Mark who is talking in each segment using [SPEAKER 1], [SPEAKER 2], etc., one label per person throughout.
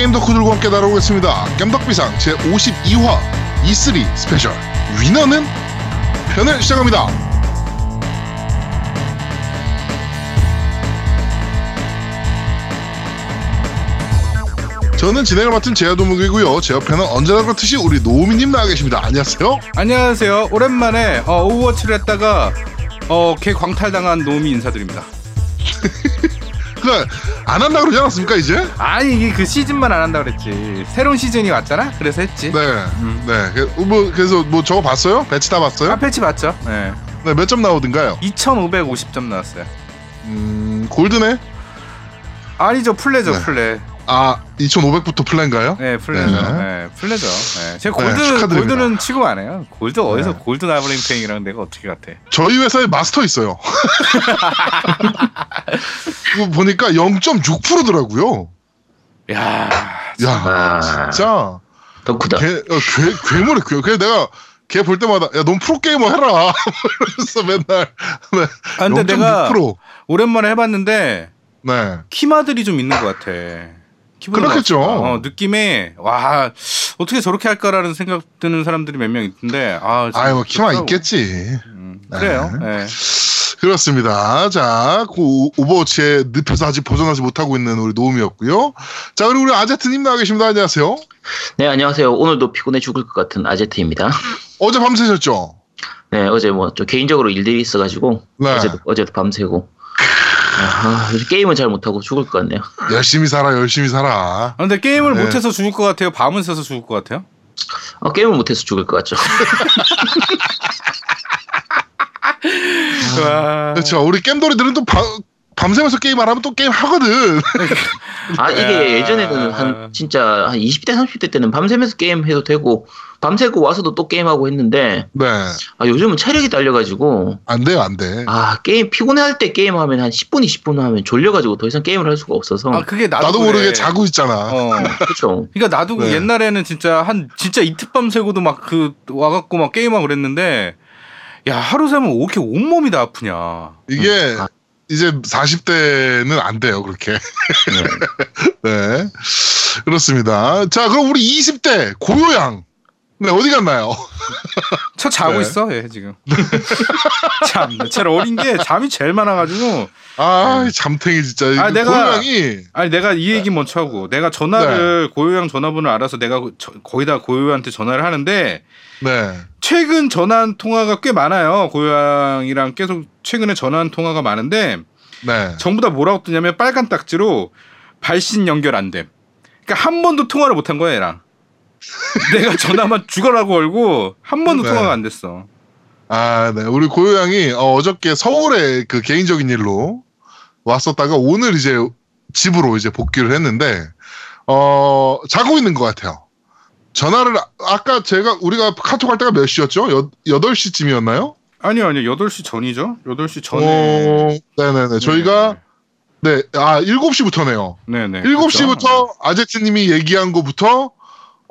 [SPEAKER 1] 게임 덕후들과 함께 다뤄보겠습니다. 겜덕비상 제52화 E3 special winner는 편을 시작합니다. 저는 진행을 맡은 제야도목이고요. 제 옆에는 언제나 그렇듯이 우리 노우미님 나와 계십니다. 안녕하세요.
[SPEAKER 2] 안녕하세요. 오랜만에 어, Overwatch를 했다가 어, 개 광탈당한 노미 인사드립니다.
[SPEAKER 1] 그 안 한다 그러지 않았습니까 이제?
[SPEAKER 2] 아니 이게 그 시즌만 안 한다 그랬지. 새로운 시즌이 왔잖아. 그래서 했지.
[SPEAKER 1] 네, 네. 그, 뭐 그래서 뭐 저거 봤어요? 배치 다 봤어요?
[SPEAKER 2] 아 패치 봤죠? 네.
[SPEAKER 1] 네, 몇 점 나오던가요?
[SPEAKER 2] 2,550점 나왔어요.
[SPEAKER 1] 음, 골드네.
[SPEAKER 2] 아니죠 플레죠
[SPEAKER 1] 네.
[SPEAKER 2] 플레.
[SPEAKER 1] 아, 2,500부터 플랜가요?
[SPEAKER 2] 네 플레죠.
[SPEAKER 1] 네.
[SPEAKER 2] 네, 플레죠. 네. 제가
[SPEAKER 1] 네,
[SPEAKER 2] 골드
[SPEAKER 1] 축하드립니다.
[SPEAKER 2] 골드는 취급 안 해요. 골드 어디서
[SPEAKER 1] 네.
[SPEAKER 2] 골드 나블링 팽이랑 내가 어떻게 같아?
[SPEAKER 1] 저희 회사에 마스터 있어요. 이거 보니까 0.6%더라고요.
[SPEAKER 2] 야,
[SPEAKER 1] 야,
[SPEAKER 3] 아,
[SPEAKER 1] 진짜
[SPEAKER 3] 덕후다.
[SPEAKER 1] 괴, 어, 괴, 괴물이 괴. 그래서 내가 걔 볼 때마다 야, 넌 프로게이머 해라. 이러면서 맨날 네.
[SPEAKER 2] 아, 근데 내가
[SPEAKER 1] 0.6%.
[SPEAKER 2] 오랜만에 해봤는데
[SPEAKER 1] 네.
[SPEAKER 2] 키마들이 좀 있는 것 같아.
[SPEAKER 1] 그렇겠죠.
[SPEAKER 2] 어, 느낌에 와 어떻게 저렇게 할까라는 생각 드는 사람들이 몇 명 있는데 아
[SPEAKER 1] 아이 뭐 키만
[SPEAKER 2] 좋더라고.
[SPEAKER 1] 있겠지.
[SPEAKER 2] 음, 그래요. 네.
[SPEAKER 1] 그렇습니다. 자, 그 오버워치에 늪에서 아직 벗어나지 못하고 있는 우리 노움이었고요. 자, 그리고 우리 아제트님 나와 계십니다. 안녕하세요.
[SPEAKER 3] 네, 안녕하세요. 오늘도 피곤해 죽을 것 같은 아제트입니다.
[SPEAKER 1] 어제 밤새셨죠?
[SPEAKER 3] 네, 어제 뭐좀 개인적으로 일들이 있어가지고
[SPEAKER 1] 네.
[SPEAKER 3] 어제도 어제도 밤새고 아, 게임은 잘 못하고 죽을 것 같네요.
[SPEAKER 1] 열심히 살아, 열심히 살아.
[SPEAKER 2] 아, 근데 게임을
[SPEAKER 1] 네.
[SPEAKER 2] 못해서 죽을 것 같아요. 밤은 새서 죽을 것 같아요.
[SPEAKER 3] 아, 게임을 못해서 죽을 것 같죠.
[SPEAKER 2] 와.
[SPEAKER 1] 그렇죠. 우리 겜돌이들은 또 밤, 밤새면서 게임 안 하면 또 게임 하거든.
[SPEAKER 3] 아
[SPEAKER 2] 야.
[SPEAKER 3] 이게 예전에는 한 진짜 한 20대 30대 때는 밤새면서 게임 해도 되고 밤새고 와서도 또 게임하고 했는데
[SPEAKER 1] 네.
[SPEAKER 3] 아, 요즘은 체력이 딸려가지고
[SPEAKER 1] 안 돼요, 안 돼.
[SPEAKER 3] 아 게임 피곤할 때 게임하면 한 10분 20분 하면 졸려가지고 더 이상 게임을 할 수가 없어서
[SPEAKER 2] 아 그게 나도,
[SPEAKER 1] 나도
[SPEAKER 2] 그래.
[SPEAKER 1] 모르게 자고 있잖아.
[SPEAKER 2] 어.
[SPEAKER 3] 그렇죠.
[SPEAKER 2] 그러니까 나도 그
[SPEAKER 1] 네.
[SPEAKER 2] 옛날에는 진짜 한 진짜 이틀 밤 새고도 막 그 와갖고 막 게임하고 그랬는데 야 하루 새면 왜 이렇게 온몸이 다 아프냐.
[SPEAKER 1] 이게
[SPEAKER 3] 아.
[SPEAKER 1] 이제 40대는 안 돼요, 그렇게. 네. 그렇습니다. 자, 그럼 우리 20대 고요양. 네, 어디 갔나요?
[SPEAKER 2] 저 자고
[SPEAKER 1] 네.
[SPEAKER 2] 있어 얘 지금. 참, 제일 어린 게 잠이 제일 많아가지고.
[SPEAKER 1] 아, 이 잠탱이 진짜.
[SPEAKER 2] 아,
[SPEAKER 1] 이
[SPEAKER 2] 내가-
[SPEAKER 1] 고요양이
[SPEAKER 2] 아니 내가 이 얘기 먼저 하고 내가 전화를 고요양 전화번호 알아서 내가 저- 거의 다 고요한테 전화를 하는데
[SPEAKER 1] 네.
[SPEAKER 2] 최근 전화한 통화가 꽤 많아요. 고요양이랑 계속 최근에 전화한 통화가 많은데
[SPEAKER 1] 네.
[SPEAKER 2] 전부 다 뭐라고 뜨냐면 빨간 딱지로 발신 연결 안 됨. 그러니까 한 번도 통화를 못 한 거야 얘랑. 내가 전화만 죽어라고 걸고 한 번도
[SPEAKER 1] 네.
[SPEAKER 2] 통화가 안 됐어.
[SPEAKER 1] 아, 네. 우리 고요양이 어, 어저께 서울에 그 개인적인 일로 왔었다가 오늘 이제 집으로 이제 복귀를 했는데 어, 자고 있는 것 같아요. 전화를 아- 아까 제가 우리가 카톡 할 때가 몇 시였죠? 여, 8시쯤이었나요?
[SPEAKER 2] 아니요 아니요 8시 전이죠. 8시 전에.
[SPEAKER 1] 어, 네네네. 저희가 네, 아, 7시부터네요.
[SPEAKER 2] 네네.
[SPEAKER 1] 7시부터 아제트님이 얘기한 거부터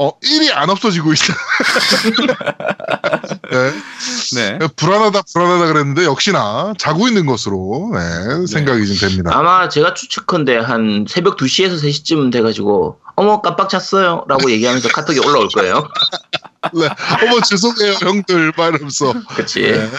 [SPEAKER 1] 어, 일이 안 없어지고 있어요. 네.
[SPEAKER 2] 네.
[SPEAKER 1] 불안하다, 불안하다 그랬는데 역시나 자고 있는 것으로 네, 생각이 좀 됩니다.
[SPEAKER 3] 아마 제가 추측컨대 한 새벽 2시에서 3시쯤 돼가지고 어머 깜빡 잤어요 라고 얘기하면서 카톡이 올라올 거예요.
[SPEAKER 1] 네. 어머, 죄송해요, 형들. 막 이러면서.
[SPEAKER 3] 그치.
[SPEAKER 1] 네.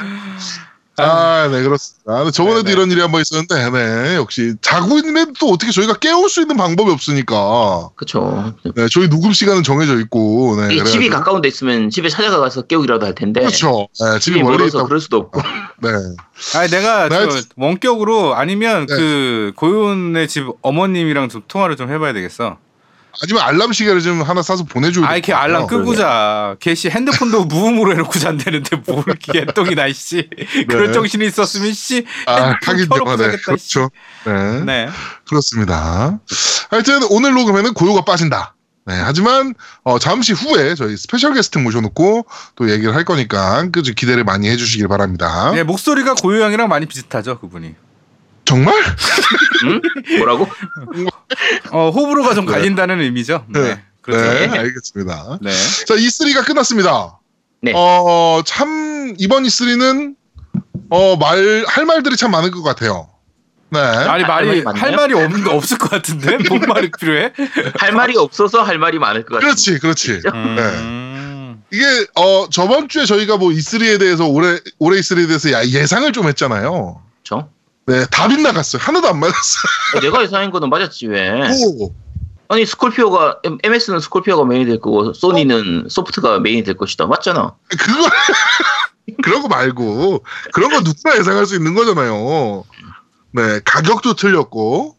[SPEAKER 1] 아, 네, 그렇습니다. 근데 저번에도
[SPEAKER 2] 네네.
[SPEAKER 1] 이런 일이 한 번 있었는데, 네, 역시 자고 있는데 또 어떻게 저희가 깨울 수 있는 방법이 없으니까.
[SPEAKER 3] 그쵸.
[SPEAKER 1] 네, 저희 녹음 시간은 정해져 있고, 네.
[SPEAKER 3] 집이
[SPEAKER 1] 그래가지고-
[SPEAKER 3] 가까운 데 있으면 집에 찾아가서 깨우기라도 할 텐데.
[SPEAKER 1] 그렇죠. 네, 집이
[SPEAKER 3] 집이
[SPEAKER 1] 멀리 있다.
[SPEAKER 3] 그럴 수도 없고.
[SPEAKER 1] 네.
[SPEAKER 2] 아니 내가 나저 원격으로 아니면
[SPEAKER 1] 네.
[SPEAKER 2] 그 고윤의 집 어머님이랑 좀 통화를 좀 해봐야 되겠어.
[SPEAKER 1] 아니면 알람 시계를 좀 하나 사서 보내줘야
[SPEAKER 2] 아 이렇게 알람 끄고 자. 걔씨 핸드폰도 무음으로 해놓고 잔다는데 뭘 개똥이 나 씨. 그런 정신이 있었으면 씨.
[SPEAKER 1] 아,
[SPEAKER 2] 핸드폰
[SPEAKER 1] 하긴
[SPEAKER 2] 켜놓고
[SPEAKER 1] 좀 하네.
[SPEAKER 2] 자겠다, 씨.
[SPEAKER 1] 그렇죠. 네.
[SPEAKER 2] 네.
[SPEAKER 1] 그렇습니다. 하여튼 오늘 녹음에는 고요가 빠진다. 네, 하지만 어, 잠시 후에 저희 스페셜 게스트 모셔놓고 또 얘기를 할 거니까 그 기대를 많이 해주시길 바랍니다.
[SPEAKER 2] 네, 목소리가 고유형이랑 많이 비슷하죠 그분이.
[SPEAKER 1] 정말?
[SPEAKER 3] 응? 뭐라고?
[SPEAKER 2] 어 호불호가 좀
[SPEAKER 1] 네.
[SPEAKER 2] 갈린다는 의미죠. 네.
[SPEAKER 1] 네.
[SPEAKER 2] 그렇죠.
[SPEAKER 1] 네,
[SPEAKER 2] 네.
[SPEAKER 1] 알겠습니다.
[SPEAKER 2] 네.
[SPEAKER 1] 자, E3가 끝났습니다.
[SPEAKER 3] 네.
[SPEAKER 1] 어, 참, 이번 E3는, 어, 말, 할 말들이 참 많을 것 같아요. 네.
[SPEAKER 2] 아니
[SPEAKER 3] 할
[SPEAKER 2] 말이
[SPEAKER 3] 말이 많네요?
[SPEAKER 2] 할 말이 없는 거 없을 것 같은데 뭔 말이 필요해?
[SPEAKER 3] 할 말이 없어서 할 말이 많을 것 같아요.
[SPEAKER 1] 그렇지, 그렇지.
[SPEAKER 2] 음.
[SPEAKER 1] 이게 어 저번 주에 저희가 뭐 E3에 대해서 올해 올해 E3에 대해서 야- 예상을 좀 했잖아요.
[SPEAKER 3] 그렇죠?
[SPEAKER 1] 네, 다 빗나갔어요. 하나도 안 맞았어요.
[SPEAKER 3] 내가 예상한 거는 맞았지 왜?
[SPEAKER 1] 오,
[SPEAKER 3] 아니 스콜피오가 MS는 스콜피오가 메인이 될 거고 소니는 소프트가 메인이 될 것이다. 맞잖아.
[SPEAKER 1] 그거 그런 거 말고 그런 거 누구나 예상할 수 있는 거잖아요. 네, 가격도 틀렸고.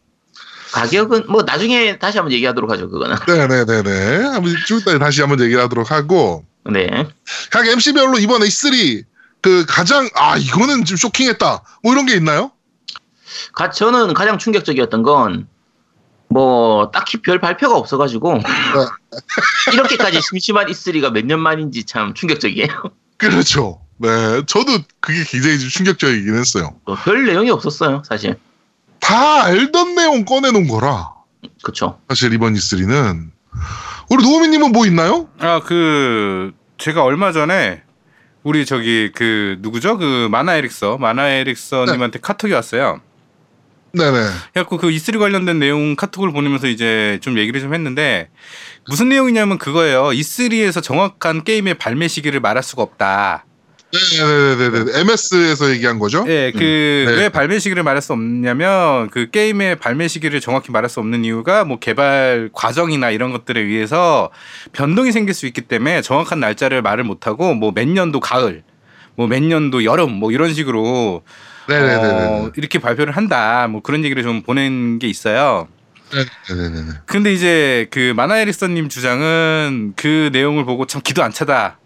[SPEAKER 3] 가격은 뭐 나중에 다시 한번 얘기하도록 하죠. 그거는.
[SPEAKER 1] 네, 네, 네, 네. 한번 좀 이따 다시 한번 얘기를 하도록 하고
[SPEAKER 3] 네.
[SPEAKER 1] 각 MC별로 이번 E3 그 가장 아 이거는 좀 쇼킹했다. 뭐 이런 게 있나요?
[SPEAKER 3] 가, 저는 가장 충격적이었던 건, 뭐, 딱히 별 발표가 없어가지고, 이렇게까지 심심한 E3가 몇 년 만인지 참 충격적이에요.
[SPEAKER 1] 그렇죠. 네, 저도 그게 굉장히 좀 충격적이긴 했어요.
[SPEAKER 3] 또별 내용이 없었어요, 사실.
[SPEAKER 1] 다 알던 내용 꺼내놓은 거라.
[SPEAKER 3] 그쵸.
[SPEAKER 1] 사실 이번 E3는 우리 노우미님은 뭐 있나요?
[SPEAKER 2] 아 그 제가 얼마 전에 우리 저기 그 누구죠? 그 마나 에릭서 마나 에릭서님한테 카톡이 왔어요.
[SPEAKER 1] 네네.
[SPEAKER 2] 그래갖고 그 E3 관련된 내용 카톡을 보내면서 이제 좀 얘기를 좀 했는데 무슨 내용이냐면 그거예요. E3에서 정확한 게임의 발매 시기를 말할 수가 없다.
[SPEAKER 1] 네네네네. MS에서 얘기한 거죠?
[SPEAKER 2] 예, 그
[SPEAKER 1] 네.
[SPEAKER 2] 왜 발매 시기를 말할 수 없냐면 그 게임의 발매 시기를 정확히 말할 수 없는 이유가 뭐 개발 과정이나 이런 것들에 의해서 변동이 생길 수 있기 때문에 정확한 날짜를 말을 못 하고 뭐 몇 년도 가을, 뭐 몇 년도 여름 뭐 이런 식으로. 어, 이렇게 발표를 한다. 뭐 그런 얘기를 좀 보낸 게 있어요.
[SPEAKER 1] 네네네.
[SPEAKER 2] 근데 이제 그 마나에리스님 주장은 그 내용을 보고 참 기도 안 차다.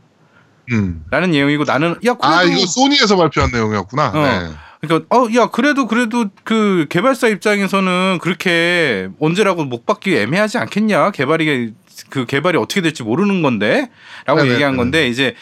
[SPEAKER 1] 음.
[SPEAKER 2] 라는 내용이고 나는 야 그래도
[SPEAKER 1] 아 이거 소니에서 발표한 내용이었구나.
[SPEAKER 2] 어.
[SPEAKER 1] 네.
[SPEAKER 2] 그러니까 어 야 그래도 그래도 그 개발사 입장에서는 그렇게 언제라고 못 받기 애매하지 않겠냐 개발이 그 개발이 어떻게 될지 모르는 건데라고 얘기한. 건데 이제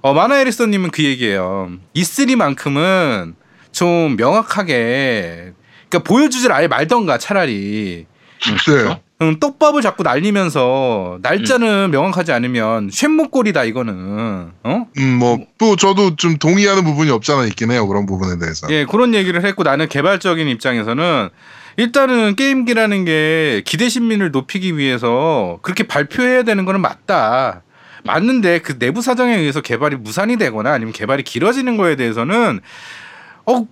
[SPEAKER 2] 어 마나 에리스님은 그 얘기예요 E3만큼은 좀 명확하게 그러니까 보여주질 아예 말던가 차라리
[SPEAKER 3] 음,
[SPEAKER 1] 네.
[SPEAKER 2] 음, 떡밥을 자꾸 날리면서 날짜는 명확하지 않으면 쇳목골이다 이거는 어
[SPEAKER 1] 음, 뭐, 또 저도 좀 동의하는 부분이 없잖아 있긴 해요. 그런 부분에 대해서.
[SPEAKER 2] 예, 그런 얘기를 했고 나는 개발적인 입장에서는 일단은 게임기라는 게 기대 심리를 높이기 위해서 그렇게 발표해야 되는 거는 맞다. 맞는데 그 내부 사정에 의해서 개발이 무산이 되거나 아니면 개발이 길어지는 거에 대해서는 어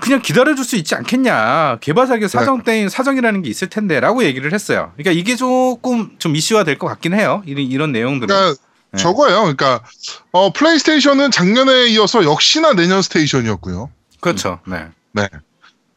[SPEAKER 2] 그냥 기다려줄 수 있지 않겠냐 개발사의 사정 때인 사정이라는 게 있을 텐데라고 얘기를 했어요. 그러니까 이게 조금 좀 이슈화 될 것 같긴 해요. 이런 이런 내용들은.
[SPEAKER 1] 그러니까
[SPEAKER 2] 네.
[SPEAKER 1] 저거예요. 그러니까 어, 플레이스테이션은 작년에 이어서 역시나 내년 스테이션이었고요.
[SPEAKER 2] 그렇죠. 네.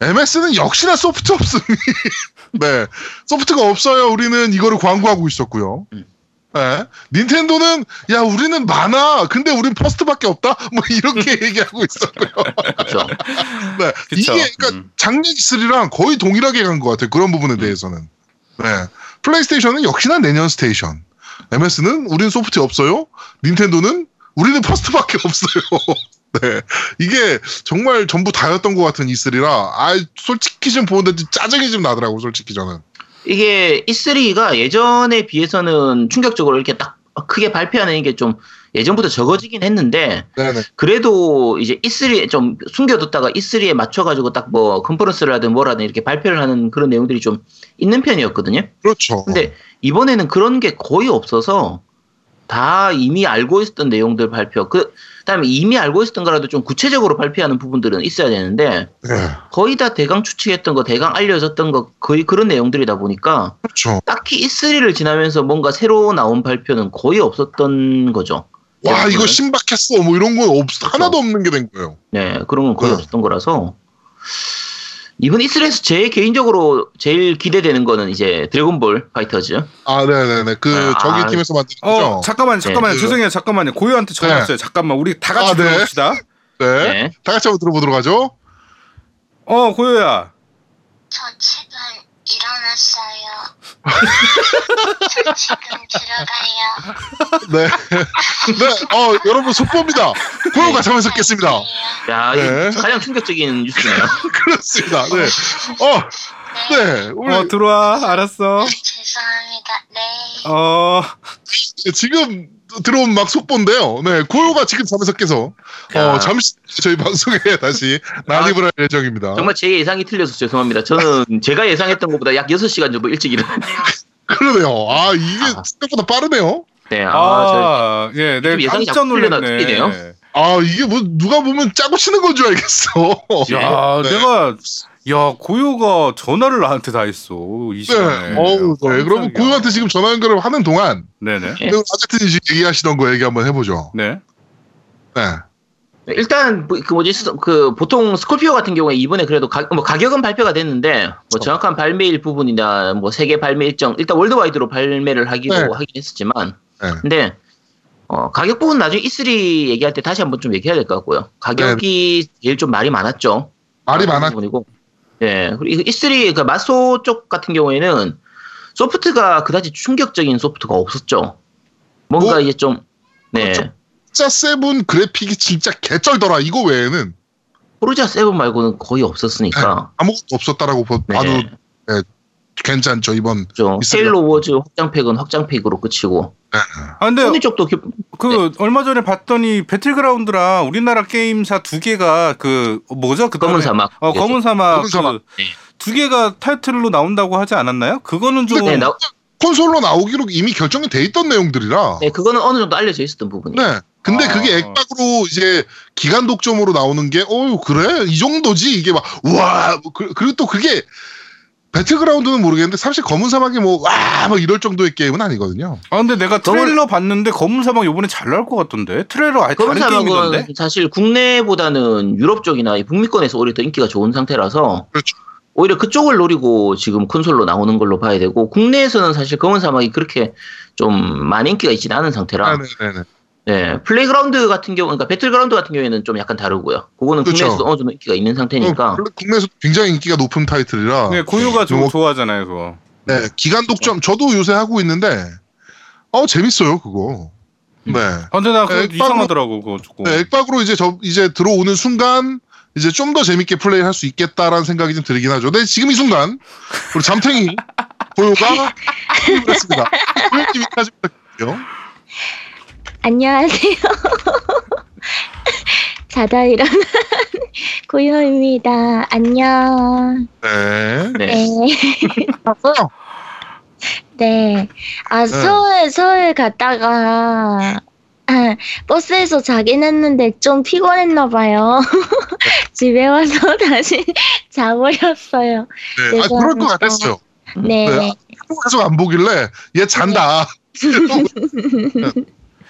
[SPEAKER 1] MS는 역시나 소프트 없음이 네 소프트가 없어요. 우리는 이거를 광고하고 있었고요.
[SPEAKER 3] 음.
[SPEAKER 1] 네. 닌텐도는 야 우리는 많아. 근데 우린 first밖에 없다. 뭐 이렇게 얘기하고 있었고요.
[SPEAKER 3] 그쵸.
[SPEAKER 1] 네. 이게 그러니까
[SPEAKER 2] 음.
[SPEAKER 1] 작년 E3랑 거의 동일하게 간 것 같아요. 그런 부분에 대해서는. 네. PlayStation은 역시나 내년 station. MS는 우린 소프트 없어요. 닌텐도는 우리는 first밖에 없어요. 네. 이게 정말 전부 다였던 것 같은 E3라, 아, 솔직히 좀 보는데 좀 짜증이 좀 나더라고, 솔직히 저는.
[SPEAKER 3] 이게 E3가 예전에 비해서는 충격적으로 이렇게 딱 크게 발표하는 게 좀 예전부터 적어지긴 했는데
[SPEAKER 1] 네네.
[SPEAKER 3] 그래도 이제 E3에 좀 숨겨뒀다가 E3에 맞춰가지고 딱 뭐 컨퍼런스를 하든 뭐라든 이렇게 발표를 하는 그런 내용들이 좀 있는 편이었거든요.
[SPEAKER 1] 그렇죠.
[SPEAKER 3] 근데 이번에는 그런 게 거의 없어서 다 이미 알고 있었던 내용들 발표. 그 다음에 이미 알고 있었던 거라도 좀 구체적으로 발표하는 부분들은 있어야 되는데
[SPEAKER 1] 네.
[SPEAKER 3] 거의 다 대강 추측했던 거, 대강 알려졌던 거 거의 그런 내용들이다 보니까
[SPEAKER 1] 그렇죠.
[SPEAKER 3] 딱히 E3를 지나면서 뭔가 새로 나온 발표는 거의 없었던 거죠.
[SPEAKER 1] 와,
[SPEAKER 3] 대부분은.
[SPEAKER 1] 이거 신박했어. 뭐 이런 건 없,
[SPEAKER 3] 그렇죠.
[SPEAKER 1] 하나도 없는 게 된 거예요.
[SPEAKER 3] 네, 그런 건 거의
[SPEAKER 1] 네.
[SPEAKER 3] 없었던 거라서 이번 E3에서 제일 개인적으로 제일 기대되는 거는 이제 드래곤볼 FighterZ.
[SPEAKER 1] 아, 네네네. 그,
[SPEAKER 3] 아,
[SPEAKER 1] 저기
[SPEAKER 3] 아.
[SPEAKER 1] 팀에서 만든
[SPEAKER 2] 어
[SPEAKER 1] 거죠?
[SPEAKER 2] 잠깐만 잠깐만요
[SPEAKER 1] 네.
[SPEAKER 2] 죄송해요 잠깐만요 고요한테 전화
[SPEAKER 1] 네.
[SPEAKER 2] 왔어요 잠깐만 우리 다 같이
[SPEAKER 1] 아, 네.
[SPEAKER 2] 들어봅시다
[SPEAKER 1] 네.
[SPEAKER 3] 네.
[SPEAKER 1] 다 같이 한번 들어보도록 하죠.
[SPEAKER 2] 어 고요야
[SPEAKER 4] 저 지금 일어났어요. 저 지금 들어가요.
[SPEAKER 1] 네. 네. 어, 여러분, 속보입니다. 고요가 잠에서 깼습니다.
[SPEAKER 3] 야,
[SPEAKER 1] 네.
[SPEAKER 3] 이 가장 충격적인 뉴스네요.
[SPEAKER 1] 그렇습니다. 네. 어, 네. 우리
[SPEAKER 2] 어 들어와 알았어
[SPEAKER 4] 죄송합니다. 네.
[SPEAKER 2] 어
[SPEAKER 1] 지금 들어온 막 속보인데요. 네, 고요가 지금 잠에서 깨서
[SPEAKER 3] 야.
[SPEAKER 1] 어, 잠시 저희 방송에 다시 난입을 할 예정입니다.
[SPEAKER 3] 정말 제 예상이 틀려서 죄송합니다. 저는 제가 예상했던 것보다 약 6시간 정도 일찍 일어났네요.
[SPEAKER 1] 그러네요. 아 이게
[SPEAKER 3] 아.
[SPEAKER 1] 생각보다 빠르네요.
[SPEAKER 3] 네, 아, 저
[SPEAKER 2] 아, 예, 내가
[SPEAKER 3] 예상이
[SPEAKER 2] 깜짝
[SPEAKER 3] 자꾸 틀리나-
[SPEAKER 2] 놀랐네.
[SPEAKER 3] 틀리네요.
[SPEAKER 1] 아 이게 뭐 누가 보면 짜고 치는 건 줄 알겠어.
[SPEAKER 2] 야,
[SPEAKER 1] 네.
[SPEAKER 2] 내가 야 고요가 전화를 나한테 다 했어 이
[SPEAKER 1] 네.
[SPEAKER 2] 시간에.
[SPEAKER 1] 어우, 네. 그럼
[SPEAKER 2] 깜짝이야.
[SPEAKER 1] 고요한테 지금 전화 연결을 하는 동안
[SPEAKER 2] 네네.
[SPEAKER 3] 네.
[SPEAKER 1] 아제트님 지금 얘기하시던 거 얘기 한번 해보죠.
[SPEAKER 2] 네.
[SPEAKER 1] 네.
[SPEAKER 3] 일단 뭐- 그 뭐지 스- 그 보통 스콜피오 같은 경우에 이번에 그래도 가, 뭐 가격은 발표가 됐는데 뭐 정확한 발매일 부분이나 뭐 세계 발매 일정 일단 worldwide로 발매를 하기로
[SPEAKER 1] 네.
[SPEAKER 3] 하긴 했었지만
[SPEAKER 1] 네.
[SPEAKER 3] 근데 어, 가격 부분 나중에 E3 얘기할 때 다시 한번 좀 얘기해야 될 것 같고요. 가격이 제일 좀 말이 많았죠.
[SPEAKER 1] 말이
[SPEAKER 3] 그런
[SPEAKER 1] 많았.
[SPEAKER 3] 부분이고. 예. 그리고 E3 그 마소 쪽 같은 경우에는 소프트가 그다지 충격적인 소프트가 없었죠. 뭔가
[SPEAKER 1] 뭐,
[SPEAKER 3] 이제 좀 네.
[SPEAKER 1] 그렇죠. 진짜 세븐 그래픽이 진짜 개쩔더라. 이거 외에는
[SPEAKER 3] 포르자 7 말고는 거의 없었으니까.
[SPEAKER 1] 아무것도 없었다라고 봐-
[SPEAKER 3] 네.
[SPEAKER 1] 봐도 괜찮죠 이번.
[SPEAKER 3] 좀
[SPEAKER 1] 있습니다.
[SPEAKER 3] 헤일로 워즈 확장팩은 확장팩으로 끝이고
[SPEAKER 2] 아 근데
[SPEAKER 3] 소니 쪽도 기-
[SPEAKER 2] 그 얼마 전에 봤더니 배틀그라운드랑 우리나라 게임사 두 개가 그 뭐죠? 그
[SPEAKER 3] 검은 사막
[SPEAKER 2] 어 검은 사막
[SPEAKER 1] 검은 사막.
[SPEAKER 2] 그
[SPEAKER 3] 네.
[SPEAKER 2] 두 개가 타이틀로 나온다고 하지 않았나요? 그거는 좀
[SPEAKER 3] 네, 나,
[SPEAKER 1] 콘솔로 나오기로 이미 결정이 돼 있던 내용들이라.
[SPEAKER 3] 네, 그거는 어느 정도 알려져 있었던 부분이.
[SPEAKER 1] 네. 근데
[SPEAKER 2] 아.
[SPEAKER 1] 그게 액박으로 이제 기간 독점으로 나오는 게, 어 그래? 이 정도지? 이게 막, 우와! 뭐 그, 그리고 또 그게, 배틀그라운드는 모르겠는데, 사실 검은 사막이 뭐, 와! 막 이럴 정도의 게임은 아니거든요.
[SPEAKER 2] 아 근데 내가 트레일러 봤는데 검은 사막 요번에 잘 나올 것 같던데 트레일러 아예
[SPEAKER 3] 검은
[SPEAKER 2] 다른
[SPEAKER 3] 사막은
[SPEAKER 2] 게임이던데
[SPEAKER 3] 사실 국내보다는 유럽 쪽이나 이 북미권에서 오히려 더 인기가 좋은 상태라서
[SPEAKER 1] 그렇죠.
[SPEAKER 3] 오히려 그쪽을 노리고 지금 콘솔로 나오는 걸로 봐야 되고 국내에서는 사실 검은 사막이 그렇게 좀 많은 인기가 있지는 않은 상태라
[SPEAKER 1] 아, 네,
[SPEAKER 3] 플레이그라운드 같은 경우, 그러니까 배틀그라운드 같은 경우에는 좀 약간 다르고요. 그거는
[SPEAKER 1] 그렇죠.
[SPEAKER 3] 국내에서도 어느 정도 인기가 있는 상태니까.
[SPEAKER 1] 어, 국내에서 굉장히 인기가 높은 타이틀이라.
[SPEAKER 2] 네, 고유가 좀
[SPEAKER 1] 뭐-
[SPEAKER 2] 좋아하잖아요 그거
[SPEAKER 1] 네, 기간 독점, 저도 요새 하고 있는데, 어, 재밌어요, 그거. 네.
[SPEAKER 2] 아, 근데 나 그거
[SPEAKER 1] 액박으로-
[SPEAKER 2] 이상하더라고 그거 조금
[SPEAKER 1] 네, 액박으로 이제 저, 이제 들어오는 순간, 이제 좀 더 재밌게 플레이 할 수 있겠다라는 생각이 좀 들긴 하죠. 근데 지금 이 순간, 우리 잠탱이 고요가 했습니다. 고요님 인사 좀 부탁드릴게요.
[SPEAKER 4] 안녕하세요. 자다 일어난 고요입니다. 안녕.
[SPEAKER 1] 네.
[SPEAKER 3] 네.
[SPEAKER 4] 네. 네. 아, 서울, 서울 갔다가, 아, 버스에서 자긴 했는데 좀 피곤했나 봐요. 집에 와서 다시 자버렸어요.
[SPEAKER 1] 네. 아, 그럴 것
[SPEAKER 4] 어,
[SPEAKER 1] 같았어요.
[SPEAKER 4] 네.
[SPEAKER 1] 네. 계속 안 보길래, 얘 잔다.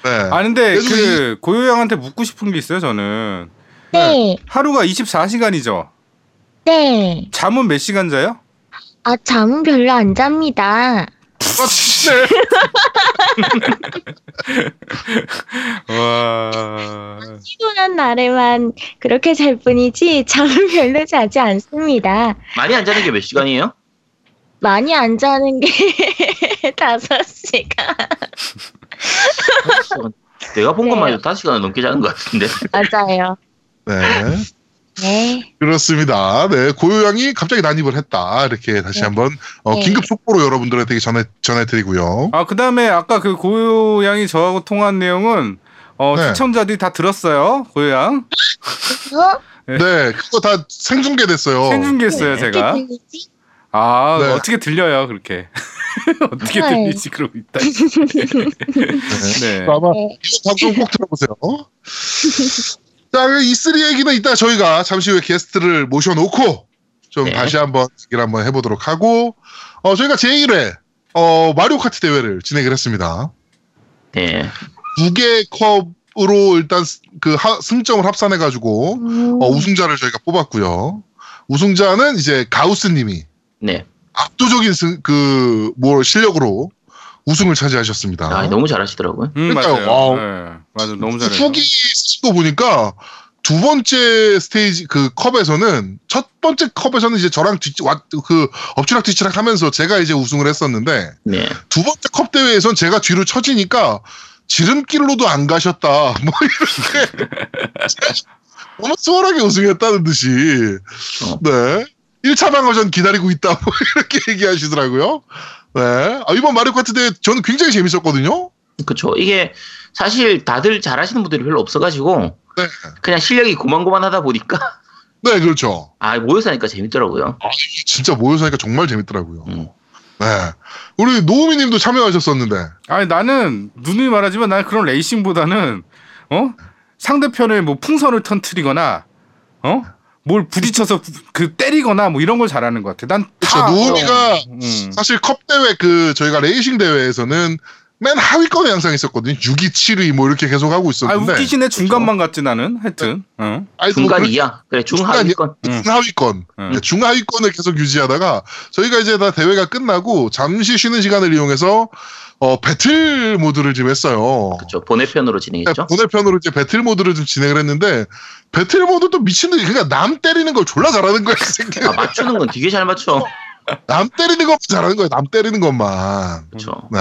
[SPEAKER 1] 네.
[SPEAKER 2] 아 근데
[SPEAKER 1] 그
[SPEAKER 2] 고요 형한테 묻고 싶은 게 있어요 저는
[SPEAKER 4] 네.
[SPEAKER 2] 하루가 24시간이죠
[SPEAKER 4] 네.
[SPEAKER 2] 잠은 몇 시간 자요?
[SPEAKER 4] 아, 잠은 별로 안 잡니다.
[SPEAKER 1] 아, 진짜.
[SPEAKER 2] 와
[SPEAKER 4] 피곤한 날에만 그렇게 잘 뿐이지 잠은 별로 자지 않습니다.
[SPEAKER 3] 많이 안 자는 게 몇 시간이에요?
[SPEAKER 4] 많이 안 자는 게 다섯 시간.
[SPEAKER 3] 내가 본 것만
[SPEAKER 4] 네.
[SPEAKER 3] 해도 5시간은 넘게 자는 것 같은데.
[SPEAKER 4] 맞아요.
[SPEAKER 1] 네.
[SPEAKER 4] 네.
[SPEAKER 1] 그렇습니다. 네, 고요양이 갑자기 난입을 했다. 이렇게 다시
[SPEAKER 4] 네.
[SPEAKER 1] 한번 어,
[SPEAKER 4] 네.
[SPEAKER 1] 긴급 속보로 여러분들한테 전해 전해드리고요.
[SPEAKER 2] 아 그 다음에 아까 그 고요 양이 저하고 통한 내용은 어
[SPEAKER 1] 네.
[SPEAKER 2] 시청자들이 다 들었어요 고요 양
[SPEAKER 4] 어?
[SPEAKER 2] 네.
[SPEAKER 1] 네, 그거 다 생중계됐어요.
[SPEAKER 2] 생중계했어요 제가? 아
[SPEAKER 1] 네.
[SPEAKER 2] 어떻게 들려요 그렇게 어떻게
[SPEAKER 4] 네.
[SPEAKER 2] 들리지 그러고 있다
[SPEAKER 1] 네.
[SPEAKER 2] 네.
[SPEAKER 1] 아마
[SPEAKER 3] 네.
[SPEAKER 1] 이거 방송 꼭 들어보세요. 자, 그 E3 얘기는 이따 저희가 잠시 후에 게스트를 모셔놓고 좀
[SPEAKER 3] 네.
[SPEAKER 1] 다시 한번 얘기를 한번 해보도록 하고 어, 저희가 제1회 어, 마리오 카트 대회를 진행을 했습니다.
[SPEAKER 3] 네.
[SPEAKER 1] 두 개 컵으로 일단 스- 그 하- 승점을 합산해가지고
[SPEAKER 4] 음,
[SPEAKER 1] 어, 우승자를 저희가 뽑았고요. 우승자는 이제 가우스님이
[SPEAKER 3] 네.
[SPEAKER 1] 압도적인 승, 그, 뭐, 실력으로 우승을 차지하셨습니다.
[SPEAKER 3] 아, 너무 잘하시더라고요.
[SPEAKER 2] 음
[SPEAKER 1] 그러니까요.
[SPEAKER 2] 맞아요
[SPEAKER 1] wow.
[SPEAKER 2] 네. 맞아 너무 잘해요
[SPEAKER 1] 후기 거 보니까 두 번째 스테이지, 그 컵에서는, 첫 번째 컵에서는 이제 저랑 뒤, 와, 그, 엎치락 뒤치락 하면서 제가 이제 우승을 했었는데,
[SPEAKER 3] 네.
[SPEAKER 1] 두 번째 컵 대회에선 제가 뒤로 처지니까, 지름길로도 안 가셨다. 뭐, 이렇게. 너무 수월하게 우승했다는 듯이.
[SPEAKER 3] 어.
[SPEAKER 1] 네. 1차 방어전 기다리고 있다. 뭐 이렇게 얘기하시더라고요. 네. 아, 이번 마리오 카트 대회 저는 굉장히 재밌었거든요.
[SPEAKER 3] 그쵸. 이게 사실 다들 잘하시는 분들이 별로 없어가지고
[SPEAKER 1] 네.
[SPEAKER 3] 그냥 실력이 고만고만하다 보니까
[SPEAKER 1] 네, 그렇죠.
[SPEAKER 3] 아 모여서 하니까 재밌더라고요.
[SPEAKER 1] 진짜 모여서 하니까 정말 재밌더라고요.
[SPEAKER 3] 음.
[SPEAKER 1] 네. 우리 노우미님도 참여하셨었는데.
[SPEAKER 2] 아니 나는 누누이 말하지만 나는 그런 레이싱보다는 어 상대편의 뭐 풍선을 터트리거나 어 뭘 부딪혀서 부- 그 때리거나 뭐 이런 걸 잘하는 것 같아. 난
[SPEAKER 1] 그쵸,
[SPEAKER 2] 다-
[SPEAKER 1] 노우미가
[SPEAKER 2] 음.
[SPEAKER 1] 사실 컵 대회 그 저희가 레이싱 대회에서는 맨 하위권에 항상 있었거든요. 6위, 7위 뭐 이렇게 계속 하고
[SPEAKER 2] 아
[SPEAKER 1] 있었는데.
[SPEAKER 2] 웃기시네 중간만 갔지 나는 하여튼. 어.
[SPEAKER 1] 아니, 뭐
[SPEAKER 3] 중간
[SPEAKER 1] 그
[SPEAKER 3] 이하 그래
[SPEAKER 1] 중간이야?
[SPEAKER 3] 중하위권.
[SPEAKER 2] 응.
[SPEAKER 1] 중하위권,
[SPEAKER 2] 응.
[SPEAKER 1] 중하위권을 계속 유지하다가 저희가 이제 다 대회가 끝나고 잠시 쉬는 시간을 이용해서 어, 배틀 모드를 좀 했어요.
[SPEAKER 3] 번외편으로
[SPEAKER 1] 네,
[SPEAKER 3] 진행했죠.
[SPEAKER 1] 본회편으로 이제 배틀 모드를 좀 진행을 했는데 배틀 모드도 미친 듯이 그러니까 남 때리는 걸 졸라 잘하는 거야.
[SPEAKER 3] 아 맞추는 건 되게 잘 맞춰.
[SPEAKER 1] 남 때리는 것만 잘하는 거야. 남 때리는 것만.
[SPEAKER 3] 그쵸.
[SPEAKER 1] 네.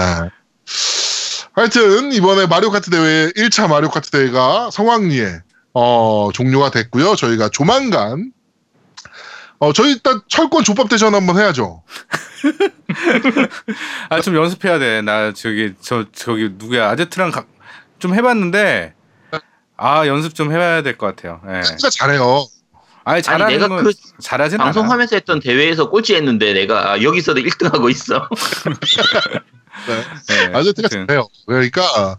[SPEAKER 1] 하여튼 이번에 마리오 카트 대회 1차 마리오 카트 대회가 성황리에 어, 종료가 됐고요. 저희가 조만간 어, 저희 일단 철권 족밥 대전 한번 해야죠.
[SPEAKER 2] 아 좀 연습해야 돼. 나 저기 저 저기 누구야 아제트랑 가- 좀 해봤는데 아 연습 좀 해봐야 될 것 같아요. 예.
[SPEAKER 1] 진짜 잘해요.
[SPEAKER 2] 아니 잘하는
[SPEAKER 3] 내가
[SPEAKER 2] 건
[SPEAKER 3] 그
[SPEAKER 2] 잘하진 않아.
[SPEAKER 3] 방송하면서 했던 대회에서 꼴찌했는데 내가 아, 여기서도 1등하고 있어.
[SPEAKER 1] 네.
[SPEAKER 2] 예,
[SPEAKER 1] 아제트가. 잘해요. 그러니까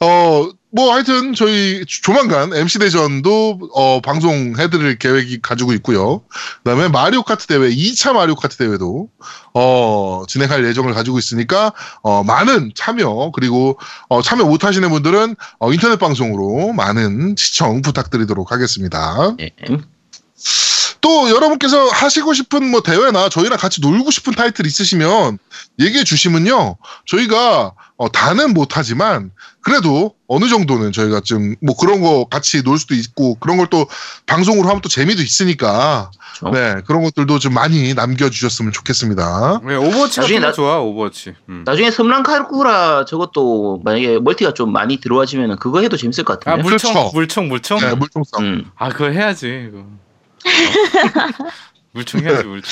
[SPEAKER 1] 어, 뭐 하여튼 저희 조만간 MC 대전도 어, 방송해드릴 계획이 가지고 있고요. 그다음에 마리오 카트 대회 2차 마리오 카트 대회도 어, 진행할 예정을 가지고 있으니까 어, 많은 참여 그리고 어, 참여 못하시는 분들은 어, 인터넷 방송으로 많은 시청 부탁드리도록 하겠습니다.
[SPEAKER 3] 예.
[SPEAKER 1] 또 여러분께서 하시고 싶은 뭐 대회나 저희랑 같이 놀고 싶은 타이틀 있으시면 얘기해 주시면요. 저희가 어, 다는 못하지만 그래도 어느 정도는 저희가 좀 뭐 그런 거 같이 놀 수도 있고 그런 걸 또 방송으로 하면 또 재미도 있으니까
[SPEAKER 3] 그쵸.
[SPEAKER 1] 네 그런 것들도 좀 많이 남겨주셨으면 좋겠습니다.
[SPEAKER 2] 네, 오버워치
[SPEAKER 3] 나중에 나-
[SPEAKER 2] 좋아 오버워치. 음.
[SPEAKER 3] 나중에 섬랑 칼쿠라 저것도 만약에 멀티가 좀 많이 들어와지면 그거 해도 재밌을 것 같은데.
[SPEAKER 2] 물총
[SPEAKER 1] 그렇죠.
[SPEAKER 2] 물총 물총.
[SPEAKER 1] 네 물총싸움.
[SPEAKER 3] 음.
[SPEAKER 2] 아 그거 해야지 이거. 어? 물총 해야지 물총.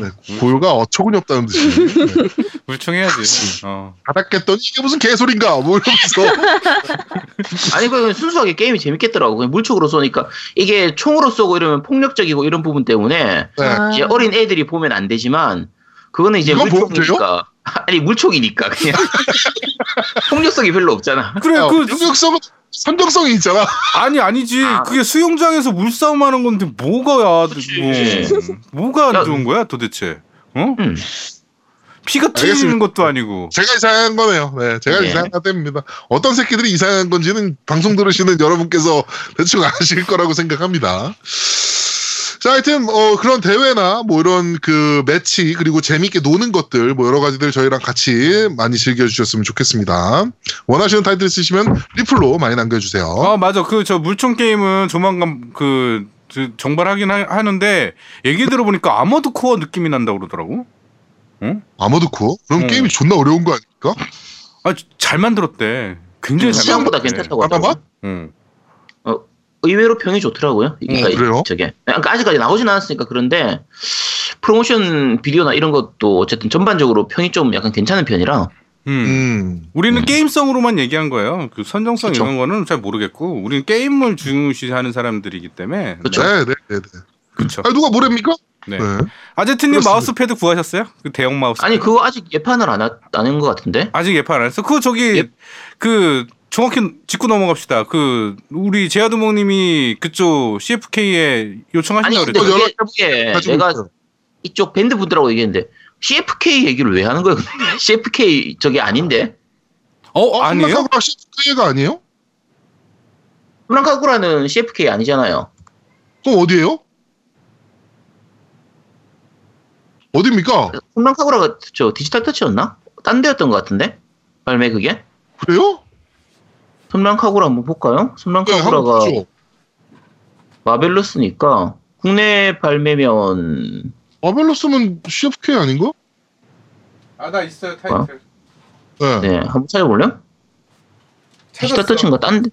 [SPEAKER 1] 네, 고요가 어처구니 없다는 듯이 네.
[SPEAKER 2] 물총 해야지. 어.
[SPEAKER 1] 바닥겠더니 이게 무슨 개소린가 뭐 이러면서
[SPEAKER 3] 아니 그 순수하게 게임이 재밌겠더라고. 그냥 물총으로 쏘니까 이게 총으로 쏘고 이러면 폭력적이고 이런 부분 때문에
[SPEAKER 1] 네.
[SPEAKER 4] 아.
[SPEAKER 3] 이제 어린 애들이 보면 안 되지만 그거는 이제
[SPEAKER 1] 이건 보면
[SPEAKER 3] 물총이니까 아니 물총이니까 그냥 폭력성이 별로 없잖아.
[SPEAKER 2] 그래
[SPEAKER 1] 야,
[SPEAKER 2] 그
[SPEAKER 1] 능력성 선정성이 있잖아.
[SPEAKER 2] 아니 아니지
[SPEAKER 3] 아.
[SPEAKER 2] 그게 수영장에서 물싸움하는 건데 뭐가
[SPEAKER 3] 그치.
[SPEAKER 2] 뭐, 뭐가 안
[SPEAKER 3] 야.
[SPEAKER 2] 좋은 거야 도대체? 어?
[SPEAKER 3] 음.
[SPEAKER 2] 피가 튀는. 것도 아니고.
[SPEAKER 1] 제가 이상한 거네요. 네, 제가
[SPEAKER 3] 네.
[SPEAKER 1] 이상한 겁니다. 어떤 새끼들이 이상한 건지는 방송 들으시는 여러분께서 대충 아실 거라고 생각합니다. 자, 하여튼 어, 그런 대회나 뭐 이런 그 매치 그리고 재미있게 노는 것들 뭐 여러 가지들 저희랑 같이 많이 즐겨주셨으면 좋겠습니다. 원하시는 타이틀 있으시면 리플로 많이 남겨주세요.
[SPEAKER 2] 아 맞아 그 저 물총 게임은 조만간 그, 그 정발하긴 하, 하는데 얘기 들어보니까 아머드 코어 느낌이 난다고 그러더라고.
[SPEAKER 1] 아머드코? 그럼
[SPEAKER 2] 음.
[SPEAKER 1] 게임이 존나 어려운 거 아닙니까?
[SPEAKER 2] 아 잘 만들었대. 굉장히 잘
[SPEAKER 3] 시장보다
[SPEAKER 2] 만들었대.
[SPEAKER 3] 괜찮다고
[SPEAKER 1] 하나만?
[SPEAKER 3] 하더라고.
[SPEAKER 2] 응.
[SPEAKER 3] 의외로 평이 좋더라고요. 이게
[SPEAKER 1] 음, 그래요?
[SPEAKER 3] 저게 그러니까 아직까지 나오진 않았으니까 그런데 프로모션 비디오나 이런 것도 어쨌든 전반적으로 평이 좀 약간 괜찮은 편이라
[SPEAKER 2] 음.
[SPEAKER 1] 음.
[SPEAKER 2] 우리는
[SPEAKER 3] 음.
[SPEAKER 2] 게임성으로만 얘기한 거예요. 그 선정성
[SPEAKER 3] 그쵸.
[SPEAKER 2] 이런 거는 잘 모르겠고 우리는 게임을 중시하는 사람들이기 때문에.
[SPEAKER 3] 그쵸.
[SPEAKER 1] 네, 네, 네. 네.
[SPEAKER 2] 그렇죠.
[SPEAKER 1] 아, 누가 뭐랍니까?
[SPEAKER 2] 네.
[SPEAKER 1] 네.
[SPEAKER 2] 아제트님. 마우스패드 구하셨어요? 그 대형 마우스.
[SPEAKER 3] 아니 그거 아직 예판을 안한것 같은데
[SPEAKER 2] 아직 예판 안 했어. 그거 저기
[SPEAKER 3] 예.
[SPEAKER 2] 그 정확히 짚고 넘어갑시다. 그 우리 제아두목님이 그쪽 CFK에 요청하신다
[SPEAKER 3] 아니 근데
[SPEAKER 2] 그랬죠.
[SPEAKER 1] 연락
[SPEAKER 3] 그게, 그게
[SPEAKER 1] 가지고
[SPEAKER 3] 내가. 이쪽 밴드 분들하고 얘기했는데 CFK 얘기를 왜 하는 거야? 근데 CFK 저게 아닌데
[SPEAKER 2] 어, 아니에요?
[SPEAKER 1] CFK가 아니에요?
[SPEAKER 3] 프랑카구라는 CFK 아니잖아요.
[SPEAKER 1] 그럼 어디예요? 어딥니까?
[SPEAKER 3] 프랑카구라가 저 디지털 터치였나? 딴 데였던 것 같은데 발매 그게
[SPEAKER 1] 그래요?
[SPEAKER 3] 섬랑카구라 한번 볼까요?
[SPEAKER 1] 네,
[SPEAKER 3] 섬랑카구라가
[SPEAKER 1] 보죠.
[SPEAKER 3] 마벨러스니까 국내 발매면
[SPEAKER 1] 마벨로스면 CFK 아닌가?
[SPEAKER 2] 아, 나 있어요
[SPEAKER 3] 타이틀.
[SPEAKER 1] 네.
[SPEAKER 3] 네 한번 찾아볼래요? 디지털 터치인가 딴 데?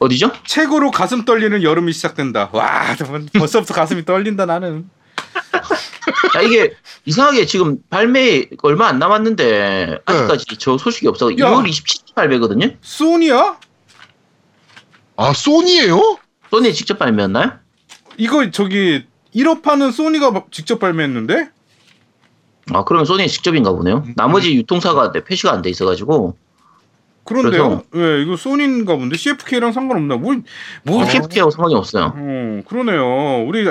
[SPEAKER 3] 어디죠?
[SPEAKER 2] 최고로 가슴 떨리는 여름이 시작된다. 와, 벌써부터 가슴이 떨린다 나는.
[SPEAKER 3] 자 이게 이상하게 지금 발매 얼마 안 남았는데 아직까지 저 소식이 없어. 6월 27일 발매거든요.
[SPEAKER 2] 소니야?
[SPEAKER 1] 아 소니예요?
[SPEAKER 3] 소니 직접 발매였나요?
[SPEAKER 2] 이거 저기 1업 파는 소니가 막 직접 발매했는데?
[SPEAKER 3] 아 그러면 소니 직접인가 보네요. 나머지 유통사가 내 표시가 안 돼 있어가지고
[SPEAKER 2] 그런데요? 왜 이거 소니인가 본데 CFK랑 상관없나? 뭘, 뭐
[SPEAKER 3] 어, KFK하고 상관이 없어요.
[SPEAKER 2] 어, 그러네요. 우리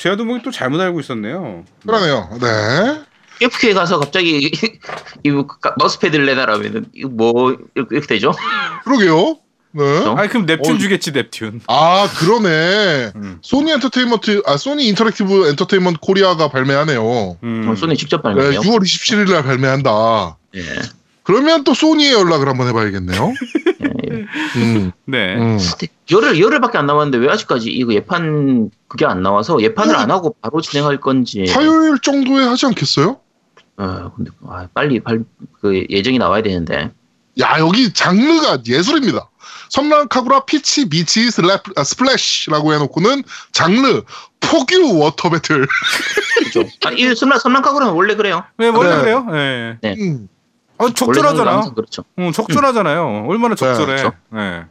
[SPEAKER 2] 제아도목이 또 잘못 알고 있었네요.
[SPEAKER 1] 그러네요. 네.
[SPEAKER 3] KFK 가서 갑자기 이 마우스패드를 내놔라면은 이거 뭐 이렇게 되죠?
[SPEAKER 1] 그러게요. 네.
[SPEAKER 2] 아니 그럼 넵튠
[SPEAKER 1] 어.
[SPEAKER 2] 주겠지 넵튠.
[SPEAKER 1] 아 그러네.
[SPEAKER 2] 음.
[SPEAKER 1] 소니 엔터테인먼트 아 소니 인터랙티브 엔터테인먼트 코리아가 발매하네요.
[SPEAKER 2] 음.
[SPEAKER 3] 어, 소니 직접
[SPEAKER 1] 네,
[SPEAKER 3] 발매해요.
[SPEAKER 1] 6월 27일 날 발매한다.
[SPEAKER 3] 예.
[SPEAKER 1] 그러면 또 소니에 연락을 한번 해봐야겠네요.
[SPEAKER 3] 예.
[SPEAKER 1] 음,
[SPEAKER 2] 네.
[SPEAKER 1] 음.
[SPEAKER 3] 열흘 열흘밖에 안 남았는데 왜 아직까지 이거 예판 그게 안 나와서 예판을
[SPEAKER 1] 음.
[SPEAKER 3] 안 하고 바로 진행할 건지.
[SPEAKER 1] 화요일 정도에 하지 않겠어요?
[SPEAKER 3] 어, 근데 아, 빨리 발, 그 예정이 나와야 되는데.
[SPEAKER 1] 야 여기 장르가 예술입니다. 섬란 카구라 Peach Beach 슬랩, 아, Splash라고 해놓고는 장르 폭유 water battle.
[SPEAKER 3] 그죠? 아, 이 섬란 섬란카구라는 원래 그래요.
[SPEAKER 2] 왜 원래
[SPEAKER 1] 네.
[SPEAKER 2] 그래요? 예.
[SPEAKER 3] 네.
[SPEAKER 1] 음,
[SPEAKER 2] 어
[SPEAKER 3] 원래
[SPEAKER 2] 적절하잖아.
[SPEAKER 3] 그렇죠.
[SPEAKER 2] 응, 적절하잖아요. 얼마나 적절해.
[SPEAKER 3] 그렇죠.
[SPEAKER 2] 예.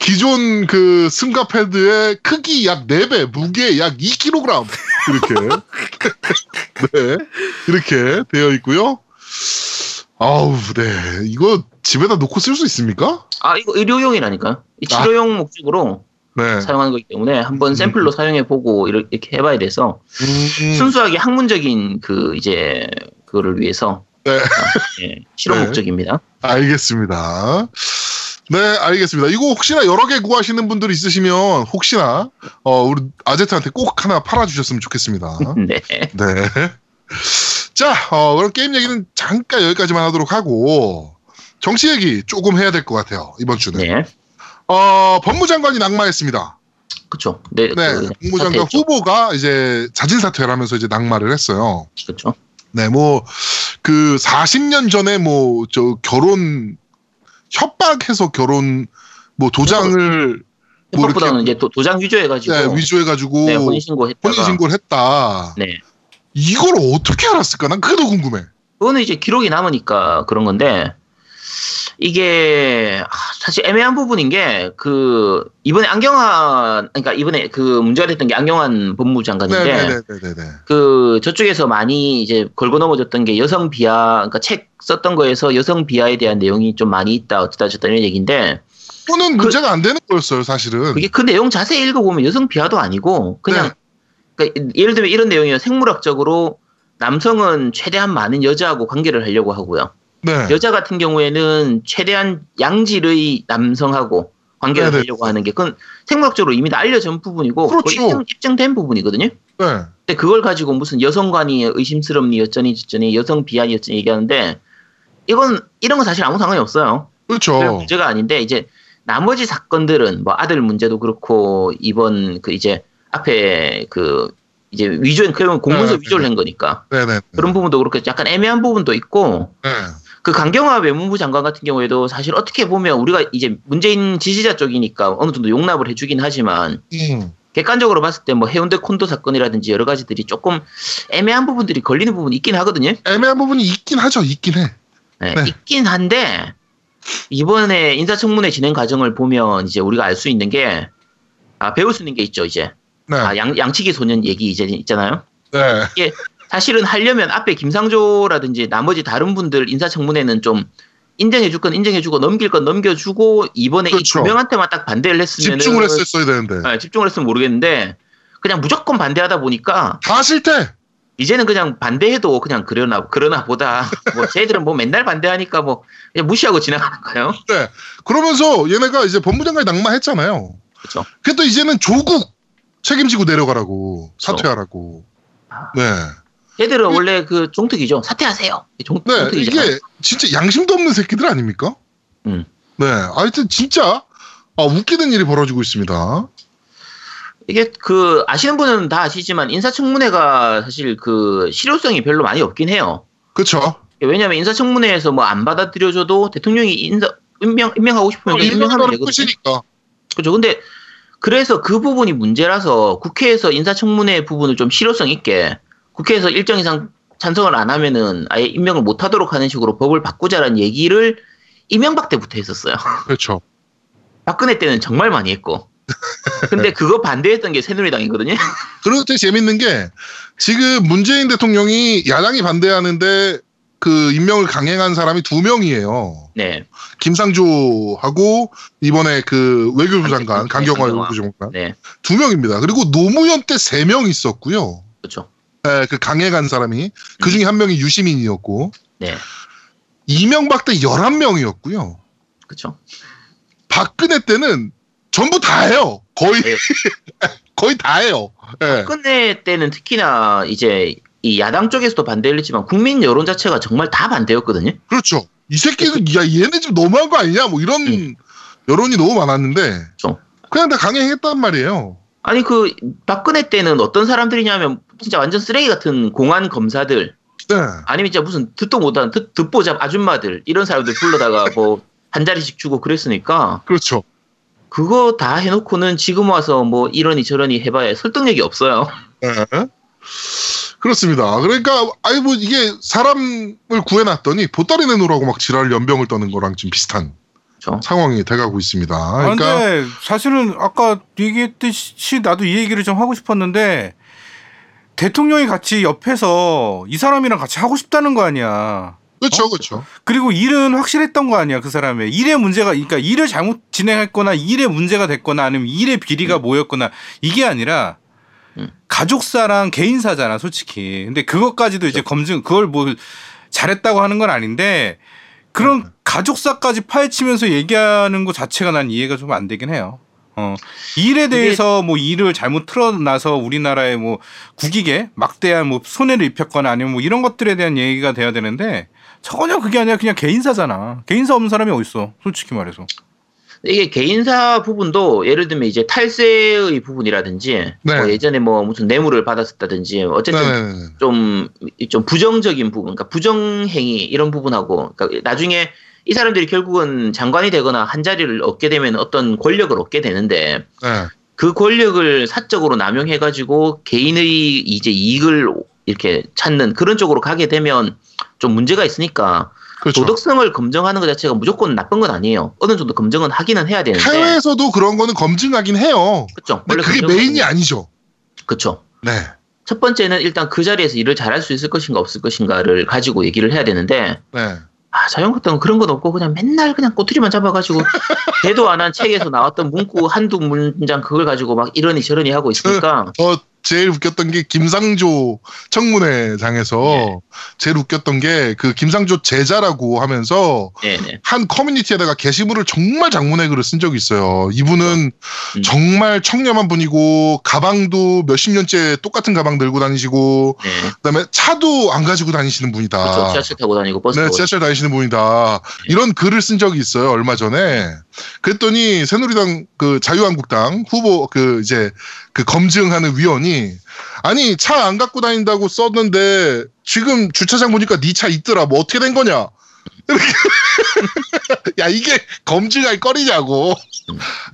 [SPEAKER 1] 기존 그 슴가 패드의 크기 약 4배, 무게 약 2kg 이렇게 네 이렇게 되어 있고요. 아우 네 이거 집에다 놓고 쓸 수 있습니까?
[SPEAKER 3] 아 이거 의료용이라니까요. 이
[SPEAKER 1] 아.
[SPEAKER 3] 치료용 목적으로
[SPEAKER 1] 네.
[SPEAKER 3] 사용하는 거기 때문에 한번 샘플로 사용해 보고 이렇게 해봐야 돼서
[SPEAKER 1] 음,
[SPEAKER 3] 순수하게 학문적인 그 이제 그거를 위해서
[SPEAKER 1] 네.
[SPEAKER 3] 아, 예, 실험
[SPEAKER 1] 네.
[SPEAKER 3] 목적입니다.
[SPEAKER 1] 알겠습니다. 네, 알겠습니다. 이거 혹시나 여러 개 구하시는 분들 있으시면 혹시나 어, 우리 아제트한테 꼭 하나 팔아 주셨으면 좋겠습니다.
[SPEAKER 3] 네.
[SPEAKER 1] 네. 자, 어, 그럼 게임 얘기는 잠깐 여기까지만 하도록 하고 정치 얘기 조금 해야 될 것 같아요 이번 주는.
[SPEAKER 3] 네.
[SPEAKER 1] 어, 법무장관이 낙마했습니다.
[SPEAKER 3] 그쵸. 네.
[SPEAKER 1] 네,
[SPEAKER 3] 그
[SPEAKER 1] 법무장관
[SPEAKER 3] 사퇴했죠.
[SPEAKER 1] 후보가 이제 자진 사퇴를 하면서 이제 낙마를 했어요.
[SPEAKER 3] 그쵸.
[SPEAKER 1] 네, 뭐, 그 40년 전에 뭐, 저 결혼, 협박해서 결혼, 뭐 도장을 뭐
[SPEAKER 3] 협박보다는 이제 도, 도장 위조해가지고
[SPEAKER 1] 네, 위조해가지고
[SPEAKER 3] 네, 혼인신고 했다가
[SPEAKER 1] 혼인신고를 했다.
[SPEAKER 3] 네.
[SPEAKER 1] 이걸 어떻게 알았을까? 난 그게 더 궁금해.
[SPEAKER 3] 그거는 이제 기록이 남으니까 그런 건데 이게 아, 사실 애매한 부분인 게 그 이번에 안경환 그러니까 이번에 그 문제가 됐던 게 안경환 법무장관인데
[SPEAKER 1] 네네네네네.
[SPEAKER 3] 그 저쪽에서 많이 이제 걸고 넘어졌던 게 여성 비하 그러니까 책 썼던 거에서 여성 비하에 대한 내용이 좀 많이 있다 어쩌다 저쩌다 이런 얘기인데
[SPEAKER 1] 그거는 문제가 안 되는 거였어요, 사실은.
[SPEAKER 3] 그게 그 내용 자세히 읽어보면 여성 비하도 아니고 그냥
[SPEAKER 1] 네.
[SPEAKER 3] 그러니까 예를 들면 이런 내용이에요 생물학적으로 남성은 최대한 많은 여자하고 관계를 하려고 하고요.
[SPEAKER 1] 네.
[SPEAKER 3] 여자 같은 경우에는 최대한 양질의 남성하고 관계를
[SPEAKER 1] 네네.
[SPEAKER 3] 하려고 하는 게 그건 생물학적으로 이미 다 알려진 부분이고
[SPEAKER 1] 그렇죠.
[SPEAKER 3] 입증, 입증된 부분이거든요.
[SPEAKER 1] 네.
[SPEAKER 3] 근데 그걸 가지고 무슨 여성관이 의심스럽니 여전히 저전이 여성 비하니 여전히 얘기하는데 이건 이런 건 사실 아무 상관이 없어요. 별
[SPEAKER 1] 그렇죠.
[SPEAKER 3] 문제가 아닌데 이제 나머지 사건들은 뭐 아들 문제도 그렇고 이번 그 이제 앞에 그 이제 위조는 그러면 공문서
[SPEAKER 1] 네,
[SPEAKER 3] 위조를 한 거니까
[SPEAKER 1] 네네.
[SPEAKER 3] 그런 부분도 그렇고 약간 애매한 부분도 있고
[SPEAKER 1] 네.
[SPEAKER 3] 그 강경화 외무부 장관 같은 경우에도 사실 어떻게 보면 우리가 이제 문재인 지지자 쪽이니까 어느 정도 용납을 해주긴 하지만
[SPEAKER 1] 음.
[SPEAKER 3] 객관적으로 봤을 때 뭐 해운대 콘도 사건이라든지 여러 가지들이 조금 애매한 부분들이 걸리는 부분이 있긴 하거든요.
[SPEAKER 1] 애매한 부분이 있긴 하죠, 있긴 해.
[SPEAKER 3] 네,
[SPEAKER 1] 네.
[SPEAKER 3] 있긴 한데 이번에 인사청문회 진행 과정을 보면 이제 우리가 알 수 있는 게 아, 배울 수 있는 게 있죠 이제
[SPEAKER 1] 네.
[SPEAKER 3] 아, 양, 양치기 소년 얘기 이제 있잖아요.
[SPEAKER 1] 네.
[SPEAKER 3] 이게 사실은 하려면 앞에 김상조라든지 나머지 다른 분들 인사청문회는 좀 인정해줄 건 인정해주고 넘길 건 넘겨주고 이번에
[SPEAKER 1] 그렇죠.
[SPEAKER 3] 이두 명한테만 딱 반대를 했으면
[SPEAKER 1] 집중을 했었어야 되는데.
[SPEAKER 3] 네, 집중을 했으면 모르겠는데 그냥 무조건 반대하다 보니까
[SPEAKER 1] 다 싫대.
[SPEAKER 3] 이제는 그냥 반대해도 그냥 그러나 그러나 보다 뭐 쟤들은 뭐 맨날 반대하니까 뭐 그냥 무시하고 지나가는 거예요.
[SPEAKER 1] 네. 그러면서 얘네가 이제 법무장관이 낙마했잖아요.
[SPEAKER 3] 그렇죠.
[SPEAKER 1] 그래도 이제는 조국 책임지고 내려가라고. 사퇴하라고.
[SPEAKER 3] 아.
[SPEAKER 1] 네.
[SPEAKER 3] 쟤들은 원래 그 종특이죠. 사퇴하세요. 종,
[SPEAKER 1] 네.
[SPEAKER 3] 종특이잖아요.
[SPEAKER 1] 이게 진짜 양심도 없는 새끼들 아닙니까?
[SPEAKER 3] 음.
[SPEAKER 1] 네. 하여튼 진짜 아, 웃기는 일이 벌어지고 있습니다.
[SPEAKER 3] 이게 그 아시는 분은 다 아시지만 인사청문회가 사실 그 실효성이 별로 많이 없긴 해요.
[SPEAKER 1] 그쵸?
[SPEAKER 3] 왜냐하면 인사청문회에서 뭐 안 받아들여줘도 대통령이 인사 임명 임명하고 싶으면 그냥 임명하면 되거든요. 그렇죠. 근데 그래서 그 부분이 문제라서 국회에서 인사청문회 부분을 좀 실효성 있게 국회에서 일정 이상 찬성을 안 하면은 아예 임명을 못 하도록 하는 식으로 법을 바꾸자라는 얘기를 이명박 때부터 했었어요.
[SPEAKER 1] 그렇죠.
[SPEAKER 3] 박근혜 때는 정말 많이 했고. 근데 그거 반대했던 게 새누리당이거든요.
[SPEAKER 1] 때 재밌는 게 지금 문재인 대통령이 야당이 반대하는데 그 임명을 강행한 사람이 두 명이에요.
[SPEAKER 3] 네,
[SPEAKER 1] 김상조하고 이번에 그 외교부 장관 강경화. 외교부 장관
[SPEAKER 3] 네,
[SPEAKER 1] 두 명입니다. 그리고 노무현 때 세 명 있었고요.
[SPEAKER 3] 그렇죠.
[SPEAKER 1] 네, 그 강행한 사람이 그 중에 한 명이 유시민이었고
[SPEAKER 3] 네,
[SPEAKER 1] 이명박 때 11명이었고요.
[SPEAKER 3] 그렇죠.
[SPEAKER 1] 박근혜 때는 전부 다 해요. 거의
[SPEAKER 3] 네.
[SPEAKER 1] 거의 다 해요. 예.
[SPEAKER 3] 박근혜 때는 특히나 이제 이 야당 쪽에서도 반대를 했지만 국민 여론 자체가 정말 다 반대였거든요.
[SPEAKER 1] 그렇죠. 이 새끼는 야 얘네 좀 너무한 거 아니냐 뭐 이런
[SPEAKER 3] 음.
[SPEAKER 1] 여론이 너무 많았는데
[SPEAKER 3] 그렇죠.
[SPEAKER 1] 그냥 다 강행했단 말이에요.
[SPEAKER 3] 아니 그 박근혜 때는 어떤 사람들이냐면 진짜 완전 쓰레기 같은 공안 검사들
[SPEAKER 1] 네.
[SPEAKER 3] 아니면 진짜 무슨 듣도 못한 듣, 듣보잡 아줌마들 이런 사람들 불러다가 뭐 한 자리씩 주고 그랬으니까
[SPEAKER 1] 그렇죠.
[SPEAKER 3] 그거 다 해놓고는 지금 와서 뭐 이러니 저러니 해봐야 설득력이 없어요.
[SPEAKER 1] 네. 그렇습니다. 그러니까 아이 뭐 이게 사람을 구해놨더니 보따리 내놓으라고 막 지랄 연병을 떠는 거랑 좀 비슷한
[SPEAKER 3] 그렇죠.
[SPEAKER 1] 상황이 돼가고 있습니다.
[SPEAKER 2] 아,
[SPEAKER 1] 그러니까
[SPEAKER 2] 사실은 아까 얘기했듯이 나도 이 얘기를 좀 하고 싶었는데 대통령이 같이 옆에서 이 사람이랑 같이 하고 싶다는 거 아니야.
[SPEAKER 1] 그렇죠, 그렇죠.
[SPEAKER 2] 그리고 일은 확실했던 거 아니야 그 사람의 일의 문제가 그러니까 일을 잘못 진행했거나 일에 문제가 됐거나 아니면 일의 비리가 모였거나 이게 아니라
[SPEAKER 3] 음.
[SPEAKER 2] 가족사랑 개인사잖아 솔직히 근데 그것까지도 이제 검증 그걸 뭐 잘했다고 하는 건 아닌데 그런 가족사까지 파헤치면서 얘기하는 것 자체가 난 이해가 좀 안 되긴 해요. 어. 일에 대해서 뭐 일을 잘못 틀어놔서 우리나라의 뭐 국익에 막대한 뭐 손해를 입혔거나 아니면 뭐 이런 것들에 대한 얘기가 돼야 되는데 전혀 그게 아니라 그냥 개인사잖아. 개인사 없는 사람이 어딨어. 솔직히 말해서.
[SPEAKER 3] 이게 개인사 부분도 예를 들면 이제 탈세의 부분이라든지
[SPEAKER 1] 네.
[SPEAKER 3] 뭐 예전에 뭐 무슨 뇌물을 받았었다든지 어쨌든
[SPEAKER 1] 네네네.
[SPEAKER 3] 좀, 좀 부정적인 부분, 그러니까 부정행위 이런 부분하고, 그러니까 나중에 이 사람들이 결국은 장관이 되거나 한 자리를 얻게 되면 어떤 권력을 얻게 되는데
[SPEAKER 1] 네.
[SPEAKER 3] 그 권력을 사적으로 남용해가지고 개인의 이제 이익을 이렇게 찾는 그런 쪽으로 가게 되면 좀 문제가 있으니까
[SPEAKER 1] 그렇죠.
[SPEAKER 3] 도덕성을 검증하는 것 자체가 무조건 나쁜 건 아니에요. 어느 정도 검증은 하기는 해야 되는데.
[SPEAKER 1] 해외에서도 그런 거는 검증하긴 해요.
[SPEAKER 3] 그렇죠.
[SPEAKER 1] 근데 그게 메인이 아니죠.
[SPEAKER 3] 그렇죠.
[SPEAKER 1] 네.
[SPEAKER 3] 첫 번째는 일단 그 자리에서 일을 잘할 수 있을 것인가 없을 것인가를 가지고 얘기를 해야 되는데
[SPEAKER 1] 네.
[SPEAKER 3] 아, 자연같은 그런 건 없고 그냥 맨날 그냥 꼬투리만 잡아가지고 대도 안 한 책에서 나왔던 문구 한두 문장 그걸 가지고 막 이러니 저러니 하고 있으니까
[SPEAKER 1] 저 제일 웃겼던 게 김상조 청문회장에서
[SPEAKER 3] 네.
[SPEAKER 1] 제일 웃겼던 게 그 김상조 제자라고 하면서
[SPEAKER 3] 네네
[SPEAKER 1] 한 커뮤니티에다가 게시물을 정말 장문의 글을 쓴 적이 있어요. 이분은
[SPEAKER 3] 음.
[SPEAKER 1] 정말 청렴한 분이고 가방도 몇십 년째 똑같은 가방 들고 다니시고
[SPEAKER 3] 네.
[SPEAKER 1] 그다음에 차도 안 가지고 다니시는 분이다.
[SPEAKER 3] 그렇죠 지하철 타고 다니고 버스
[SPEAKER 1] 네,
[SPEAKER 3] 타고
[SPEAKER 1] 지하철 다니시는 분이다. 이런 글을 쓴 적이 있어요, 얼마 전에. 그랬더니 새누리당 그 자유한국당 후보 그 이제 그 검증하는 위원이 아니 차 안 갖고 다닌다고 썼는데 지금 주차장 보니까 네 차 있더라. 뭐 어떻게 된 거냐? 야 이게 검증할 거리냐고.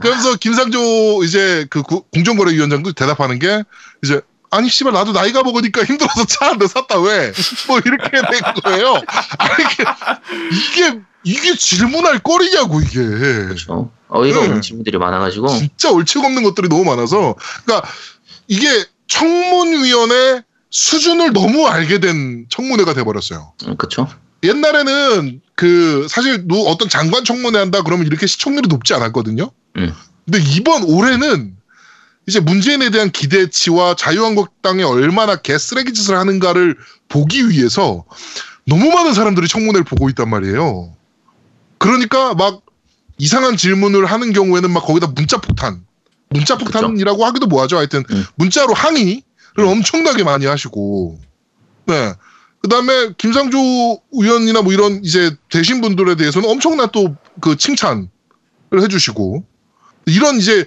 [SPEAKER 1] 그러면서 김상조 이제 그 구- 공정거래위원장도 대답하는 게 이제 아니 씨발 나도 나이가 먹으니까 힘들어서 차한대 샀다 왜? 뭐 이렇게 된 거예요. 이게 이게 질문할 거리냐고 이게.
[SPEAKER 3] 그렇죠 어이가
[SPEAKER 1] 네.
[SPEAKER 3] 없는 질문들이 많아가지고
[SPEAKER 1] 진짜 얼척 없는 것들이 너무 많아서 그러니까 이게 청문위원회 수준을 너무 알게 된 청문회가 돼버렸어요.
[SPEAKER 3] 음, 그렇죠
[SPEAKER 1] 옛날에는 그 사실 누- 어떤 장관 청문회 한다 그러면 이렇게 시청률이 높지 않았거든요.
[SPEAKER 3] 음.
[SPEAKER 1] 근데 이번 올해는 이제 문재인에 대한 기대치와 자유한국당이 얼마나 개쓰레기 짓을 하는가를 보기 위해서 너무 많은 사람들이 청문회를 보고 있단 말이에요. 그러니까 막 이상한 질문을 하는 경우에는 막 거기다 문자 폭탄, 문자 폭탄이라고 하기도 뭐하죠. 하여튼
[SPEAKER 3] 음.
[SPEAKER 1] 문자로 항의를 엄청나게 많이 하시고, 네. 그 다음에 김상조 의원이나 뭐 이런 이제 되신 분들에 대해서는 엄청난 또 그 칭찬을 해주시고, 이런 이제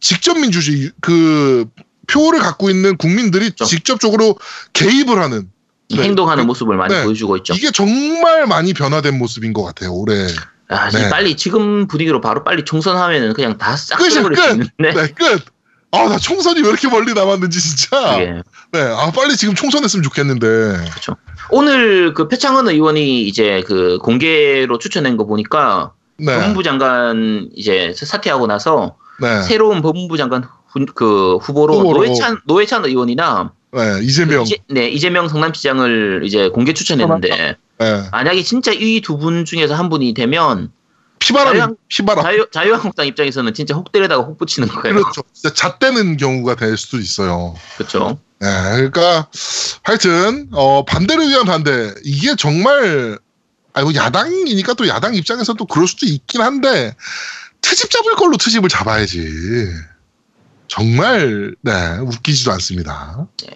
[SPEAKER 1] 직접 민주주의, 그 표를 갖고 있는 국민들이. 직접적으로 개입을 하는 네.
[SPEAKER 3] 행동하는 모습을 많이
[SPEAKER 1] 네.
[SPEAKER 3] 보여주고 있죠
[SPEAKER 1] 이게 정말 많이 변화된 모습인 것 같아요, 올해.
[SPEAKER 3] 아,
[SPEAKER 1] 네.
[SPEAKER 3] 빨리 지금 분위기로 바로 빨리 총선하면은 그냥 다싹
[SPEAKER 1] 끝이야,
[SPEAKER 3] 쓸어버릴 수
[SPEAKER 1] 끝!
[SPEAKER 3] 있는데
[SPEAKER 1] 네, 끝! 아, 나 총선이 왜 이렇게 멀리 남았는지 진짜.
[SPEAKER 3] 예.
[SPEAKER 1] 네, 아 빨리 지금 총선했으면 좋겠는데.
[SPEAKER 3] 그렇죠. 오늘 그 표창원 의원이 이제 그 공개로 추천한 거 보니까
[SPEAKER 1] 네,
[SPEAKER 3] 법무부 장관 이제 사퇴하고 나서
[SPEAKER 1] 네,
[SPEAKER 3] 새로운 법무부 장관 후, 그 후보로,
[SPEAKER 1] 후보로.
[SPEAKER 3] 노회찬 노회찬 의원이나
[SPEAKER 1] 네, 이재명.
[SPEAKER 3] 이재, 네 이재명 성남시장을 이제 공개 추천했는데
[SPEAKER 1] 네.
[SPEAKER 3] 만약에 진짜 이 두 분 중에서 한 분이 되면
[SPEAKER 1] 피바람,
[SPEAKER 3] 자유한-
[SPEAKER 1] 피바람.
[SPEAKER 3] 자유 자유한국당 입장에서는 진짜 혹 때리다가 혹 붙이는 거예요.
[SPEAKER 1] 그렇죠. 진짜 잣대는 경우가 될 수도 있어요.
[SPEAKER 3] 그렇죠.
[SPEAKER 1] 네, 그러니까 하여튼 어, 반대를 위한 반대 이게 정말 아이고 야당이니까 또 야당 입장에서 또 그럴 수도 있긴 한데 트집 잡을 걸로 트집을 잡아야지. 정말 네 웃기지도 않습니다.
[SPEAKER 3] 네.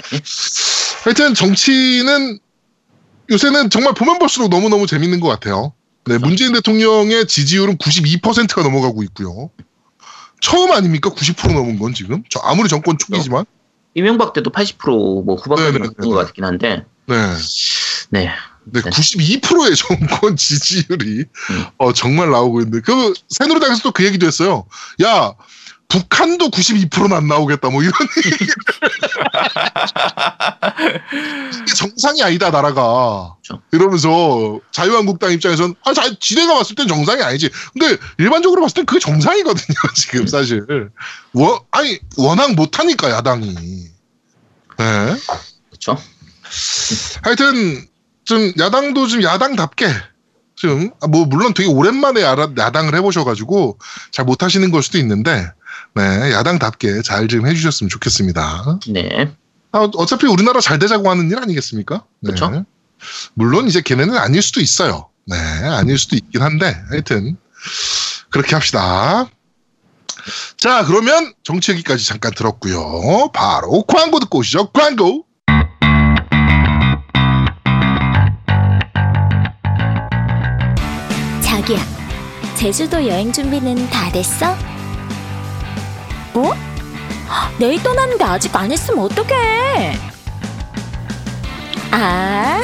[SPEAKER 1] 하여튼 정치는 요새는 정말 보면 볼수록 너무 너무 재밌는 것 같아요. 네, 문재인 대통령의 지지율은 92%가 넘어가고 있고요. 처음 아닙니까? 90% 넘은 건 지금. 저 아무리 정권 초기지만.
[SPEAKER 3] 이명박 때도 80%뭐 후반까지. 넘은 것 같긴 한데
[SPEAKER 1] 네.
[SPEAKER 3] 네
[SPEAKER 1] 네,
[SPEAKER 3] 네.
[SPEAKER 1] 92%의 정권 지지율이
[SPEAKER 3] 음.
[SPEAKER 1] 어, 정말 나오고 있는데 그 새누리당에서 또 그 얘기도 했어요. 야 북한도 92%는 안 나오겠다 뭐 이런 정상이 아니다 나라가.
[SPEAKER 3] 그렇죠.
[SPEAKER 1] 이러면서 자유한국당 입장에서는 아, 자, 지네가 봤을 땐 정상이 아니지. 근데 일반적으로 봤을 땐 그게 정상이거든요 지금 사실. 워, 아니 워낙 못하니까 야당이. 네.
[SPEAKER 3] 그렇죠.
[SPEAKER 1] 하여튼 좀 야당도 좀 야당답게 좀 뭐 물론 되게 오랜만에 야당을 해보셔가지고 잘 못하시는 걸 수도 있는데 네 야당답게 잘 좀 해주셨으면 좋겠습니다.
[SPEAKER 3] 네
[SPEAKER 1] 아, 어차피 우리나라 잘 되자고 하는 일 아니겠습니까? 네.
[SPEAKER 3] 그쵸.
[SPEAKER 1] 물론 이제 걔네는 아닐 수도 있어요. 네 아닐 수도 있긴 한데 하여튼 그렇게 합시다. 자 그러면 정치 얘기까지 잠깐 들었고요. 바로 광고 듣고 오시죠. 광고.
[SPEAKER 5] 자기야, 제주도 여행 준비는 다 됐어? 뭐? 내일 떠나는데 아직 안 했으면 어떡해? 아,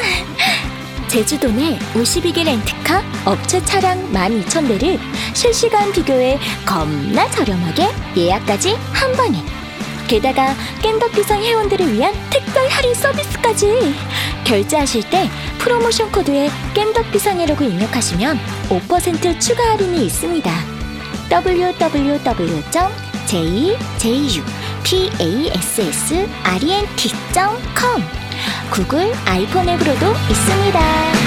[SPEAKER 5] 제주도 내 52개 렌트카 업체 차량 12,000대를 실시간 비교해 겁나 저렴하게 예약까지 한 번에. 게다가 깸덕비상 회원들을 위한 특별 할인 서비스까지. 결제하실 때 프로모션 코드에 깸덕비상이라고 입력하시면 5% 추가 할인이 있습니다. www.jjupassrent.com 구글 아이폰 앱으로도 있습니다.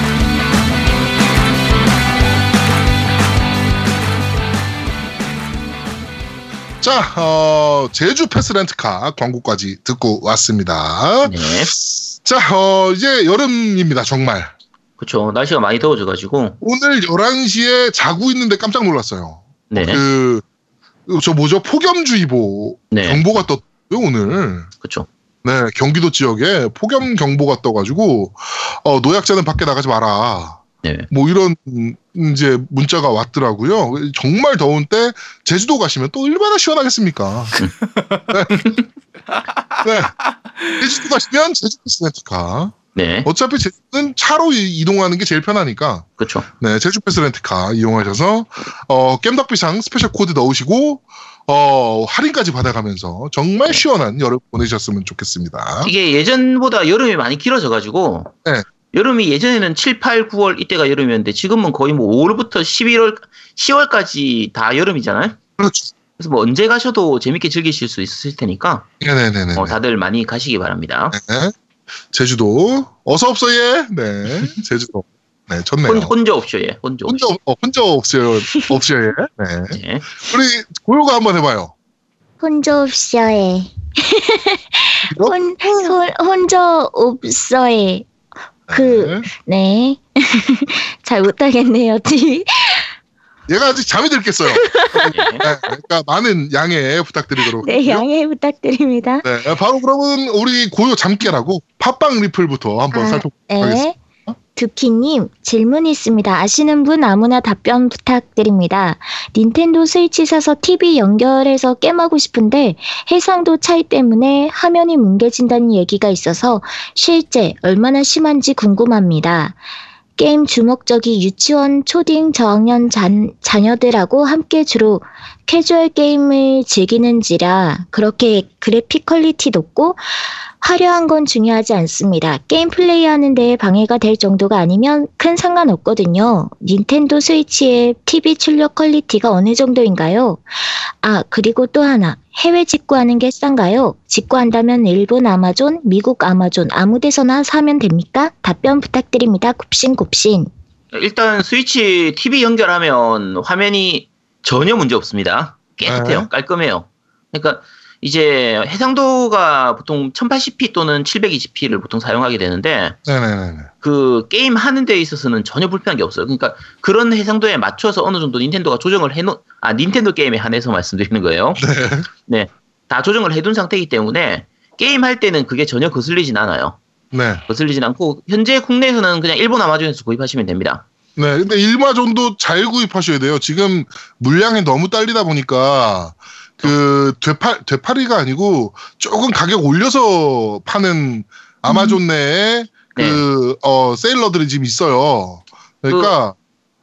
[SPEAKER 1] 자, 어, 제주 패스 렌트카 광고까지 듣고 왔습니다.
[SPEAKER 3] 네
[SPEAKER 1] 자, 어, 이제 여름입니다, 정말.
[SPEAKER 3] 그렇죠. 날씨가 많이 더워져가지고
[SPEAKER 1] 오늘 11시에 자고 있는데 깜짝 놀랐어요.
[SPEAKER 3] 네
[SPEAKER 1] 그, 저 뭐죠? 폭염주의보
[SPEAKER 3] 네.
[SPEAKER 1] 경보가 떴어요, 오늘.
[SPEAKER 3] 그렇죠.
[SPEAKER 1] 네, 경기도 지역에 폭염 경보가 떠가지고, 어, 노약자는 밖에 나가지 마라. 네뭐 이런, 음, 이제 문자가 왔더라고요. 정말 더운 때 제주도 가시면 또 얼마나 시원하겠습니까? 네. 네. 제주도 가시면 제주 패스 렌트카.
[SPEAKER 3] 네
[SPEAKER 1] 어차피 제주는 차로 이- 이동하는 게 제일 편하니까
[SPEAKER 3] 그렇죠.
[SPEAKER 1] 네 제주 패스 렌트카 이용하셔서 어 겜덕비상 스페셜 코드 넣으시고 어 할인까지 받아가면서 정말 시원한 여름 보내셨으면 좋겠습니다.
[SPEAKER 3] 이게 예전보다 여름이 많이 길어져 가지고
[SPEAKER 1] 네.
[SPEAKER 3] 여름이 예전에는 7, 8, 9월 이때가 여름이었는데 지금은 거의 뭐 5월부터 11월, 10월까지 다 여름이잖아요.
[SPEAKER 1] 그렇죠.
[SPEAKER 3] 그래서 뭐 언제 가셔도 재밌게 즐기실 수 있으실 테니까
[SPEAKER 1] 네네네네.
[SPEAKER 3] 어, 다들 많이 가시기 바랍니다.
[SPEAKER 1] 네. 제주도 어서 없어 예. 네 제주도 네 좋네요.
[SPEAKER 3] 혼, 혼자 옵쇼에 혼자
[SPEAKER 1] 혼자
[SPEAKER 3] 옵쇼.
[SPEAKER 1] 어, 혼자 없어요 없어요 예. 네.
[SPEAKER 3] 네.
[SPEAKER 1] 우리 고요가 한번 해봐요.
[SPEAKER 4] 혼자 없어요. 혼, 혼, 혼자 없어요. 그,
[SPEAKER 1] 네.
[SPEAKER 4] 네. 잘 못하겠네요. 뒤.
[SPEAKER 1] 얘가 아직 잠이 들겠어요.
[SPEAKER 3] 네.
[SPEAKER 1] 네, 그러니까 많은 양해 부탁드리도록
[SPEAKER 4] 네,
[SPEAKER 1] 하고요.
[SPEAKER 4] 양해 부탁드립니다.
[SPEAKER 1] 네, 바로 그러면 우리 고요 잠깨라고 팟빵 리플부터 한번
[SPEAKER 4] 아,
[SPEAKER 1] 살펴보도록 하겠습니다.
[SPEAKER 4] 네. 두키님, 질문 있습니다. 아시는 분 아무나 답변 부탁드립니다. 닌텐도 스위치 사서 TV 연결해서 게임하고 싶은데 해상도 차이 때문에 화면이 뭉개진다는 얘기가 있어서 실제 얼마나 심한지 궁금합니다. 게임 주목적이 유치원, 초딩, 저학년 잔, 자녀들하고 함께 주로 캐주얼 게임을 즐기는지라 그렇게 그래픽 퀄리티 높고 화려한 건 중요하지 않습니다. 게임 플레이하는 데에 방해가 될 정도가 아니면 큰 상관없거든요. 닌텐도 스위치의 TV 출력 퀄리티가 어느 정도인가요? 아, 그리고 또 하나. 해외 직구하는 게 싼가요? 직구한다면 일본 아마존, 미국 아마존 아무 데서나 사면 됩니까? 답변 부탁드립니다. 굽신굽신.
[SPEAKER 3] 일단 스위치 TV 연결하면 화면이 전혀 문제 없습니다. 깨끗해요.
[SPEAKER 1] 네.
[SPEAKER 3] 깔끔해요. 그러니까 이제 해상도가 보통 1080p 또는 720p를 보통 사용하게 되는데
[SPEAKER 1] 네네네.
[SPEAKER 3] 그 게임 하는 데 있어서는 전혀 불편한 게 없어요. 그러니까 그런 해상도에 맞춰서 어느 정도 닌텐도가 조정을 해놓 아 닌텐도 게임에 한해서 말씀드리는 거예요. 네. 다 조정을 해둔 상태이기 때문에 게임 할 때는 그게 전혀 거슬리진 않아요.
[SPEAKER 1] 네.
[SPEAKER 3] 거슬리진 않고 현재 국내에서는 그냥 일본 아마존에서 구입하시면 됩니다.
[SPEAKER 1] 네. 근데 일마존도 잘 구입하셔야 돼요. 지금 물량이 너무 딸리다 보니까 그 되팔 되팔이가 아니고 조금 가격 올려서 파는 아마존 내에 그어 세일러들이 지금 있어요. 그러니까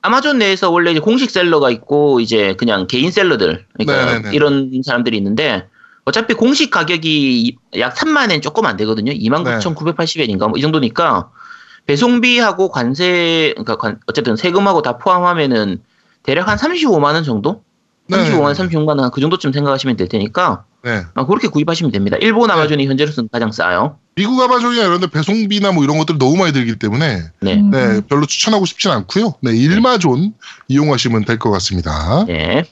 [SPEAKER 3] 아마존 내에서 원래 이제 공식 셀러가 있고 이제 그냥 개인 셀러들 그러니까
[SPEAKER 1] 네네네.
[SPEAKER 3] 이런 사람들이 있는데 어차피 공식 가격이 약 3만 엔 조금 안 되거든요. 29,980엔인가 뭐 이 정도니까 배송비하고 관세 그러니까 관- 어쨌든 세금하고 다 포함하면은 대략 한 35만 원 정도? 35만 원, 36만 원 그 정도쯤 생각하시면 될 테니까
[SPEAKER 1] 네.
[SPEAKER 3] 아, 그렇게 구입하시면 됩니다. 일본 아마존이 현재로서는 가장 싸요.
[SPEAKER 1] 미국 아마존이나 이런 데 배송비나 뭐 이런 것들 너무 많이 들기 때문에
[SPEAKER 3] 네.
[SPEAKER 4] 음.
[SPEAKER 1] 네 별로 추천하고 싶진 않고요. 네 일마존 이용하시면 될 것 같습니다.
[SPEAKER 3] 네.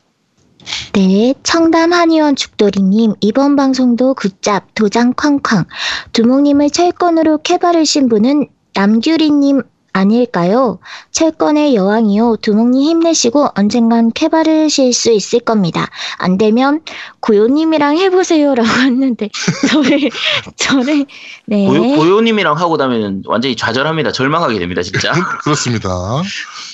[SPEAKER 4] 네, 청담 한의원 죽돌이님, 이번 방송도 굿잡, 도장 쾅쾅. 두목님을 철권으로 캐바르신 분은 남규리님 아닐까요? 철권의 여왕이요. 두목님 힘내시고 언젠간 캐바르실 수 있을 겁니다. 안 되면 고요님이랑 해보세요라고 했는데, 저를, 저를, 네.
[SPEAKER 3] 고요, 고요님이랑 하고 나면은 완전히 좌절합니다. 절망하게 됩니다, 진짜.
[SPEAKER 1] 그렇습니다.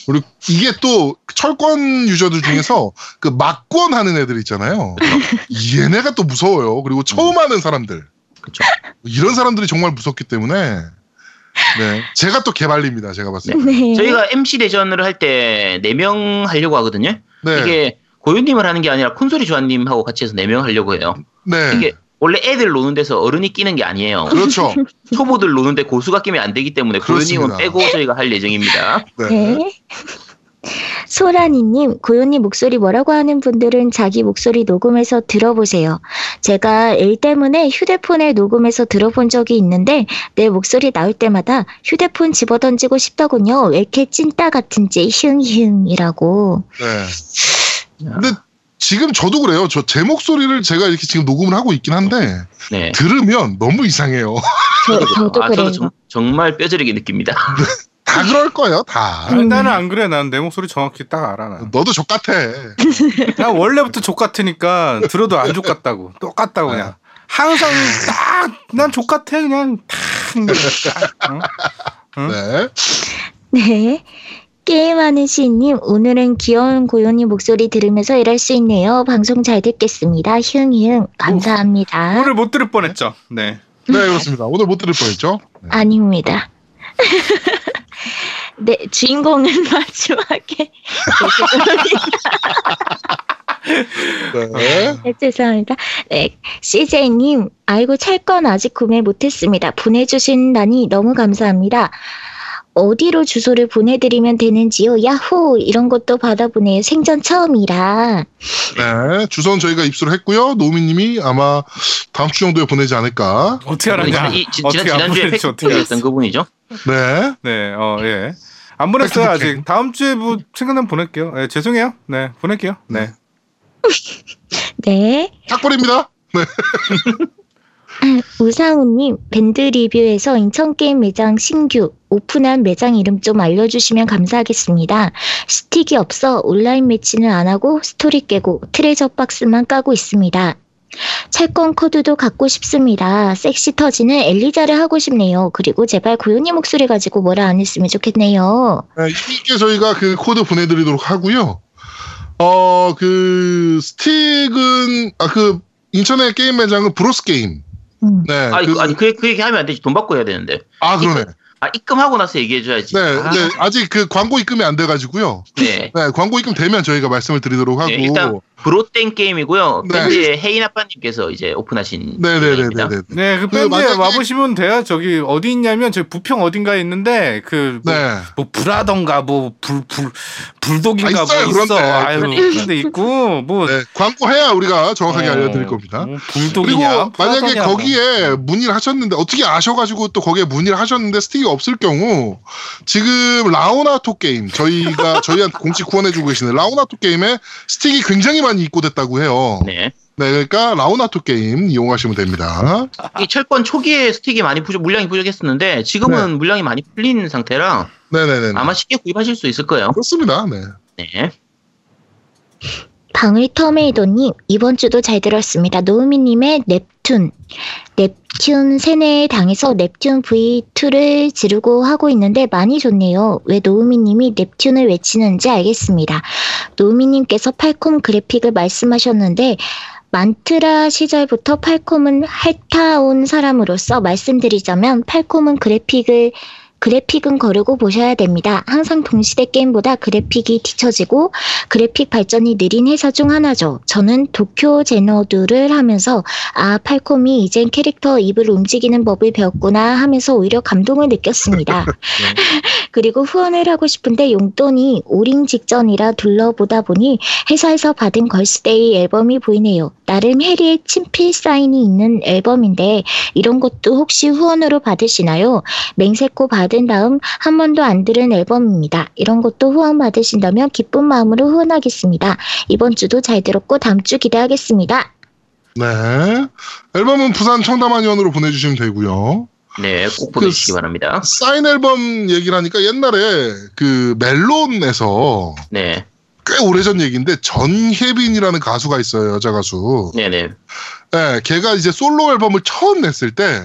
[SPEAKER 1] 그리고 이게 또 철권 유저들 중에서 그 막권 하는 애들 있잖아요. 얘네가 또 무서워요. 그리고 처음 하는 사람들.
[SPEAKER 3] 그쵸.
[SPEAKER 1] 이런 사람들이 정말 무섭기 때문에 네 제가 또 개발립니다. 제가 봤을 때.
[SPEAKER 4] 네.
[SPEAKER 3] 저희가 MC 대전을 할 때 4명 하려고 하거든요.
[SPEAKER 1] 네.
[SPEAKER 3] 이게 고유님을 하는 게 아니라 콘솔이 조아님하고 같이 해서 4명 하려고 해요.
[SPEAKER 1] 네.
[SPEAKER 3] 이게 원래 애들 노는 데서 어른이 끼는 게 아니에요.
[SPEAKER 1] 그렇죠.
[SPEAKER 3] 초보들 노는데 고수가 끼면 안 되기 때문에 고유님은. 빼고 저희가 할 예정입니다.
[SPEAKER 1] 네.
[SPEAKER 4] 네. 소라니님, 고요님 목소리 뭐라고 하는 분들은 자기 목소리 녹음해서 들어보세요. 제가 일 때문에 휴대폰에 녹음해서 들어본 적이 있는데 내 목소리 나올 때마다 휴대폰 집어던지고 싶더군요. 왜 이렇게 찐따 같은지 흉흉이라고.
[SPEAKER 1] 네. 근데 지금 저도 그래요. 저 제 목소리를 제가 이렇게 지금 녹음을 하고 있긴 한데
[SPEAKER 3] 네.
[SPEAKER 1] 들으면 너무 이상해요.
[SPEAKER 4] 저, 저도
[SPEAKER 3] 아,
[SPEAKER 4] 그래요.
[SPEAKER 3] 저도 정, 정말 뼈저리게 느낍니다.
[SPEAKER 1] 다 그럴 거예요. 다.
[SPEAKER 2] 아니, 나는 안 그래. 난 내 목소리 정확히 딱 알아. 나.
[SPEAKER 1] 너도 족 같아.
[SPEAKER 2] 난 원래부터 족 같으니까 들어도 안 족 같다고. 똑같다고 그냥. 항상 딱 난 족 같아 그냥 탁. 어? 응?
[SPEAKER 1] 네.
[SPEAKER 4] 네. 게임하는 시인님, 오늘은 귀여운 고요님 목소리 들으면서 일할 수 있네요. 방송 잘 듣겠습니다. 흉흉. 감사합니다.
[SPEAKER 2] 오늘 못 들을 뻔했죠. 네.
[SPEAKER 1] 네, 그렇습니다. 오늘 못 들을 뻔했죠. 네.
[SPEAKER 4] 아닙니다. 네, 주인공은 마지막에.
[SPEAKER 1] 네.
[SPEAKER 4] 네, 죄송합니다. 네, CJ님, 아이고, 찰건 아직 구매 못했습니다. 보내주신다니 너무 감사합니다. 어디로 주소를 보내드리면 되는지요? 야호! 이런 것도 받아보네요. 생전 처음이라.
[SPEAKER 1] 네. 주소는 저희가 입수를 했고요. 노미님이 아마 다음 주 정도에 보내지 않을까.
[SPEAKER 2] 어떻게 알았냐?
[SPEAKER 3] 이, 지, 지난주에 팩트였던? 그분이죠.
[SPEAKER 1] 네.
[SPEAKER 2] 네, 어, 예. 안 보냈어요, 아직. 다음 주에 뭐, 생각나면 보낼게요. 예, 죄송해요. 네, 보낼게요. 네.
[SPEAKER 4] 네.
[SPEAKER 1] 탁벌입니다.
[SPEAKER 4] 우상우님, 밴드 리뷰에서 인천게임 매장 신규 오픈한 매장 이름 좀 알려주시면 감사하겠습니다. 스틱이 없어 온라인 매치는 안 하고 스토리 깨고 treasure box만 까고 있습니다. 철권 코드도 갖고 싶습니다. 섹시 터지는 엘리자를 하고 싶네요. 그리고 제발 고요님 목소리 가지고 뭐라 안 했으면 좋겠네요.
[SPEAKER 1] 네, 이게 저희가 그 코드 보내드리도록 하고요. 어, 그, 스틱은, 아, 그, 인천의 게임 매장은 브로스 게임.
[SPEAKER 4] 음.
[SPEAKER 1] 네.
[SPEAKER 3] 아니,
[SPEAKER 1] 그,
[SPEAKER 3] 그, 아니 그, 그 얘기 하면 안 되지. 돈 받고 해야 되는데.
[SPEAKER 1] 아, 그러네.
[SPEAKER 3] 아, 입금하고 나서 얘기해줘야지.
[SPEAKER 1] 네,
[SPEAKER 3] 아,
[SPEAKER 1] 네, 아직 그 광고 입금이 안 돼가지고요.
[SPEAKER 3] 네.
[SPEAKER 1] 네, 광고 입금 되면 저희가 말씀을 드리도록 하고.
[SPEAKER 3] 네, 일단 브로땡 게임이고요.
[SPEAKER 1] 네.
[SPEAKER 3] 밴드의 혜인 아빠님께서 이제 오픈하신
[SPEAKER 1] 네네네네네.
[SPEAKER 3] 게임입니다.
[SPEAKER 2] 네,
[SPEAKER 1] 그그
[SPEAKER 2] 밴드에
[SPEAKER 1] 만약에-
[SPEAKER 2] 와보시면 돼요. 저기 어디 있냐면 저 부평 어딘가에 있는데 그 뭐,
[SPEAKER 1] 네.
[SPEAKER 2] 뭐 불하던가 뭐 불 불 불독인가
[SPEAKER 1] 아, 있어요,
[SPEAKER 2] 뭐 있어. 아유 그런데 있고 뭐
[SPEAKER 1] 네, 광고해야 우리가 정확하게
[SPEAKER 2] 어,
[SPEAKER 1] 알려드릴 겁니다.
[SPEAKER 2] 뭐
[SPEAKER 1] 그리고
[SPEAKER 2] 불독이냐?
[SPEAKER 1] 만약에
[SPEAKER 2] 불하더냐, 뭐.
[SPEAKER 1] 거기에 문의를 하셨는데 어떻게 아셔가지고 또 거기에 문의를 하셨는데 스틱이 없을 경우 지금 라오나토 게임 저희가 저희한테 공식 후원해주고 계시는 라오나토 게임에 스틱이 굉장히 많이 입고됐다고 해요. 네.
[SPEAKER 3] 네.
[SPEAKER 1] 그러니까 라오나토 게임 이용하시면 됩니다.
[SPEAKER 3] 이 철권 초기에 스틱이 많이 부족, 물량이 부족했었는데 지금은 물량이 많이 풀린 상태라
[SPEAKER 1] 네네네.
[SPEAKER 3] 아마 쉽게 구입하실 수 있을 거예요.
[SPEAKER 1] 그렇습니다. 네.
[SPEAKER 3] 네.
[SPEAKER 4] 방울터메이도님 이번 주도 잘 들었습니다. 노우미님의 넵튠 넵튠 세뇌에 당해서 넵튠 V2를 지르고 하고 있는데 많이 좋네요. 왜 노우미님이 넵튠을 외치는지 알겠습니다. 노우미님께서 팔콤 그래픽을 말씀하셨는데 만트라 시절부터 팔콤은 핥아온 사람으로서 말씀드리자면 팔콤은 그래픽을 그래픽은 거르고 보셔야 됩니다. 항상 동시대 게임보다 그래픽이 뒤처지고 그래픽 발전이 느린 회사 중 하나죠. 저는 도쿄 제너두를 하면서 아 팔콤이 이젠 캐릭터 입을 움직이는 법을 배웠구나 하면서 오히려 감동을 느꼈습니다. 그리고 후원을 하고 싶은데 용돈이 오링 직전이라 둘러보다 보니 회사에서 받은 걸스데이 앨범이 보이네요. 나름 해리의 친필 사인이 있는 앨범인데 이런 것도 혹시 후원으로 받으시나요? 맹세코 받은 다음 한 번도 안 들은 앨범입니다. 이런 것도 후원 받으신다면 기쁜 마음으로 후원하겠습니다. 이번 주도 잘 들었고 다음 주 기대하겠습니다.
[SPEAKER 1] 네. 앨범은 부산 청담한의원으로 보내주시면 되고요.
[SPEAKER 3] 네, 꼭 보내주시기 바랍니다.
[SPEAKER 1] 사인 앨범 얘기를 하니까 옛날에 그 멜론에서
[SPEAKER 3] 네,
[SPEAKER 1] 꽤 오래전 얘기인데 전혜빈이라는 가수가 있어요 여자 가수.
[SPEAKER 3] 네, 네.
[SPEAKER 1] 예, 걔가 이제 솔로 앨범을 처음 냈을 때.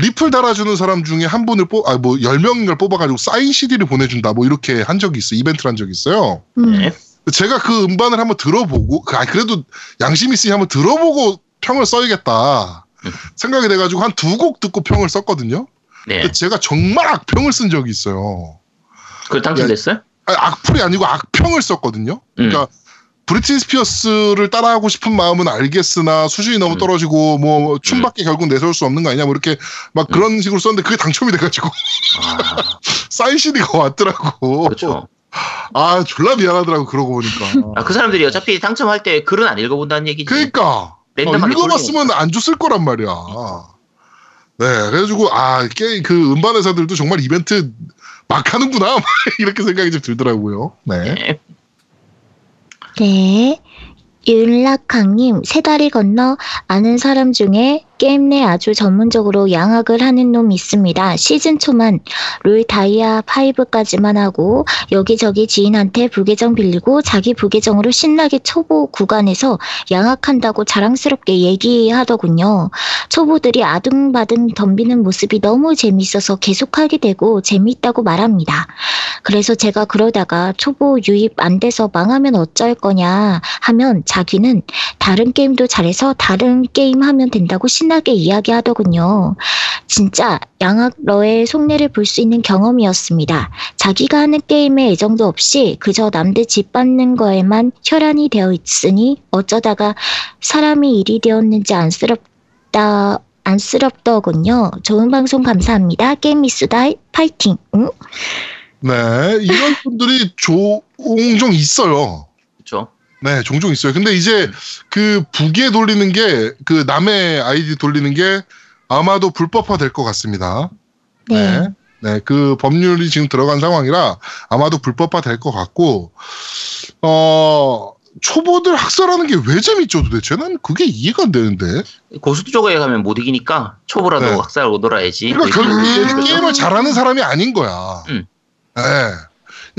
[SPEAKER 1] 리플 달아주는 사람 중에 한 분을 뽑, 아, 뭐, 10명인가를 뽑아가지고 사인 CD를 보내준다, 뭐, 이렇게 한 적이 있어. 이벤트를 한 적이 있어요.
[SPEAKER 4] 음,
[SPEAKER 3] 네.
[SPEAKER 1] 제가 그 음반을 한번 들어보고, 그, 아, 그래도 양심 있으니 한번 들어보고 평을 써야겠다.
[SPEAKER 3] 음.
[SPEAKER 1] 생각이 돼가지고 한 두 곡 듣고 평을 썼거든요.
[SPEAKER 3] 네.
[SPEAKER 1] 제가 정말 악평을 쓴 적이 있어요.
[SPEAKER 3] 그 당첨됐어요?
[SPEAKER 1] 아니, 악플이 아니고 악평을 썼거든요.
[SPEAKER 3] 음.
[SPEAKER 1] 그러니까 브리티 스피어스를 따라하고 싶은 마음은 알겠으나 수준이 너무
[SPEAKER 3] 음.
[SPEAKER 1] 떨어지고 뭐 춤밖에 결국 내세울 수 없는 거 아니냐 뭐 이렇게 막 그런 식으로 썼는데 그게 당첨이 돼가지고
[SPEAKER 3] 아,
[SPEAKER 1] 사인 CD가 왔더라고.
[SPEAKER 3] 그렇죠.
[SPEAKER 1] 아 졸라 미안하더라고 그러고 보니까.
[SPEAKER 3] 아, 그 사람들이 어차피 당첨할 때 글은 안 읽어본다는 얘기지.
[SPEAKER 1] 그러니까 어, 읽어봤으면 안 줬을 거란 말이야. 네, 그래가지고 아 이게 그 음반 회사들도 정말 이벤트 막 하는구나 이렇게 생각이 좀 들더라고요. 네.
[SPEAKER 3] 네.
[SPEAKER 4] 네. 윤락강님, 세 다리 건너 아는 사람 중에 게임 내 아주 전문적으로 양악을 하는 놈 있습니다. 시즌 초만 롤 다이아 5까지만 하고 여기저기 지인한테 부계정 빌리고 자기 부계정으로 신나게 초보 구간에서 양악한다고 자랑스럽게 얘기하더군요. 초보들이 아둥바둥 덤비는 모습이 너무 재밌어서 계속하게 되고 재밌다고 말합니다. 그래서 제가 그러다가 초보 유입 안 돼서 망하면 어쩔 거냐 하면 자기는 다른 게임도 잘해서 다른 게임 하면 된다고 신 나게 이야기하더군요. 진짜 양악러의 속내를 볼 수 있는 경험이었습니다. 자기가 하는 게임에 애정도 없이 그저 남들 짓밟는 거에만 혈안이 되어 있으니 어쩌다가 사람이 일이 되었는지 안쓰럽다 안쓰럽더군요. 좋은 방송 감사합니다. 게임 미수다 파이팅. 응?
[SPEAKER 1] 네, 이런 분들이 종종 있어요. 네, 종종 있어요. 근데 이제 그 부계 돌리는 게 그 남의 아이디 돌리는 게 아마도 불법화 될 것 같습니다.
[SPEAKER 4] 네.
[SPEAKER 1] 네. 네, 그 법률이 지금 들어간 상황이라 아마도 불법화 될 것 같고, 어, 초보들 학살하는 게 왜 재밌죠 도대체? 난 그게 이해가 안 되는데.
[SPEAKER 3] 고수도 쪽에 가면 못 이기니까 초보라도
[SPEAKER 1] 네.
[SPEAKER 3] 학살하고 놀아야지.
[SPEAKER 1] 그러니까
[SPEAKER 3] 뭐
[SPEAKER 1] 결국
[SPEAKER 3] 거죠.
[SPEAKER 1] 게임을 잘하는 사람이 아닌 거야.
[SPEAKER 3] 음.
[SPEAKER 1] 네.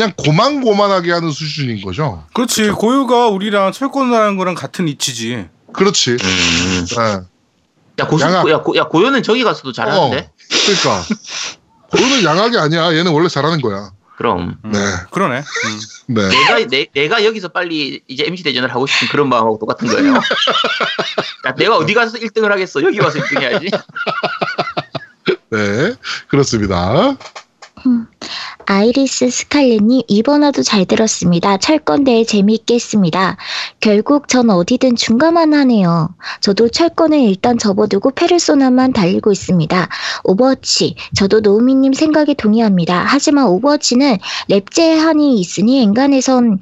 [SPEAKER 1] 그냥 고만고만하게 하는 수준인 거죠.
[SPEAKER 2] 그렇지 고유가 우리랑 철권하는 거랑 같은 이치지.
[SPEAKER 1] 그렇지.
[SPEAKER 3] 음.
[SPEAKER 1] 네.
[SPEAKER 3] 야 고수. 야, 고, 야 고요는 저기 가서도 잘하는데.
[SPEAKER 1] 어, 그러니까. 고유는 양악이 아니야. 얘는 원래 잘하는 거야.
[SPEAKER 3] 그럼
[SPEAKER 2] 음,
[SPEAKER 1] 네.
[SPEAKER 2] 그러네. 음.
[SPEAKER 1] 네.
[SPEAKER 3] 내가 내, 내가 여기서 빨리 이제 MC 대전을 하고 싶은 그런 마음하고 똑같은 거예요. 야, 내가 어디 가서 1등을 하겠어? 여기 와서 1등 해야지.
[SPEAKER 1] 네. 그렇습니다.
[SPEAKER 4] 아이리스 스칼렛님 이번 화도 잘 들었습니다. 철권대회 재미있게 했습니다. 결국 전 어디든 중간만 하네요. 저도 철권을 일단 접어두고 페르소나만 달리고 있습니다. 오버워치 저도 노우미님 생각에 동의합니다. 하지만 오버워치는 렙 제한이 있으니 엔간에선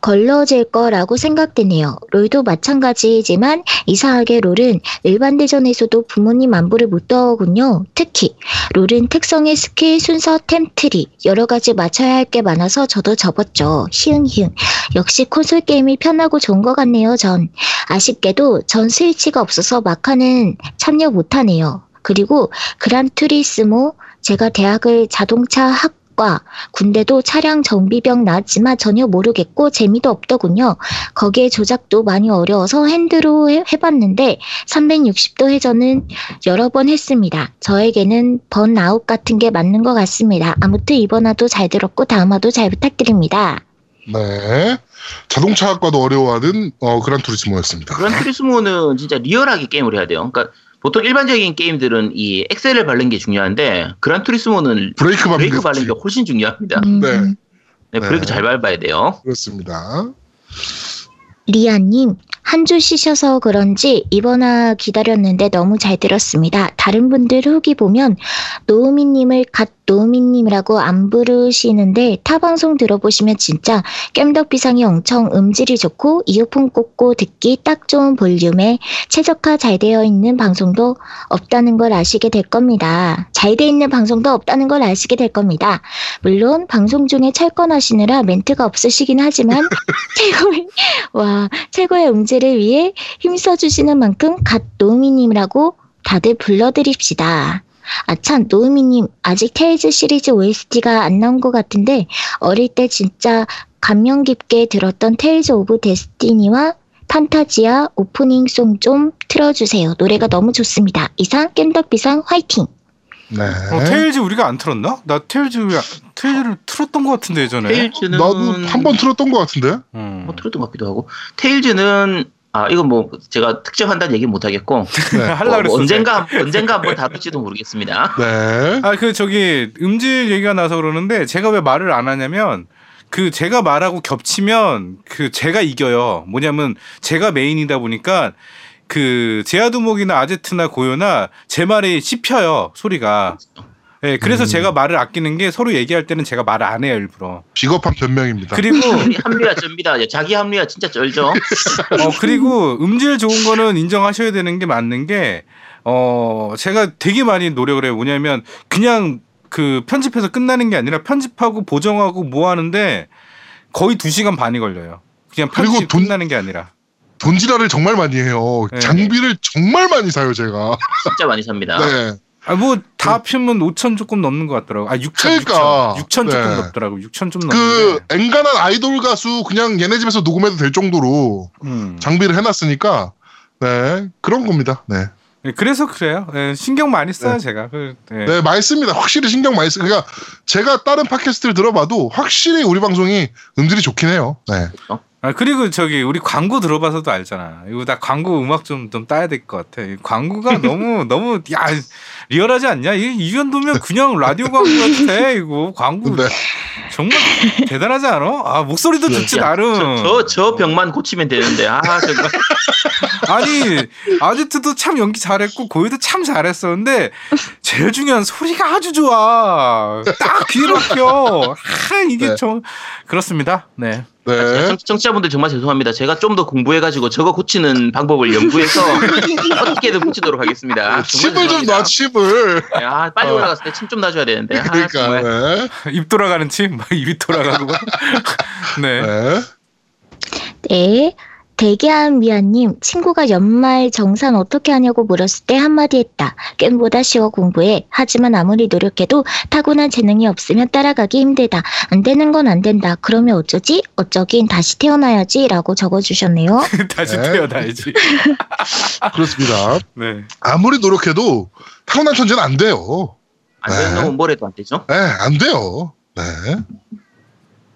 [SPEAKER 4] 걸러질 거라고 생각되네요. 롤도 마찬가지지만 이상하게 롤은 일반 대전에서도 부모님 안부를 묻더군요. 특히 롤은 특성의 스킬, 순서, 템트리 여러 가지 맞춰야 할 게 많아서 저도 접었죠. 히응히응. 역시 콘솔 게임이 편하고 좋은 것 같네요. 전 아쉽게도 전 스위치가 없어서 마카는 참여 못하네요. 그리고 그란투리스모 제가 대학을 자동차 학 과 군대도 차량 정비병 나왔지만 전혀 모르겠고 재미도 없더군요. 거기에 조작도 많이 어려워서 핸드로 해, 해봤는데 360도 회전은 여러 번 했습니다. 저에게는 번아웃 같은 게 맞는 것 같습니다. 아무튼 이번 화도 잘 들었고 다음 화도 잘 부탁드립니다.
[SPEAKER 1] 네. 자동차학과도 어려워하는 어, 그란투리스모였습니다.
[SPEAKER 3] 그란투리스모는 진짜 리얼하게 게임을 해야 돼요. 그러니까 보통 일반적인 게임들은 이 엑셀을 밟는 게 중요한데 그란투리스모는
[SPEAKER 1] 브레이크 밟는
[SPEAKER 3] 브레이크
[SPEAKER 1] 게
[SPEAKER 3] 밟는 게 훨씬 중요합니다.
[SPEAKER 4] 음,
[SPEAKER 1] 네.
[SPEAKER 3] 네, 브레이크
[SPEAKER 1] 네.
[SPEAKER 3] 잘 밟아야 돼요.
[SPEAKER 1] 그렇습니다.
[SPEAKER 4] 리아님, 한 주 쉬셔서 그런지 이번 화 기다렸는데 너무 잘 들었습니다. 다른 분들 후기 보면 노우미님을 갓 노우미님이라고 안 부르시는데 타 방송 들어보시면 진짜 깸덕비상이 엄청 음질이 좋고 이어폰 꽂고 듣기 딱 좋은 볼륨에 최적화 잘 되어 있는 방송도 없다는 걸 아시게 될 겁니다. 잘 돼 있는 방송도 없다는 걸 아시게 될 겁니다. 물론 방송 중에 철권하시느라 멘트가 없으시긴 하지만 최고의 와 최고의 음질을 위해 힘써 주시는 만큼 갓 노우미님이라고 다들 불러드립시다. 아참 노우미님 아직 테일즈 시리즈 OST가 안 나온 것 같은데 어릴 때 진짜 감명 깊게 들었던 테일즈 오브 데스티니와 판타지아 오프닝송 좀 틀어주세요. 노래가 너무 좋습니다. 이상 겜덕비상 화이팅!
[SPEAKER 1] 네.
[SPEAKER 2] 어, 테일즈 우리가 안 틀었나? 나 테일즈 테일즈를 틀었던 것 같은데 예전에.
[SPEAKER 3] 테일즈는
[SPEAKER 1] 나도 한 번 틀었던 것 같은데.
[SPEAKER 2] 음.
[SPEAKER 3] 뭐 틀었던 것 같기도 하고 테일즈는 아 이건 뭐 제가 특정한다는 얘기 못 하겠고
[SPEAKER 1] 네.
[SPEAKER 2] 할라
[SPEAKER 3] 뭐
[SPEAKER 2] 그랬어.
[SPEAKER 3] 언젠가 언젠가 한번 다룰지도 모르겠습니다.
[SPEAKER 1] 네.
[SPEAKER 2] 아 그 저기 음질 얘기가 나서 그러는데 제가 왜 말을 안 하냐면 그 제가 말하고 겹치면 그 제가 이겨요. 뭐냐면 제가 메인이다 보니까 그 제아두목이나 아제트나 고요나 제 말이 씹혀요 소리가. 예, 그래서
[SPEAKER 1] 음.
[SPEAKER 2] 제가 말을 아끼는 게 서로 얘기할 때는 제가 말을 안 해요 일부러.
[SPEAKER 1] 비겁한 변명입니다.
[SPEAKER 2] 그리고
[SPEAKER 3] 합리화 쩝니다. 자기 합리화 진짜 쩔죠.
[SPEAKER 2] 어 그리고 음질 좋은 거는 인정하셔야 되는 게 맞는 게 어 제가 되게 많이 노력을 해요. 뭐냐면 그냥 그 편집해서 끝나는 게 아니라 편집하고 보정하고 뭐 하는데 거의 2시간 반이 걸려요. 그냥
[SPEAKER 1] 그리고
[SPEAKER 2] 편집
[SPEAKER 1] 돈-
[SPEAKER 2] 끝나는 게 아니라.
[SPEAKER 1] 돈지랄을 정말 많이 해요.
[SPEAKER 2] 네.
[SPEAKER 1] 장비를 정말 많이 사요, 제가.
[SPEAKER 3] 진짜 많이 삽니다.
[SPEAKER 1] 네.
[SPEAKER 2] 아 뭐다 합치면 5천 조금 넘는 것 같더라고. 아 6천
[SPEAKER 1] 그러니까.
[SPEAKER 2] 6천 6천 조금
[SPEAKER 1] 네.
[SPEAKER 2] 넘더라고. 6천
[SPEAKER 1] 좀그
[SPEAKER 2] 넘는데.
[SPEAKER 1] 엔간한 아이돌 가수 그냥 얘네 집에서 녹음해도 될 정도로
[SPEAKER 2] 음.
[SPEAKER 1] 장비를 해놨으니까 네 그런 겁니다. 네,
[SPEAKER 2] 네, 그래서 그래요. 예, 신경 많이 써요
[SPEAKER 1] 네.
[SPEAKER 2] 제가. 그, 예.
[SPEAKER 1] 네 많이 씁니다. 확실히 신경 많이 쓰. 그러니까 제가 다른 팟캐스트를 들어봐도 확실히 우리 방송이 음질이 좋긴 해요. 네,
[SPEAKER 2] 아 그리고 저기 우리 광고 들어봐서도 알잖아. 이거 나 광고 음악 좀 좀 따야 될 것 같아. 이 광고가 너무 너무 야 리얼하지 않냐? 이, 이 정도면 그냥 라디오 광고 같아. 이거 광고
[SPEAKER 1] 네.
[SPEAKER 2] 정말 대단하지 않아? 아 목소리도 좋지
[SPEAKER 3] 야,
[SPEAKER 2] 나름.
[SPEAKER 3] 저, 저, 저 병만 고치면 되는데 아 정말
[SPEAKER 2] 아니 아지트도 참 연기 잘했고 고유도 참 잘했었는데 제일 중요한 소리가 아주 좋아. 딱 귀에 막혀. 아 이게
[SPEAKER 1] 네.
[SPEAKER 2] 좀 그렇습니다. 네.
[SPEAKER 1] 네.
[SPEAKER 3] 청- 청취자분들 정말 죄송합니다. 제가 좀 더 공부해가지고 저거 고치는 방법을 연구해서 어떻게든 고치도록 하겠습니다. 정말
[SPEAKER 1] 칩을 좀. 놔, 칩을.
[SPEAKER 3] 네, 아, 빨리
[SPEAKER 1] 어.
[SPEAKER 3] 올라갔을 때 침 좀 놔줘야 되는데. 아,
[SPEAKER 1] 그러니까. 네.
[SPEAKER 2] 입 돌아가는 침, 막 입이 돌아가고. 네.
[SPEAKER 1] 네.
[SPEAKER 4] 네. 대기한 미아님, 친구가 연말 정산 어떻게 하냐고 물었을 때 한마디 했다. 게임보다 쉬워 공부해. 하지만 아무리 노력해도 타고난 재능이 없으면 따라가기 힘들다. 안 되는 건 안 된다. 그러면 어쩌지? 어쩌긴 다시 태어나야지. 라고 적어주셨네요.
[SPEAKER 2] 다시
[SPEAKER 1] 네.
[SPEAKER 2] 태어나야지.
[SPEAKER 1] 그렇습니다.
[SPEAKER 2] 네.
[SPEAKER 1] 아무리 노력해도 타고난 천재는 안 돼요.
[SPEAKER 3] 안 되는
[SPEAKER 1] 네.
[SPEAKER 3] 건 뭐래도 안 되죠.
[SPEAKER 1] 네, 안 돼요. 네.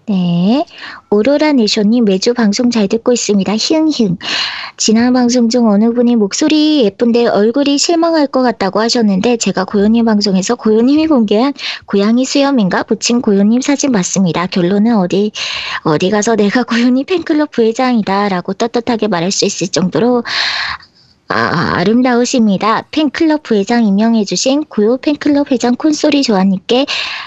[SPEAKER 4] 네. 오로라 네쇼님 매주 방송 잘 듣고 있습니다. 히응히응. 지난 방송 중 어느 분이 목소리 예쁜데 얼굴이 실망할 것 같다고 하셨는데 제가 고요님 방송에서 고요님이 공개한 고양이 수염인가 붙인 고요님 사진 맞습니다. 결론은 어디 어디 가서 내가 고요님 팬클럽 부회장이다라고 떳떳하게 말할 수 있을 정도로 아, 아름다우십니다. 팬클럽 부회장 임명해주신 고요 팬클럽 회장 콘솔이 조아님께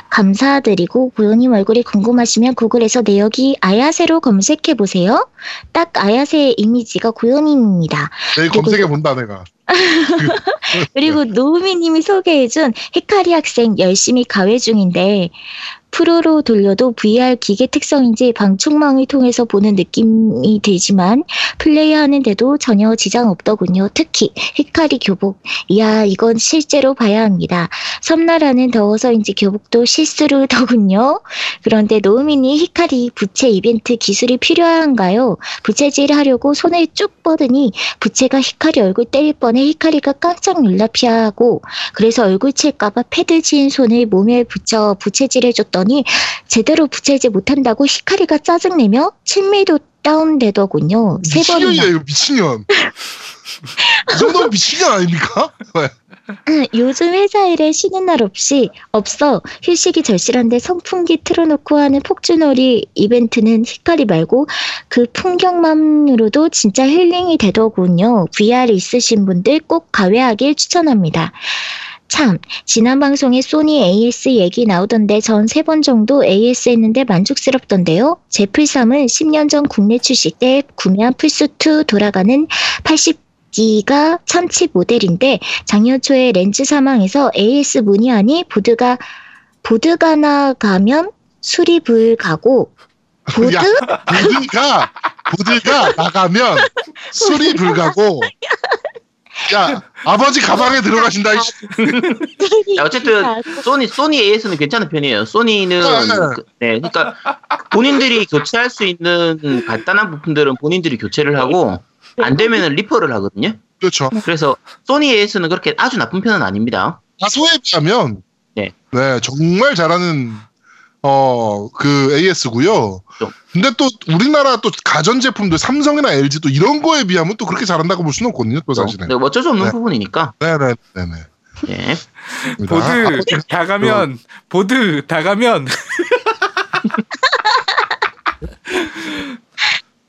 [SPEAKER 4] 감사드리고 고요님 얼굴이 궁금하시면 구글에서 내역이 아야세로 검색해보세요. 딱 아야세의 이미지가 고요님입니다.
[SPEAKER 1] 내일 검색해 본다 내가.
[SPEAKER 4] 그리고 노우미님이 소개해준 헤카리 학생 열심히 가외 중인데 프로로 돌려도 VR 기계 특성인지 방충망을 통해서 보는 느낌이 들지만 플레이하는데도 전혀 지장 없더군요. 특히 히카리 교복. 이야 이건 실제로 봐야 합니다. 섬나라는 더워서인지 교복도 실수로더군요. 그런데 노우미니 히카리 부채 이벤트 기술이 필요한가요? 부채질 하려고 손을 쭉 뻗으니 부채가 히카리 얼굴 때릴 뻔해 히카리가 깜짝 놀라 피하고 그래서 얼굴 칠까봐 패드 친 손을 몸에 붙여 부채질해줬 더니 제대로 부채질 못한다고 히카리가 짜증내며 친밀도 다운되더군요. 세 번이나.
[SPEAKER 1] 이거 미친년. 이 정도면 미친년 아닙니까? 왜?
[SPEAKER 4] 요즘 회사 일에 쉬는 날 없이 없어 휴식이 절실한데 선풍기 틀어놓고 하는 폭주놀이 이벤트는 히카리 말고 그 풍경만으로도 진짜 힐링이 되더군요. VR 있으신 분들 꼭 가외하길 추천합니다. 참, 지난 방송에 소니 AS 얘기 나오던데 전 세 번 정도 AS 했는데 만족스럽던데요. 제 풀3은 10년 전 국내 출시 때 구매한 플스2 돌아가는 80 기가 참치 모델인데 작년 초에 렌즈 사망해서 AS 문의하니 보드가 보드가 나가면 수리 불 가고 보드?
[SPEAKER 1] 야, 보드가 보드가 나가면 술이 불가고. 야 아버지 가방에 들어가신다. 이씨.
[SPEAKER 3] 야, 어쨌든 소니 소니 AS는 괜찮은 편이에요. 소니는
[SPEAKER 1] 네.
[SPEAKER 3] 그- 네, 그러니까 본인들이 교체할 수 있는 간단한 부품들은 본인들이 교체를 하고 안 되면은 리퍼를 하거든요.
[SPEAKER 1] 그렇죠.
[SPEAKER 3] 그래서 소니 AS는 그렇게 아주 나쁜 편은 아닙니다.
[SPEAKER 1] 타사에 비하면
[SPEAKER 3] 네.
[SPEAKER 1] 네, 정말 잘하는 어 그 AS고요.
[SPEAKER 3] 좀.
[SPEAKER 1] 근데 또 우리나라 또 가전 제품들 삼성이나 LG도 이런 거에 비하면 또 그렇게 잘한다고 볼 수는 없거든요. 또 사실은.
[SPEAKER 3] 네, 뭐 어쩔 수 없는
[SPEAKER 1] 네.
[SPEAKER 3] 부분이니까.
[SPEAKER 1] 네 네 네 네.
[SPEAKER 3] 예.
[SPEAKER 2] 보드 나가면 보드 나가면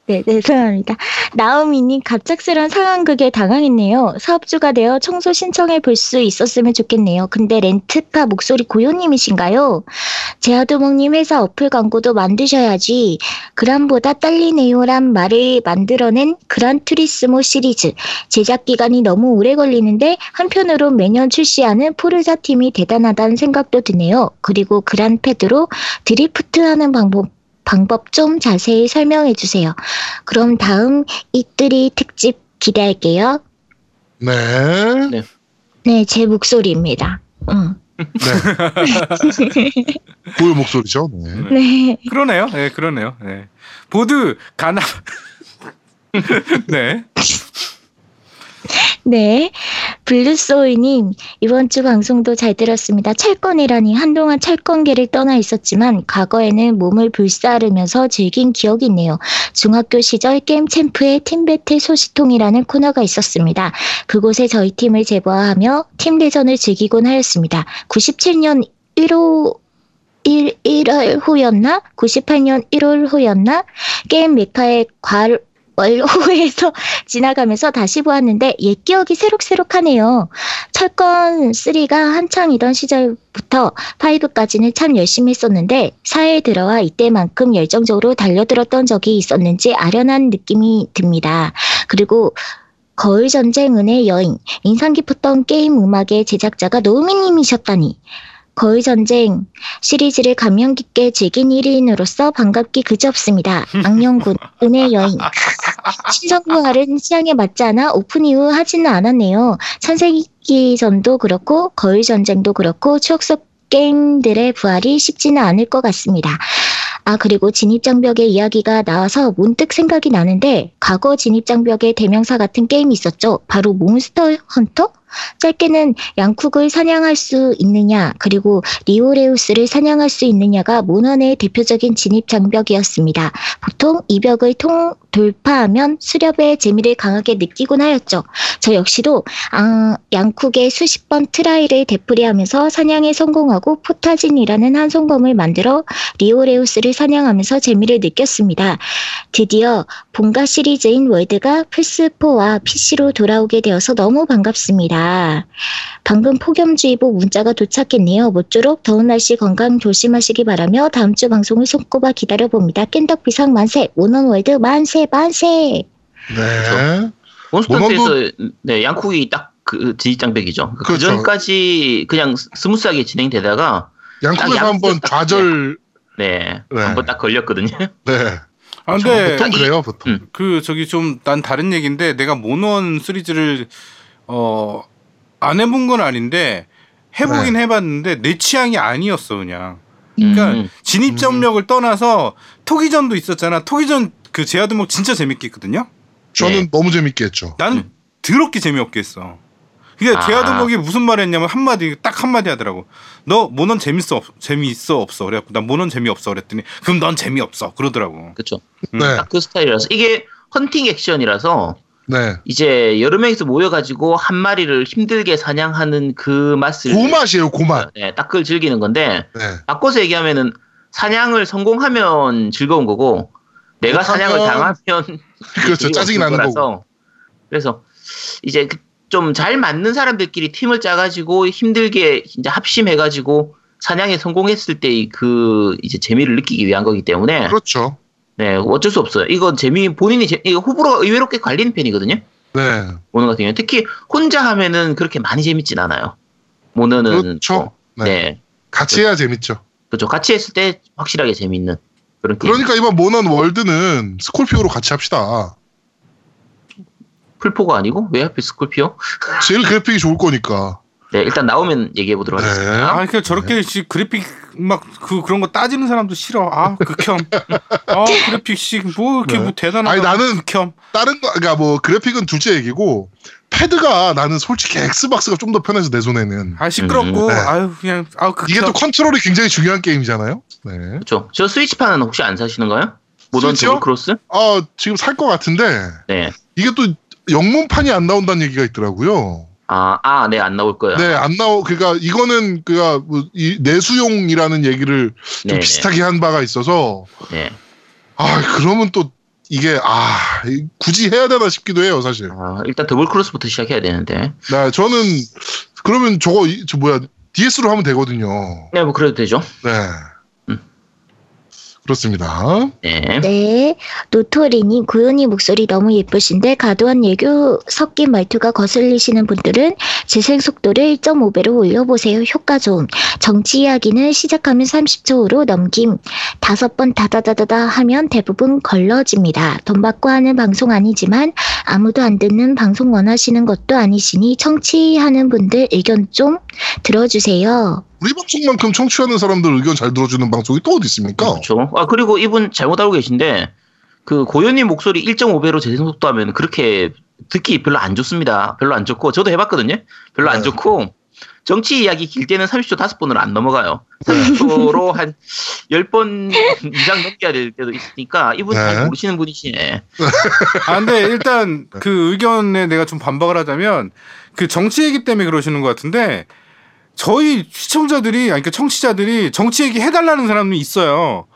[SPEAKER 4] 네, 네, 죄송합니다. 나우미님 갑작스런 상황극에 당황했네요. 사업주가 되어 청소 신청해 볼 수 있었으면 좋겠네요. 근데 렌트카 목소리 고요님이신가요? 제아도목님 회사 어플 광고도 만드셔야지. 그란보다 딸리네요란 말을 만들어낸 그란투리스모 시리즈. 제작 기간이 너무 오래 걸리는데 한편으로 매년 출시하는 포르자 팀이 대단하다는 생각도 드네요. 그리고 그란패드로 드리프트하는 방법 방법 좀 자세히 설명해 주세요. 그럼 다음 이뜨리 특집 기대할게요.
[SPEAKER 1] 네.
[SPEAKER 3] 네.
[SPEAKER 4] 네, 제 목소리입니다. 응.
[SPEAKER 1] 네. 고유 목소리죠. 네.
[SPEAKER 4] 네.
[SPEAKER 2] 그러네요. 네, 그러네요. 네. 보드 가나 네.
[SPEAKER 4] 네. 블루소이님, 이번 주 방송도 잘 들었습니다. 철권이라니 한동안 철권계를 떠나 있었지만 과거에는 몸을 불사르면서 즐긴 기억이 있네요. 중학교 시절 게임 챔프의 팀배틀 소식통이라는 코너가 있었습니다. 그곳에 저희 팀을 제보하며 팀 대전을 즐기곤 하였습니다. 97년 1호 1, 1월 후였나? 98년 1월 후였나? 게임 메카의 괄, 월호에서 지나가면서 다시 보았는데 옛 기억이 새록새록하네요. 철권 3가 한창이던 시절부터 5까지는 참 열심히 했었는데 사회에 들어와 이때만큼 열정적으로 달려들었던 적이 있었는지 아련한 느낌이 듭니다. 그리고 거울 전쟁은의 여인 인상 깊었던 게임 음악의 제작자가 노우미님이셨다니 거의 전쟁 시리즈를 감명 깊게 즐긴 1인으로서 반갑기 그지없습니다. 악령군, 은혜 여인. 신성부활은 취향에 맞지 않아 오픈 이후 하지는 않았네요. 창세기전도 그렇고 거울 전쟁도 그렇고 추억 속 게임들의 부활이 쉽지는 않을 것 같습니다. 아 그리고 진입장벽의 이야기가 나와서 문득 생각이 나는데 과거 진입장벽의 대명사 같은 게임이 있었죠. 바로 몬스터 헌터? 짧게는 얀쿡을 사냥할 수 있느냐, 그리고 리오레우스를 사냥할 수 있느냐가 모넌의 대표적인 진입 장벽이었습니다. 보통 이 벽을 통 돌파하면 수렵의 재미를 강하게 느끼곤 하였죠. 저 역시도 아, 얀쿡의 수십 번 try를 되풀이하면서 사냥에 성공하고 포타진이라는 한손검을 만들어 리오레우스를 사냥하면서 재미를 느꼈습니다. 드디어 본가 시리즈인 월드가 플스4와 PC로 돌아오게 되어서 너무 반갑습니다. 방금 폭염주의보 문자가 도착했네요. 모쪼록 더운 날씨 건강 조심하시기 바라며 다음 주 방송을 손꼽아 기다려봅니다. 겜덕비상 만세, 모넌월드 만세 만세.
[SPEAKER 1] 네.
[SPEAKER 3] 몬스터에서 네, 얀쿡이 딱그 진입장벽이죠. 그
[SPEAKER 1] 그렇죠.
[SPEAKER 3] 전까지 그냥 스무스하게 진행되다가
[SPEAKER 1] 얀쿡에서
[SPEAKER 3] 얀-
[SPEAKER 1] 한번 좌절.
[SPEAKER 3] 네,
[SPEAKER 1] 네.
[SPEAKER 3] 한번 딱 걸렸거든요.
[SPEAKER 1] 네.
[SPEAKER 2] 아, 근데
[SPEAKER 1] 보통 그래요 보통.
[SPEAKER 3] 음.
[SPEAKER 2] 그 저기 좀 난 다른 얘기인데 내가 모넌 시리즈를 어 안 해본 건 아닌데 해보긴
[SPEAKER 1] 네.
[SPEAKER 2] 해봤는데 내 취향이 아니었어 그냥. 그러니까
[SPEAKER 3] 음.
[SPEAKER 2] 진입 장벽을 떠나서 토기전도 있었잖아. 토기전 그 제아드목 진짜 재밌게 했거든요.
[SPEAKER 1] 저는
[SPEAKER 3] 네.
[SPEAKER 1] 너무 재밌게 했죠.
[SPEAKER 2] 나는
[SPEAKER 3] 음.
[SPEAKER 2] 더럽게 재미없게 했어. 그러니까
[SPEAKER 3] 아.
[SPEAKER 2] 제아드목이 무슨 말 했냐면 한마디 딱 한마디 하더라고. 너 모넌 재밌어 없, 재미있어 없어. 그래갖고 난 모넌 재미없어 그랬더니 그럼 넌 재미없어 그러더라고.
[SPEAKER 3] 그렇죠.
[SPEAKER 2] 음.
[SPEAKER 1] 네.
[SPEAKER 3] 딱그 스타일이라서 이게 헌팅 액션이라서
[SPEAKER 1] 네.
[SPEAKER 3] 이제 여러 명이서 모여가지고 한 마리를 힘들게 사냥하는 그 맛을
[SPEAKER 1] 고맛이에요 고맛.
[SPEAKER 3] 네, 딱 그걸 즐기는 건데
[SPEAKER 1] 네.
[SPEAKER 3] 바꿔서 얘기하면은 사냥을 성공하면 즐거운 거고 내가 사냥을 당하면
[SPEAKER 1] 그렇죠. 짜증이 나는. 거고.
[SPEAKER 3] 그래서 이제 좀 잘 맞는 사람들끼리 팀을 짜가지고 힘들게 이제 합심해가지고 사냥에 성공했을 때그 이제 재미를 느끼기 위한 거기 때문에
[SPEAKER 1] 그렇죠.
[SPEAKER 3] 네 어쩔 수 없어요. 이건 재미 본인이 재, 이거 호불호가 의외로 꽤 갈리는 편이거든요.
[SPEAKER 1] 네.
[SPEAKER 3] 모노 같은 경우 특히 혼자 하면은 그렇게 많이 재밌진 않아요. 모넌은
[SPEAKER 1] 그렇죠.
[SPEAKER 3] 또,
[SPEAKER 1] 네.
[SPEAKER 3] 네.
[SPEAKER 1] 같이 해야 재밌죠.
[SPEAKER 3] 그렇죠. 같이 했을 때 확실하게 재밌는 그런 게임.
[SPEAKER 1] 그러니까 이번 모넌 월드는 스콜피오로 같이 합시다.
[SPEAKER 3] 플포가 아니고 왜 하필 스콜피오?
[SPEAKER 1] 제일 그래픽이 좋을 거니까.
[SPEAKER 3] 네 일단 나오면 얘기해 보도록
[SPEAKER 1] 네.
[SPEAKER 3] 하겠습니다.
[SPEAKER 2] 아, 그러니까 저렇게 씨 그래픽 막 그 그런 거 따지는 사람도 싫어. 아, 극혐. 아, 그래픽 씨뭐 이렇게
[SPEAKER 1] 네.
[SPEAKER 2] 뭐 대단하다.
[SPEAKER 1] 아니, 나는-
[SPEAKER 2] 극혐.
[SPEAKER 1] 다른 거, 그러니까 뭐 그래픽은 둘째 얘기고 패드가 나는 솔직히 엑스박스가 좀 더 편해서 내 손에는.
[SPEAKER 2] 아, 시끄럽고
[SPEAKER 1] 음, 네.
[SPEAKER 2] 아유 그냥 아, 극혐.
[SPEAKER 1] 이게 또 컨트롤이 굉장히 중요한 게임이잖아요. 네.
[SPEAKER 3] 그렇죠. 저 스위치판은 혹시 안 사시는 거예요?
[SPEAKER 1] 모넌?
[SPEAKER 3] 더블 크로스?
[SPEAKER 1] 아 지금 살 것 같은데
[SPEAKER 3] 네.
[SPEAKER 1] 이게 또 영문판이 안 나온다는 얘기가 있더라고요.
[SPEAKER 3] 아, 아, 네, 안 나올 거예요.
[SPEAKER 1] 네, 안 나오. 그러니까 이거는 그가 뭐 이 내수용이라는 얘기를 좀
[SPEAKER 3] 네,
[SPEAKER 1] 비슷하게 한 바가 있어서
[SPEAKER 3] 네.
[SPEAKER 1] 아 그러면 또 이게 아 이- 굳이 해야 되나 싶기도 해요 사실.
[SPEAKER 3] 아, 일단 더블 크로스부터 시작해야 되는데.
[SPEAKER 1] 네, 저는 그러면 저거 이- 저 뭐야 DS로 하면 되거든요.
[SPEAKER 3] 네, 뭐 그래도 되죠.
[SPEAKER 1] 네.
[SPEAKER 3] 음.
[SPEAKER 1] 그렇습니다.
[SPEAKER 3] 네.
[SPEAKER 4] 네, 노토리님 고현이 목소리 너무 예쁘신데 과도한 예교 섞인 말투가 거슬리시는 분들은 재생 속도를 1.5배로 올려보세요. 효과 좋음. 정치 이야기는 시작하면 30초로 넘김. 다섯 번 다다다다다 하면 대부분 걸러집니다. 돈 받고 하는 방송 아니지만 아무도 안 듣는 방송 원하시는 것도 아니시니 청취하는 분들 의견 좀 들어주세요.
[SPEAKER 1] 우리 방송만큼 청취하는 사람들 의견 잘 들어주는 방송이 또 어디 있습니까?
[SPEAKER 3] 그렇죠. 아, 그리고 이분 잘못 알고 계신데, 그 고현님 목소리 1.5배로 재생 속도 하면 그렇게 듣기 별로 안 좋습니다. 별로 안 좋고, 저도 해봤거든요. 별로 안
[SPEAKER 1] 네.
[SPEAKER 3] 좋고, 정치 이야기 길 때는 30초 5번으로 안 넘어가요. 30초로 한 10번 이상 넘겨야 될 때도 있으니까, 이분
[SPEAKER 1] 네.
[SPEAKER 3] 잘 모르시는 분이시네.
[SPEAKER 2] 아 근데 일단 그 의견에 내가 좀 반박을 하자면 그 정치 얘기 때문에 그러시는 것 같은데 저희 시청자들이 아니 그러니까 청취자들이 정치 얘기 해달라는 사람이 있어요.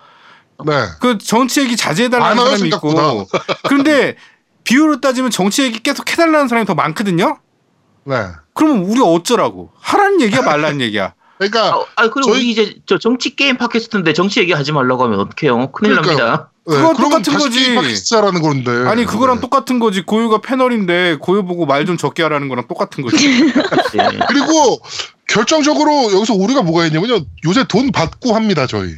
[SPEAKER 1] 네.
[SPEAKER 2] 그 정치 얘기 자제해달라는 사람이 있고
[SPEAKER 1] 생각보다.
[SPEAKER 2] 그런데 비율로 따지면 정치 얘기 계속 해달라는 사람이 더 많거든요.
[SPEAKER 1] 네.
[SPEAKER 2] 그러면 우리 어쩌라고 하라는 얘기야 말라는 얘기야.
[SPEAKER 1] 그러니까
[SPEAKER 3] 아, 아, 그리고
[SPEAKER 1] 저희-
[SPEAKER 3] 우리 이제 저 정치 게임 팟캐스트인데 정치 얘기 하지 말라고 하면 어떡해요? 큰일
[SPEAKER 1] 그러니까요.
[SPEAKER 3] 납니다.
[SPEAKER 1] 네,
[SPEAKER 2] 그건 똑같은 거지.
[SPEAKER 1] 팟캐스트라는 건데.
[SPEAKER 2] 아니 그거랑
[SPEAKER 1] 네.
[SPEAKER 2] 똑같은 거지 고유가 패널인데 고유 보고 말 좀 적게 하라는 거랑 똑같은 거지.
[SPEAKER 3] 네.
[SPEAKER 1] 그리고 결정적으로 여기서 우리가 뭐가 있냐면요. 요새 돈 받고 합니다 저희.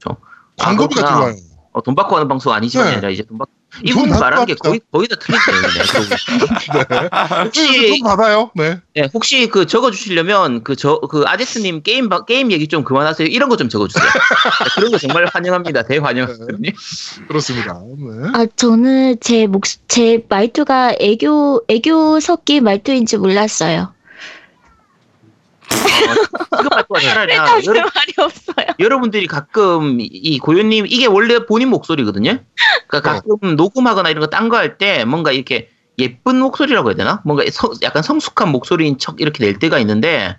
[SPEAKER 3] 그렇죠.
[SPEAKER 1] 광고비가
[SPEAKER 3] 아.
[SPEAKER 1] 들어와요.
[SPEAKER 3] 어, 돈 받고 하는 방송 아니지만
[SPEAKER 1] 네.
[SPEAKER 3] 아니라 이제 돈 받고 이분
[SPEAKER 1] 돈
[SPEAKER 3] 말하는 게 거의 거의 다 틀린 거예요. 네.
[SPEAKER 1] 네,
[SPEAKER 3] 혹시
[SPEAKER 1] 돈 받아요. 네.
[SPEAKER 3] 네, 혹시 그 적어 주시려면 그 저 그 아제스 님 게임 바- 게임 얘기 좀 그만하세요. 이런 거 좀 적어 주세요. 네, 그런 거 정말 환영합니다. 대환영하거든요.
[SPEAKER 1] 그렇습니다. 네.
[SPEAKER 4] 아, 저는 제 목, 제 말투가 애교, 애교 섞인 말투인지 몰랐어요.
[SPEAKER 3] 이거 말고 차라리
[SPEAKER 4] 나할
[SPEAKER 3] 여러,
[SPEAKER 4] 말이 없어요.
[SPEAKER 3] 여러분들이 가끔 이- 이 고현님 이게 원래 본인 목소리거든요. 그러니까 가끔 녹음하거나 이런 거 딴 거 할 때 뭔가 이렇게 예쁜 목소리라고 해야 되나? 뭔가 성- 약간 성숙한 목소리인 척 이렇게 낼 때가 있는데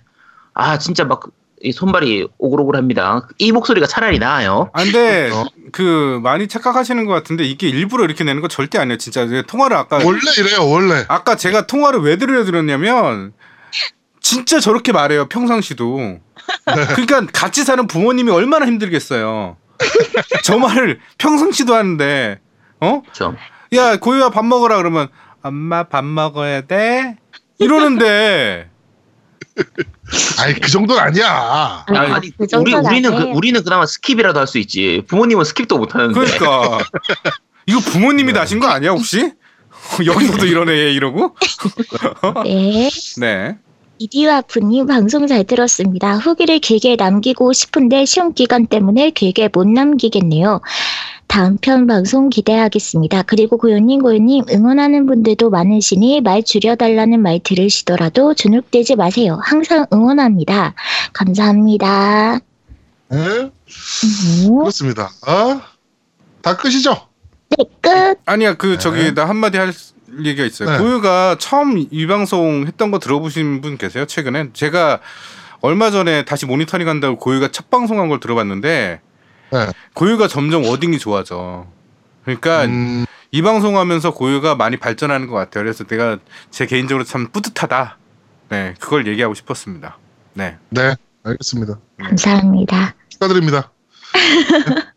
[SPEAKER 3] 아 진짜 막이 손발이 오글오글합니다. 이 목소리가 차라리 나아요.
[SPEAKER 2] 아, 근데
[SPEAKER 1] 어.
[SPEAKER 2] 그 많이 착각하시는 것 같은데 이게 일부러 이렇게 내는 거 절대 아니에요. 진짜 통화를 아까
[SPEAKER 1] 원래 이래요 원래.
[SPEAKER 2] 아까 제가 통화를 왜 들려드렸냐면 진짜 저렇게 말해요 평상시도. 그러니까 같이 사는 부모님이 얼마나 힘들겠어요. 저 말을 평상시도 하는데 어?
[SPEAKER 3] 그렇죠.
[SPEAKER 2] 야 고유야 밥 먹으라 그러면 엄마 밥 먹어야 돼 이러는데
[SPEAKER 1] 아니 그 정도는 아니야.
[SPEAKER 3] 아니,
[SPEAKER 4] 아니,
[SPEAKER 3] 아니,
[SPEAKER 4] 그
[SPEAKER 3] 우리
[SPEAKER 4] 정도는
[SPEAKER 3] 우리는 그,
[SPEAKER 4] 아니에요.
[SPEAKER 3] 우리는 그나마 스킵이라도 할 수 있지. 부모님은 스킵도 못 하는데.
[SPEAKER 2] 그러니까 이거 부모님이 나신 거 아니야 혹시? 여기서도 이러네 얘 이러고?
[SPEAKER 4] 네.
[SPEAKER 2] 네.
[SPEAKER 4] 이디와프님 방송 잘 들었습니다. 후기를 길게 남기고 싶은데 시험 기간 때문에 길게 못 남기겠네요. 다음 편 방송 기대하겠습니다. 그리고 고요님 고요님 응원하는 분들도 많으시니 말 줄여달라는 말 들으시더라도 주눅되지 마세요. 항상 응원합니다. 감사합니다.
[SPEAKER 1] 네?
[SPEAKER 4] 음,
[SPEAKER 1] 그렇습니다. 아, 다 끝이죠?
[SPEAKER 4] 네, 끝.
[SPEAKER 2] 아니야 그
[SPEAKER 1] 네.
[SPEAKER 2] 저기 나 한마디 할 얘기가 있어요.
[SPEAKER 1] 네.
[SPEAKER 2] 고유가 처음 이 방송 했던 거 들어보신 분 계세요? 최근에 제가 얼마 전에 다시 모니터링 한다고 고유가 첫 방송한 걸 들어봤는데
[SPEAKER 1] 네.
[SPEAKER 2] 고유가 점점 wording이 좋아져. 그러니까
[SPEAKER 1] 음,
[SPEAKER 2] 이 방송하면서 고유가 많이 발전하는 것 같아요. 그래서 내가 제 개인적으로 참 뿌듯하다. 네, 그걸 얘기하고 싶었습니다. 네.
[SPEAKER 1] 네, 알겠습니다.
[SPEAKER 4] 감사합니다.
[SPEAKER 1] 축하드립니다.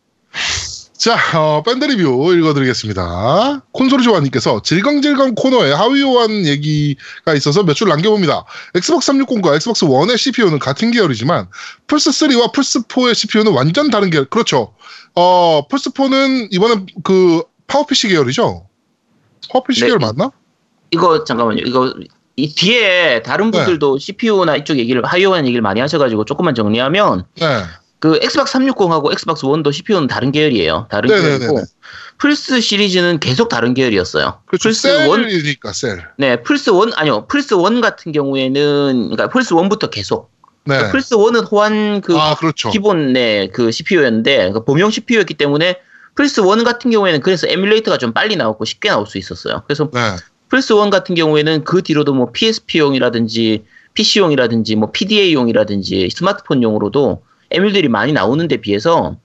[SPEAKER 1] 자, 어, 밴드 리뷰 읽어드리겠습니다. 콘솔이 조아님께서 질겅질겅 코너에 하위호환 얘기가 있어서 몇 줄 남겨봅니다. 엑스박스 360과 엑스박스 1의 CPU는 같은 계열이지만 플스3와 플스4의 CPU는 완전 다른 계열. 그렇죠. 어, 플스4는 이번엔 그 파워PC 계열이죠? 파워PC
[SPEAKER 3] 네,
[SPEAKER 1] 계열
[SPEAKER 3] 이-
[SPEAKER 1] 맞나?
[SPEAKER 3] 이거 잠깐만요. 이거 이 뒤에 다른
[SPEAKER 1] 네.
[SPEAKER 3] 분들도 CPU나 이쪽 얘기를 하위호환 얘기를 많이 하셔가지고 조금만 정리하면
[SPEAKER 1] 네.
[SPEAKER 3] 그 엑스박스 360하고 엑스박스 1도 CPU는 다른 계열이에요. 다른
[SPEAKER 1] 네네네네.
[SPEAKER 3] 계열이고 플스 시리즈는 계속 다른 계열이었어요.
[SPEAKER 1] 그렇죠.
[SPEAKER 3] 플스 1
[SPEAKER 1] 셀이니까 셀.
[SPEAKER 3] 네, 플스 1 아니요. 플스 1 같은 경우에는 그러니까 플스 1부터 계속
[SPEAKER 1] 네.
[SPEAKER 3] 그러니까 플스 1은 호환 그
[SPEAKER 1] 아, 그렇죠.
[SPEAKER 3] 기본 네그 CPU였는데 그러니까 범용 CPU였기 때문에 플스 1 같은 경우에는 그래서 emulator가 좀 빨리 나오고 쉽게 나올 수 있었어요. 그래서
[SPEAKER 1] 네.
[SPEAKER 3] 플스 1 같은 경우에는 그 뒤로도 뭐 PSP용이라든지 PC용이라든지 뭐 PDA용이라든지 스마트폰용으로도 에뮬들이 많이 나오는데 비해서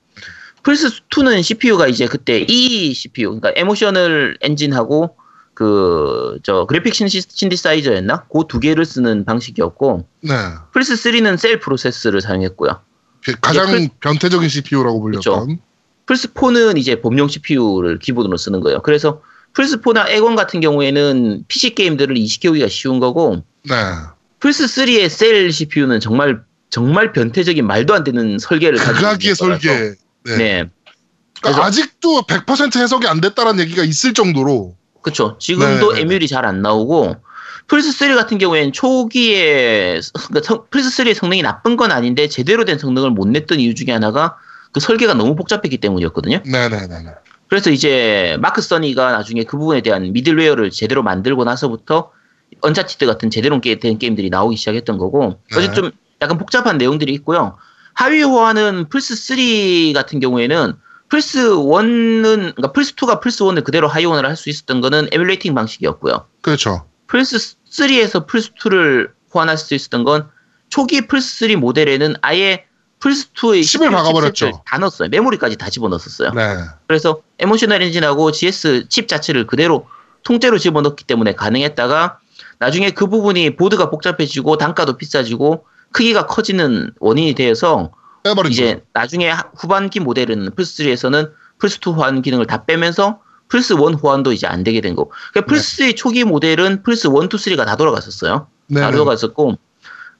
[SPEAKER 3] 플스 2는 CPU가 이제 그때 E CPU 그러니까 emotional engine하고 그 저 그래픽 신디, 신디사이저였나? 그 두 개를 쓰는 방식이었고
[SPEAKER 1] 네.
[SPEAKER 3] 플스 3는 셀 프로세스를 사용했고요.
[SPEAKER 1] 그 가장
[SPEAKER 3] 플스-
[SPEAKER 1] 변태적인 CPU라고 불렸던.
[SPEAKER 3] 그렇죠. 플스 4는 이제 범용 CPU를 기본으로 쓰는 거예요. 그래서 플스 4나 엑원 같은 경우에는 PC 게임들을 이식해오기가 쉬운 거고
[SPEAKER 1] 네.
[SPEAKER 3] 플스 3의 셀 CPU는 정말 정말 변태적인 말도 안 되는 설계를 가지고
[SPEAKER 1] 극악의. 설계. 네.
[SPEAKER 3] 네.
[SPEAKER 1] 그러니까 아직도 100% 해석이 안 됐다는 얘기가 있을 정도로.
[SPEAKER 3] 그렇죠. 지금도
[SPEAKER 1] 네네네.
[SPEAKER 3] 에뮬이 잘 안 나오고 플스 3 같은 경우에는 초기에 그러니까 성- 플스 3의 성능이 나쁜 건 아닌데 제대로 된 성능을 못 냈던 이유 중에 하나가 그 설계가 너무 복잡했기 때문이었거든요.
[SPEAKER 1] 네네네.
[SPEAKER 3] 그래서 이제 마크 써니가 나중에 그 부분에 대한 미들웨어를 제대로 만들고 나서부터 언차티드 같은 제대로 게- 된 게임들이 나오기 시작했던 거고
[SPEAKER 1] 네.
[SPEAKER 3] 이제 좀 약간 복잡한 내용들이 있고요. 하위 호환은 플스 3 같은 경우에는 플스 1은 그러니까 플스 2가 플스 1을 그대로 하위 호환을 할 수 있었던 거는 emulating 방식이었고요.
[SPEAKER 1] 그렇죠.
[SPEAKER 3] 플스 3에서 플스 2를 호환할 수 있었던 건 초기 플스 3 모델에는 아예 플스 2의
[SPEAKER 1] 칩을 박아버렸죠.
[SPEAKER 3] 다 넣었어요. 메모리까지 다 집어넣었어요.
[SPEAKER 1] 네.
[SPEAKER 3] 그래서 emotional engine하고 GS 칩 자체를 그대로 통째로 집어넣기 때문에 가능했다가 나중에 그 부분이 보드가 복잡해지고 단가도 비싸지고 크기가 커지는 원인이 되어서
[SPEAKER 1] 빼버리죠.
[SPEAKER 3] 이제 나중에 하- 후반기 모델은 플스3에서는 플스2 호환 기능을 다 빼면서 플스1 호환도 이제 안 되게 된 거고. 그러니까 플스3 초기 모델은 플스1, 2, 3가 다 돌아갔었어요.
[SPEAKER 1] 네.
[SPEAKER 3] 다 돌아갔었고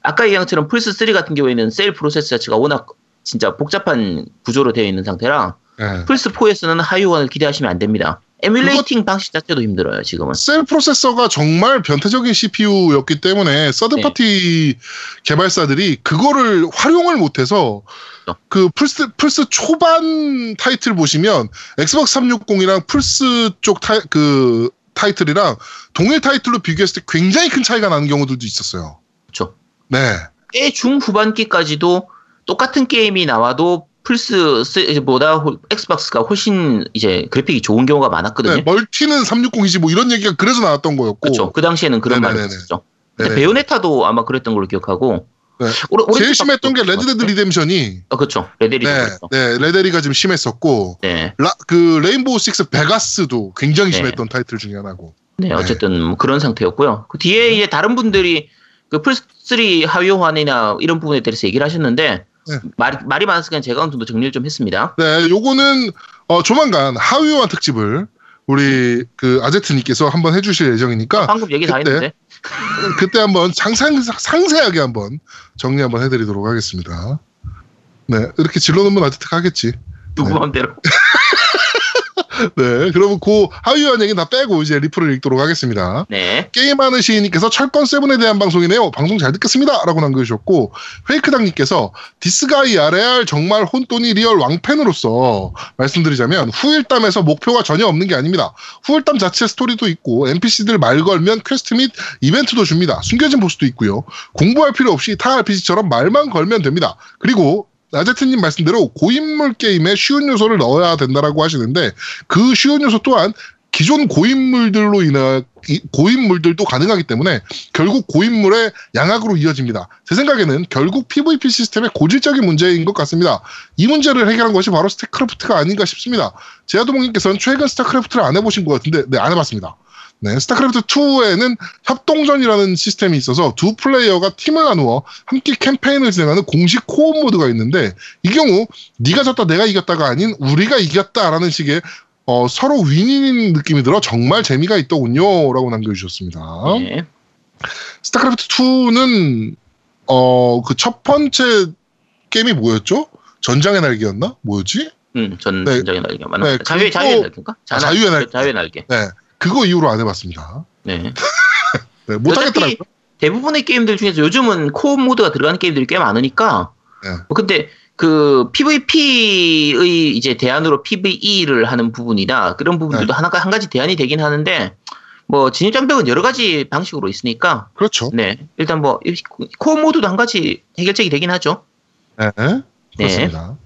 [SPEAKER 3] 아까 얘기한 것처럼 플스3 같은 경우에는 셀 프로세스 자체가 워낙 진짜 복잡한 구조로 되어 있는 상태라
[SPEAKER 1] 네.
[SPEAKER 3] 플스4에서는 하위 호환을 기대하시면 안 됩니다. emulating 방식 자체도 힘들어요, 지금은.
[SPEAKER 1] 셀 프로세서가 정말 변태적인 CPU였기 때문에 third party
[SPEAKER 3] 네.
[SPEAKER 1] 개발사들이 그거를 활용을 못해서
[SPEAKER 3] 그렇죠.
[SPEAKER 1] 그 플스 플스 초반 타이틀 보시면 엑스박스 360이랑 플스 쪽 타이, 그 타이틀이랑 동일 타이틀로 비교했을 때 굉장히 큰 차이가 나는 경우들도 있었어요.
[SPEAKER 3] 그렇죠.
[SPEAKER 1] 네.
[SPEAKER 3] 꽤 중후반기까지도 똑같은 게임이 나와도 플스보다 엑스박스가 훨씬 이제 그래픽이 좋은 경우가 많았거든요.
[SPEAKER 1] 네, 멀티는 360, 25 이런 얘기가 그래서 나왔던 거였고.
[SPEAKER 3] 그렇죠. 그 당시에는 그런 말이. 있었죠.
[SPEAKER 1] 네네.
[SPEAKER 3] 베요네타도 아마 그랬던 걸로 기억하고.
[SPEAKER 1] 네.
[SPEAKER 3] 오래- 오래
[SPEAKER 1] 제일 심했던 게 레드데드
[SPEAKER 3] 그렇죠.
[SPEAKER 1] 리뎀션이
[SPEAKER 3] 아, 그렇죠. 레데리도
[SPEAKER 1] 네,
[SPEAKER 3] 그렇죠.
[SPEAKER 1] 네, 레데리가 좀 심했었고
[SPEAKER 3] 네.
[SPEAKER 1] 라, 그 레인보우 식스 베가스도 굉장히
[SPEAKER 3] 네.
[SPEAKER 1] 심했던 타이틀 중에 하나고.
[SPEAKER 3] 네,
[SPEAKER 1] 네.
[SPEAKER 3] 어쨌든 뭐 그런 상태였고요. 그 뒤에 이제 다른 분들이 그 플스3 하위 호환이나 이런 부분에 대해서 얘기를 하셨는데
[SPEAKER 1] 네.
[SPEAKER 3] 말, 말이 많았으니까 제가 어느 정도 정리를 좀 했습니다.
[SPEAKER 1] 네, 요거는 어, 조만간 하위호환 특집을 우리 그 아제트님께서 한번 해주실 예정이니까
[SPEAKER 3] 방금 얘기 다
[SPEAKER 1] 그때
[SPEAKER 3] 했는데.
[SPEAKER 1] 그때 한번 상상, 상세하게 한번 정리 한번 해드리도록 하겠습니다. 네, 이렇게 질러놓으면 아제트가 하겠지.
[SPEAKER 3] 누구
[SPEAKER 1] 네.
[SPEAKER 3] 마음대로.
[SPEAKER 1] 네, 그러면 그 하위호환 얘기 다 빼고 이제 리플을 읽도록 하겠습니다.
[SPEAKER 3] 네.
[SPEAKER 1] 게임하는 시인님께서 철권 세븐에 대한 방송이네요. 방송 잘 듣겠습니다. 라고 남겨주셨고, 페이크당님께서 디스가이아 R 정말 혼돈이 real 왕팬으로서 말씀드리자면 후일담에서 목표가 전혀 없는 게 아닙니다. 후일담 자체 스토리도 있고 NPC들 말 걸면 퀘스트 및 이벤트도 줍니다. 숨겨진 보스도 있고요. 공부할 필요 없이 타 RPG처럼 말만 걸면 됩니다. 그리고 아제트님 말씀대로 고인물 게임에 쉬운 요소를 넣어야 된다라고 하시는데 그 쉬운 요소 또한 기존 고인물들로 인해 이- 고인물들도 가능하기 때문에 결국 고인물의 양악으로 이어집니다. 제 생각에는 결국 PVP 시스템의 고질적인 문제인 것 같습니다. 이 문제를 해결한 것이 바로 스타크래프트가 아닌가 싶습니다. 제아도몽님께서는 최근 스타크래프트를 안 해보신 것 같은데 네, 안 해봤습니다. 네, 스타크래프트 2에는 협동전이라는 시스템이 있어서 두 플레이어가 팀을 나누어 함께 캠페인을 진행하는 공식 co-op 모드가 있는데 이 경우 네가 졌다 내가 이겼다가 아닌 우리가 이겼다라는 식의 어, 서로 윈윈 느낌이 들어 정말 재미가 있더군요라고 남겨주셨습니다.
[SPEAKER 3] 네.
[SPEAKER 1] 스타크래프트 2는 어 그 첫 번째 게임이 뭐였죠? 전장의 날개였나? 뭐였지?
[SPEAKER 3] 음, 전
[SPEAKER 1] 네.
[SPEAKER 3] 전장의 날개 맞나?
[SPEAKER 1] 네,
[SPEAKER 3] 자유의 자유의 날개인가?
[SPEAKER 1] 아, 자유의 날개.
[SPEAKER 3] 자유의 날개.
[SPEAKER 1] 네, 그거 이후로 안 해봤습니다.
[SPEAKER 3] 네.
[SPEAKER 1] 네, 못하겠더라고요.
[SPEAKER 3] 대부분의 게임들 중에서 요즘은 코업 모드가 들어가는 게임들이 꽤 많으니까.
[SPEAKER 1] 네.
[SPEAKER 3] 뭐 근데 그 PVP의 이제 대안으로 PVE를 하는 부분이다. 그런 부분들도
[SPEAKER 1] 네.
[SPEAKER 3] 하나 한 가지 대안이 되긴 하는데 뭐 진입 장벽은 여러 가지 방식으로 있으니까
[SPEAKER 1] 그렇죠.
[SPEAKER 3] 네 일단 뭐이 코업 모드도 한 가지 해결책이 되긴 하죠.
[SPEAKER 1] 네, 그렇습니다.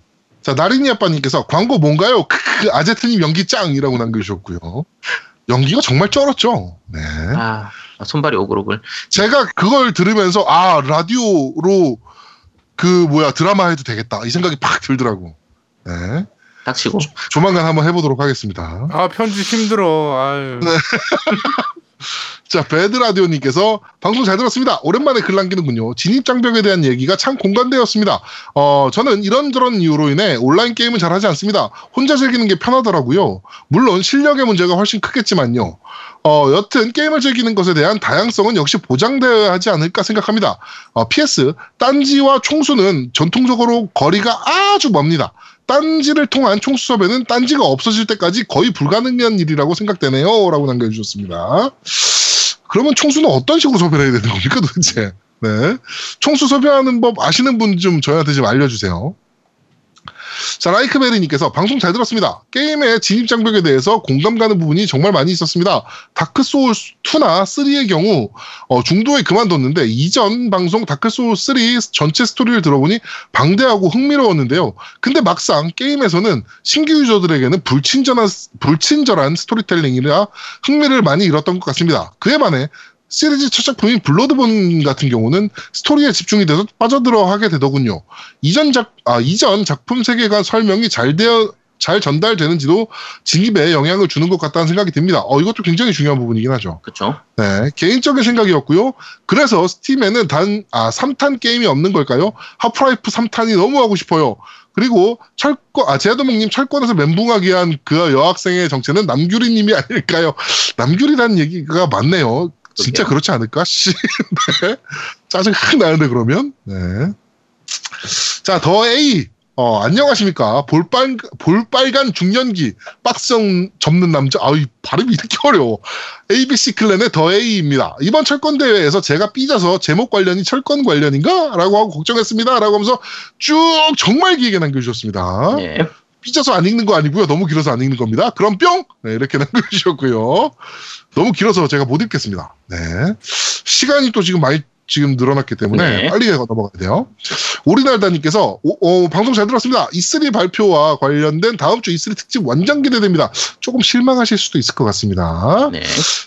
[SPEAKER 1] 자 나린이 아빠님께서 광고 뭔가요? 크크 아제트님 연기 짱이라고 남겨주셨고요. 연기가 정말 쩔었죠. 네.
[SPEAKER 3] 아 손발이 오글오글.
[SPEAKER 1] 제가 그걸 들으면서 아 라디오로 그 뭐야 드라마 해도 되겠다 이 생각이 팍 들더라고. 네.
[SPEAKER 3] 닥치고.
[SPEAKER 1] 조만간 한번 해보도록 하겠습니다.
[SPEAKER 2] 아 편집 힘들어. 아유.
[SPEAKER 1] 자, 배드라디오님께서 방송 잘 들었습니다. 오랜만에 글 남기는군요. 진입장벽에 대한 얘기가 참 공감되었습니다. 어, 저는 이런저런 이유로 인해 온라인 게임은 잘 하지 않습니다. 혼자 즐기는 게 편하더라고요. 물론 실력의 문제가 훨씬 크겠지만요. 어, 여튼 게임을 즐기는 것에 대한 다양성은 역시 보장되어야 하지 않을까 생각합니다. 어, PS, 딴지와 총수는 전통적으로 거리가 아주 멉니다. 딴지를 통한 총수 섭외는 딴지가 없어질 때까지 거의 불가능한 일이라고 생각되네요. 라고 남겨주셨습니다. 그러면 총수는 어떤 식으로 섭외를 해야 되는 겁니까 도대체? 네. 총수 섭외하는 법 아시는 분 좀 저희한테 좀 알려주세요. 자, 라이크베리님께서 방송 잘 들었습니다. 게임의 진입 장벽에 대해서 공감 가는 부분이 정말 많이 있었습니다. 다크 소울 2나 3의 경우 어, 중도에 그만뒀는데 이전 방송 다크 소울 3 전체 스토리를 들어보니 방대하고 흥미로웠는데요. 근데 막상 게임에서는 신규 유저들에게는 불친절한, 불친절한 스토리텔링이라 흥미를 많이 잃었던 것 같습니다. 그에 반해 시리즈 첫 작품인 블러드본 같은 경우는 스토리에 집중이 돼서 빠져들어 하게 되더군요. 이전 작, 아, 이전 작품 세계관 설명이 잘 되어, 잘 전달되는지도 진입에 영향을 주는 것 같다는 생각이 듭니다. 어, 이것도 굉장히 중요한 부분이긴 하죠.
[SPEAKER 3] 그렇죠.
[SPEAKER 1] 네, 개인적인 생각이었고요. 그래서 스팀에는 단, 아, 3탄 게임이 없는 걸까요? 하프라이프 3탄이 너무 하고 싶어요. 그리고 철권, 아, 제아도목님 철권에서 멘붕하게 한그 여학생의 정체는 남규리님이 아닐까요? 남규리라는 얘기가 맞네요. 진짜. 그렇지 않을까? 씨. 네. 짜증 확 나는데, 그러면. 네. 자, 더 A. 어, 안녕하십니까. 볼빨, 볼빨간 중년기, 빡성 접는 남자. 아유, 발음이 이렇게 어려워. ABC 클랜의 더 A입니다. 이번 철권 대회에서 제가 삐져서 제목 관련이 철권 관련인가? 라고 하고 걱정했습니다. 라고 하면서 쭉 정말 길게 남겨주셨습니다.
[SPEAKER 3] 네.
[SPEAKER 1] 삐져서 안 읽는 거 아니고요. 너무 길어서 안 읽는 겁니다. 그럼 뿅! 네, 이렇게 남겨주셨고요. 너무 길어서 제가 못 읽겠습니다. 네. 시간이 또 지금 많이 지금 늘어났기 때문에
[SPEAKER 3] 네.
[SPEAKER 1] 빨리 넘어가야 돼요. 오리날다님께서 오- 어, 방송 잘 들었습니다. E3 발표와 관련된 다음 주 E3 특집 완전 기대됩니다. 조금 실망하실 수도 있을 것 같습니다.
[SPEAKER 3] 네.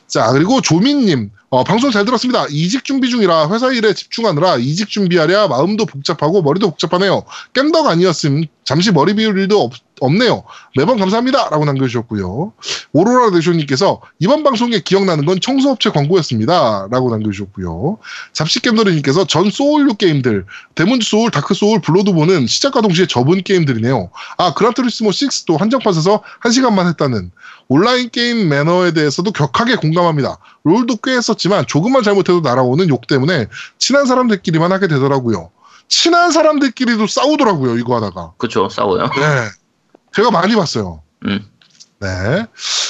[SPEAKER 1] 자, 그리고 조민님, 어, 방송 잘 들었습니다. 이직 준비 중이라 회사 일에 집중하느라 이직 준비하랴 마음도 복잡하고 머리도 복잡하네요. 깸덕 아니었음 잠시 머리 비울 일도 없, 없네요. 매번 감사합니다. 라고 남겨주셨고요. 오로라 대쇼님께서 이번 방송에 기억나는 건 청소업체 광고였습니다. 라고 남겨주셨고요. 잡식겜너리님께서 전 소울류 게임들, 데몬즈 소울, 다크 소울, 블러드본은 시작과 동시에 접은 게임들이네요. 아, 그란투리스모 6도 한정판 사서 1시간만 했다는 온라인 게임 매너에 대해서도 격하게 공감합니다. 롤도 꽤 했었지만 조금만 잘못해도 날아오는 욕 때문에 친한 사람들끼리만 하게 되더라고요. 친한 사람들끼리도 싸우더라고요, 이거 하다가.
[SPEAKER 3] 그쵸, 싸워요.
[SPEAKER 1] 네. 제가 많이 봤어요.
[SPEAKER 3] 음.
[SPEAKER 1] 네.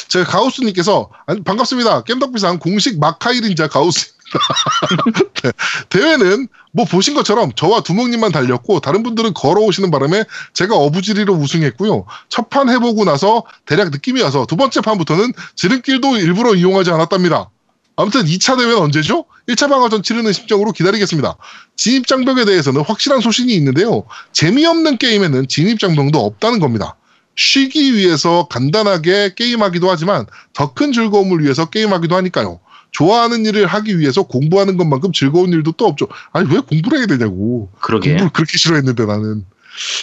[SPEAKER 1] 제가 가우스님께서, 반갑습니다. 겜덕비상 공식 마카 1인자 가우스입니다. 네. 대회는 뭐 보신 것처럼 저와 두목님만 달렸고, 다른 분들은 걸어오시는 바람에 제가 어부지리로 우승했고요. 첫 판 해보고 나서 대략 느낌이 와서 두 번째 판부터는 지름길도 일부러 이용하지 않았답니다. 아무튼 2차 대회는 언제죠? 1차 방어전 치르는 심정으로 기다리겠습니다. 진입장벽에 대해서는 확실한 소신이 있는데요. 재미없는 게임에는 진입장벽도 없다는 겁니다. 쉬기 위해서 간단하게 게임하기도 하지만 더 큰 즐거움을 위해서 게임하기도 하니까요. 좋아하는 일을 하기 위해서 공부하는 것만큼 즐거운 일도 또 없죠. 아니 왜 공부를 해야 되냐고.
[SPEAKER 3] 그러게.
[SPEAKER 1] 공부를 그렇게 싫어했는데 나는.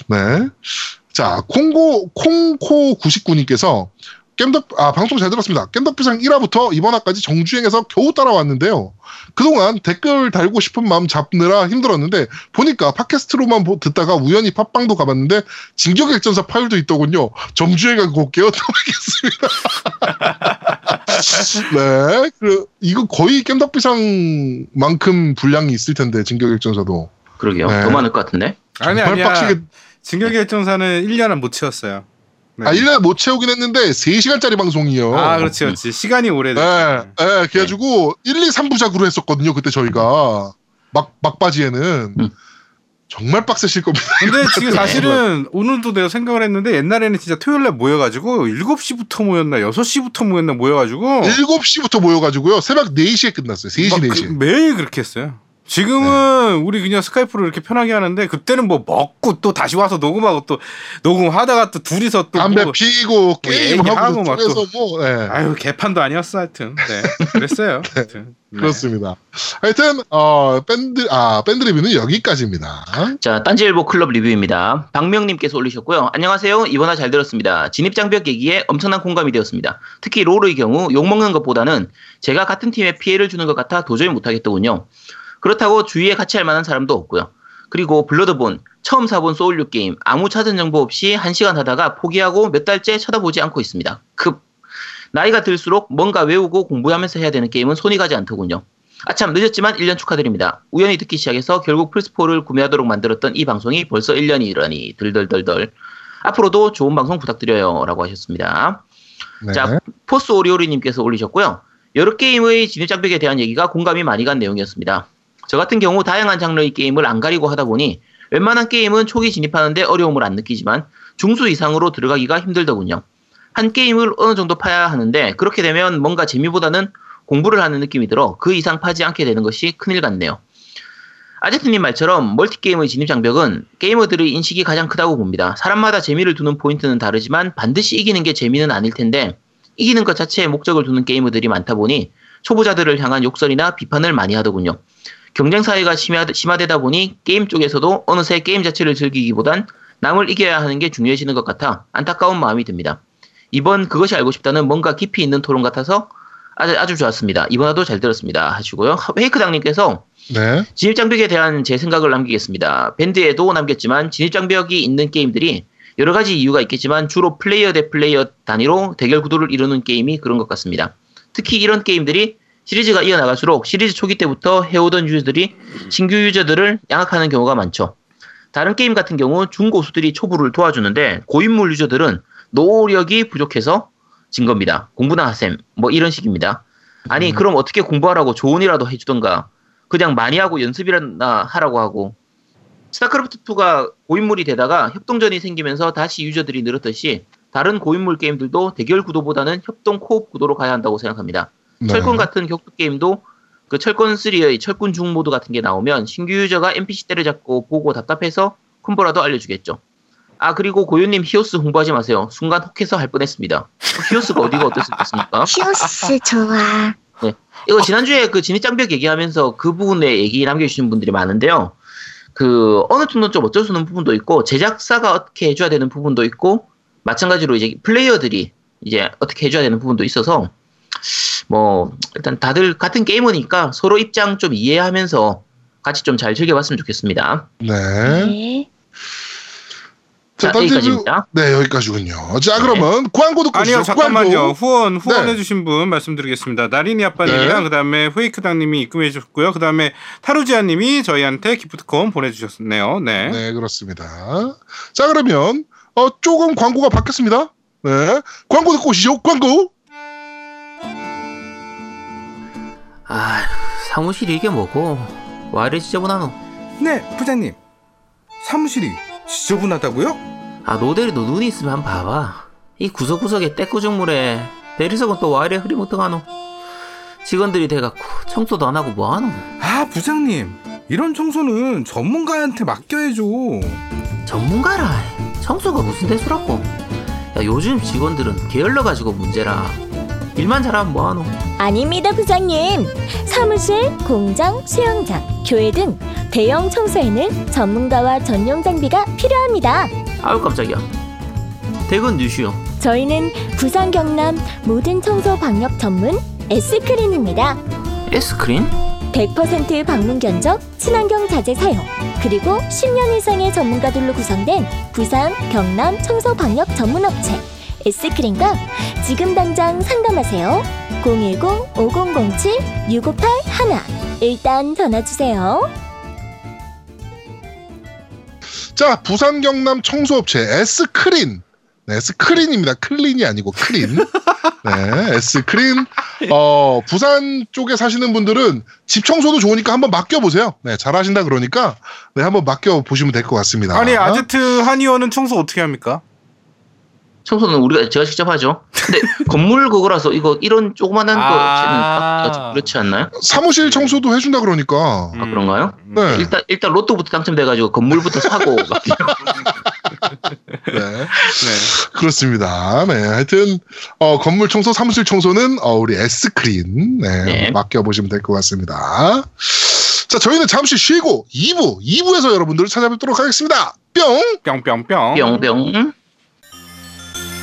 [SPEAKER 1] 네. 자, 콩고 콩코 99님께서 겜덕 아 방송 잘 들었습니다. 겜덕비상 1화부터 이번 화까지 정주행해서 겨우 따라왔는데요. 그동안 댓글 달고 싶은 마음 잡느라 힘들었는데 보니까 팟캐스트로만 보- 듣다가 우연히 팟빵도 가봤는데 진격액전사 파일도 있더군요. 정주행하고 뵙겠습니다. 네, 그 이거 거의 겜덕비상만큼 분량이 있을 텐데 진격액전사도
[SPEAKER 3] 그러게요.
[SPEAKER 1] 네.
[SPEAKER 3] 더 많을 것 같은데.
[SPEAKER 2] 아니 아니야.
[SPEAKER 1] 빡시게
[SPEAKER 2] 진격의 결정사는 1년은 못 채웠어요. 네.
[SPEAKER 1] 아, 1년에 못 채우긴 했는데 3시간짜리 방송이요.
[SPEAKER 2] 아, 그렇지, 그렇지. 시간이
[SPEAKER 1] 네,
[SPEAKER 2] 오래됐어.
[SPEAKER 1] 네, 그래가지고 1, 2, 3부작으로 했었거든요. 그때 저희가 막 막바지에는
[SPEAKER 3] 음.
[SPEAKER 1] 정말 빡세실 겁니다.
[SPEAKER 2] 근데 지금 사실은 오늘도 내가 생각을 했는데 옛날에는 진짜 토요일 날 모여가지고 7시부터 모였나 6시부터 모였나 모여가지고
[SPEAKER 1] 7시부터 모여가지고 새벽 4시에 끝났어요. 3시,
[SPEAKER 2] 막 그-
[SPEAKER 1] 4시.
[SPEAKER 2] 매일 그렇게 했어요. 지금은 우리 그냥 스카이프로 이렇게 편하게 하는데 그때는 뭐 먹고 또 다시 와서 녹음하고 또 녹음하다가 또 둘이서 또
[SPEAKER 1] 담배
[SPEAKER 2] 뭐-
[SPEAKER 1] 피고 게임하고
[SPEAKER 2] 얘기하고 막
[SPEAKER 1] 그래서 뭐 네,
[SPEAKER 2] 아유 개판도 아니었어 하여튼 네 그랬어요. 하여튼 네.
[SPEAKER 1] 그렇습니다. 하여튼 어 밴드 아 밴드 리뷰는 여기까지입니다.
[SPEAKER 3] 자, 딴지일보 클럽 리뷰입니다. 박명님께서 올리셨고요. 안녕하세요. 이번화 잘 들었습니다. 진입 장벽 얘기에 엄청난 공감이 되었습니다. 특히 롤의 경우 욕 먹는 것보다는 제가 같은 팀에 피해를 주는 것 같아 도저히 못하겠더군요. 그렇다고 주위에 같이 할 만한 사람도 없고요. 그리고 블러드본, 처음 사본 소울류 게임, 아무 찾은 정보 없이 한 시간 하다가 포기하고 몇 달째 쳐다보지 않고 있습니다. 급. 나이가 들수록 뭔가 외우고 공부하면서 해야 되는 게임은 손이 가지 않더군요. 아참 늦었지만 1년 축하드립니다. 우연히 듣기 시작해서 결국 플스4를 구매하도록 만들었던 이 방송이 벌써 1년이라니 덜덜덜덜. 앞으로도 좋은 방송 부탁드려요. 라고 하셨습니다.
[SPEAKER 1] 네.
[SPEAKER 3] 자, 포스 오리오리님께서 올리셨고요. 여러 게임의 진입장벽에 대한 얘기가 공감이 많이 간 내용이었습니다. 저 같은 경우 다양한 장르의 게임을 안 가리고 하다 보니 웬만한 게임은 초기 진입하는데 어려움을 안 느끼지만 중수 이상으로 들어가기가 힘들더군요. 한 게임을 어느 정도 파야 하는데 그렇게 되면 뭔가 재미보다는 공부를 하는 느낌이 들어 그 이상 파지 않게 되는 것이 큰일 같네요. 아제트님 말처럼 멀티게임의 진입장벽은 게이머들의 인식이 가장 크다고 봅니다. 사람마다 재미를 두는 포인트는 다르지만 반드시 이기는 게 재미는 아닐 텐데 이기는 것 자체에 목적을 두는 게이머들이 많다 보니 초보자들을 향한 욕설이나 비판을 많이 하더군요. 경쟁 사회가 심화, 심화되 다 보니 게임 쪽에서도 어느새 게임 자체를 즐기기보단 남을 이겨야 하는 게 중요해지는 것 같아 안타까운 마음이 듭니다. 이번 그것이 알고 싶다는 뭔가 깊이 있는 토론 같아서 아주, 아주 좋았습니다. 이번화도 잘 들었습니다. 하시고요. 페이크당님께서
[SPEAKER 1] 네.
[SPEAKER 3] 진입장벽에 대한 제 생각을 남기겠습니다. 밴드에도 남겼지만 진입장벽이 있는 게임들이 여러 가지 이유가 있겠지만 주로 플레이어 대 플레이어 단위로 대결 구도를 이루는 게임이 그런 것 같습니다. 특히 이런 게임들이 시리즈가 이어나갈수록 시리즈 초기 때부터 해오던 유저들이 신규 유저들을 양학하는 경우가 많죠. 다른 게임 같은 경우 중고수들이 초보를 도와주는데 고인물 유저들은 노력이 부족해서 진 겁니다. 공부나 하셈 뭐 이런 식입니다. 아니 그럼 어떻게 공부하라고 조언이라도 해주던가 그냥 많이 하고 연습이나 하라고 하고 스타크래프트 2가 고인물이 되다가 협동전이 생기면서 다시 유저들이 늘었듯이 다른 고인물 게임들도 대결 구도보다는 협동 co-op 구도로 가야 한다고 생각합니다.
[SPEAKER 1] 네.
[SPEAKER 3] 철권 같은 격투 게임도 그 철권 3의 철권중 모드 같은 게 나오면 신규 유저가 NPC 때려잡고 보고 답답해서 콤보라도 알려주겠죠. 아 그리고 고유님 히오스 홍보하지 마세요. 순간 혹해서 할 뻔했습니다. 히오스가 어디가 어떻습니까?
[SPEAKER 6] 히오스 좋아.
[SPEAKER 3] 이거 지난주에 그 진입장벽 얘기하면서 그 부분에 얘기 남겨주시는 분들이 많은데요. 그 어느 정도 좀 어쩔 수 없는 부분도 있고 제작사가 어떻게 해줘야 되는 부분도 있고 마찬가지로 이제 플레이어들이 이제 어떻게 해줘야 되는 부분도 있어서 뭐 일단 다들 같은 게이머니까 서로 입장 좀 이해하면서 같이 좀 잘 즐겨봤으면 좋겠습니다.
[SPEAKER 1] 네.
[SPEAKER 6] 네.
[SPEAKER 3] 자,
[SPEAKER 1] 딴지
[SPEAKER 3] 여기까지입니다.
[SPEAKER 1] 네, 여기까지군요. 자, 그러면 광고 듣고
[SPEAKER 2] 아니요
[SPEAKER 1] 오시죠.
[SPEAKER 2] 잠깐만요
[SPEAKER 1] 광고.
[SPEAKER 2] 후원 후원해
[SPEAKER 1] 네.
[SPEAKER 2] 주신 분 말씀드리겠습니다 나린이 아빠님이랑
[SPEAKER 3] 네.
[SPEAKER 2] 그다음에 후에이크당 님이 입금해 주셨고요 그다음에 타루지아 님이 저희한테 기프트콘 보내 주셨네요 네.
[SPEAKER 1] 네, 그렇습니다. 자, 그러면 어, 조금 광고가 바뀌었습니다. 네. 광고 듣고 오시죠. 광고.
[SPEAKER 3] 아 사무실이 이게 뭐고? 와 이래 지저분하노?
[SPEAKER 2] 네 부장님. 사무실이 지저분하다고요?
[SPEAKER 3] 아 노대리도 눈이 있으면 한번 봐봐. 이 구석구석에 때꾸정물에 대리석은 또 와 이래 흐리멍텅하노. 직원들이 돼갖고 청소도 안 하고 뭐하노?
[SPEAKER 2] 아 부장님. 이런 청소는 전문가한테 맡겨야죠.
[SPEAKER 3] 전문가라 청소가 무슨 대수라고? 야 요즘 직원들은 게을러가지고 문제라 일만 잘하면 뭐하노
[SPEAKER 4] 아닙니다, 부장님. 사무실, 공장, 수영장, 교회 등 대형 청소에는 전문가와 전용 장비가 필요합니다.
[SPEAKER 3] 아유 깜짝이야 대근 뉴슈요
[SPEAKER 4] 저희는 부산 경남 모든 청소 방역 전문 S크린입니다.
[SPEAKER 3] S크린?
[SPEAKER 4] 100% 방문 견적, 친환경 자재 사용, 그리고 10년 이상의 전문가들로 구성된 부산 경남 청소 방역 전문 업체 S크린과 지금 당장 상담하세요. 010-5007-6581 일단 전화 주세요.
[SPEAKER 1] 자, 부산 경남 청소업체 S크린. 네, S크린입니다. 클린이 아니고 크린. 네, S크린. 어, 부산 쪽에 사시는 분들은 집 청소도 좋으니까 한번 맡겨보세요. 네, 잘하신다 그러니까, 네, 한번 맡겨보시면 될 것 같습니다.
[SPEAKER 2] 아니 아제트 한의원은 청소 어떻게 합니까?
[SPEAKER 3] 청소는 우리가 제가 직접 하죠 근데 건물 그거라서 이거 이런 조그만한
[SPEAKER 2] 아.
[SPEAKER 3] 거는 좀 그렇지 않나요?
[SPEAKER 1] 사무실 청소도 해준다 그러니까.
[SPEAKER 3] 아 그런가요?
[SPEAKER 1] 네.
[SPEAKER 3] 일단 일단 로또부터 당첨돼가지고 건물부터 사고 맡기려
[SPEAKER 1] 네.
[SPEAKER 2] 네.
[SPEAKER 1] 그렇습니다. 네. 하여튼, 어, 건물 청소, 사무실 청소는, 어, 우리 S크린, 네,
[SPEAKER 3] 네.
[SPEAKER 1] 맡겨보시면 될 것 같습니다. 자, 저희는 잠시 쉬고 2부, 2부에서 여러분들을 찾아뵙도록 하겠습니다. 뿅!
[SPEAKER 2] 뿅뿅뿅.
[SPEAKER 3] 뿅뿅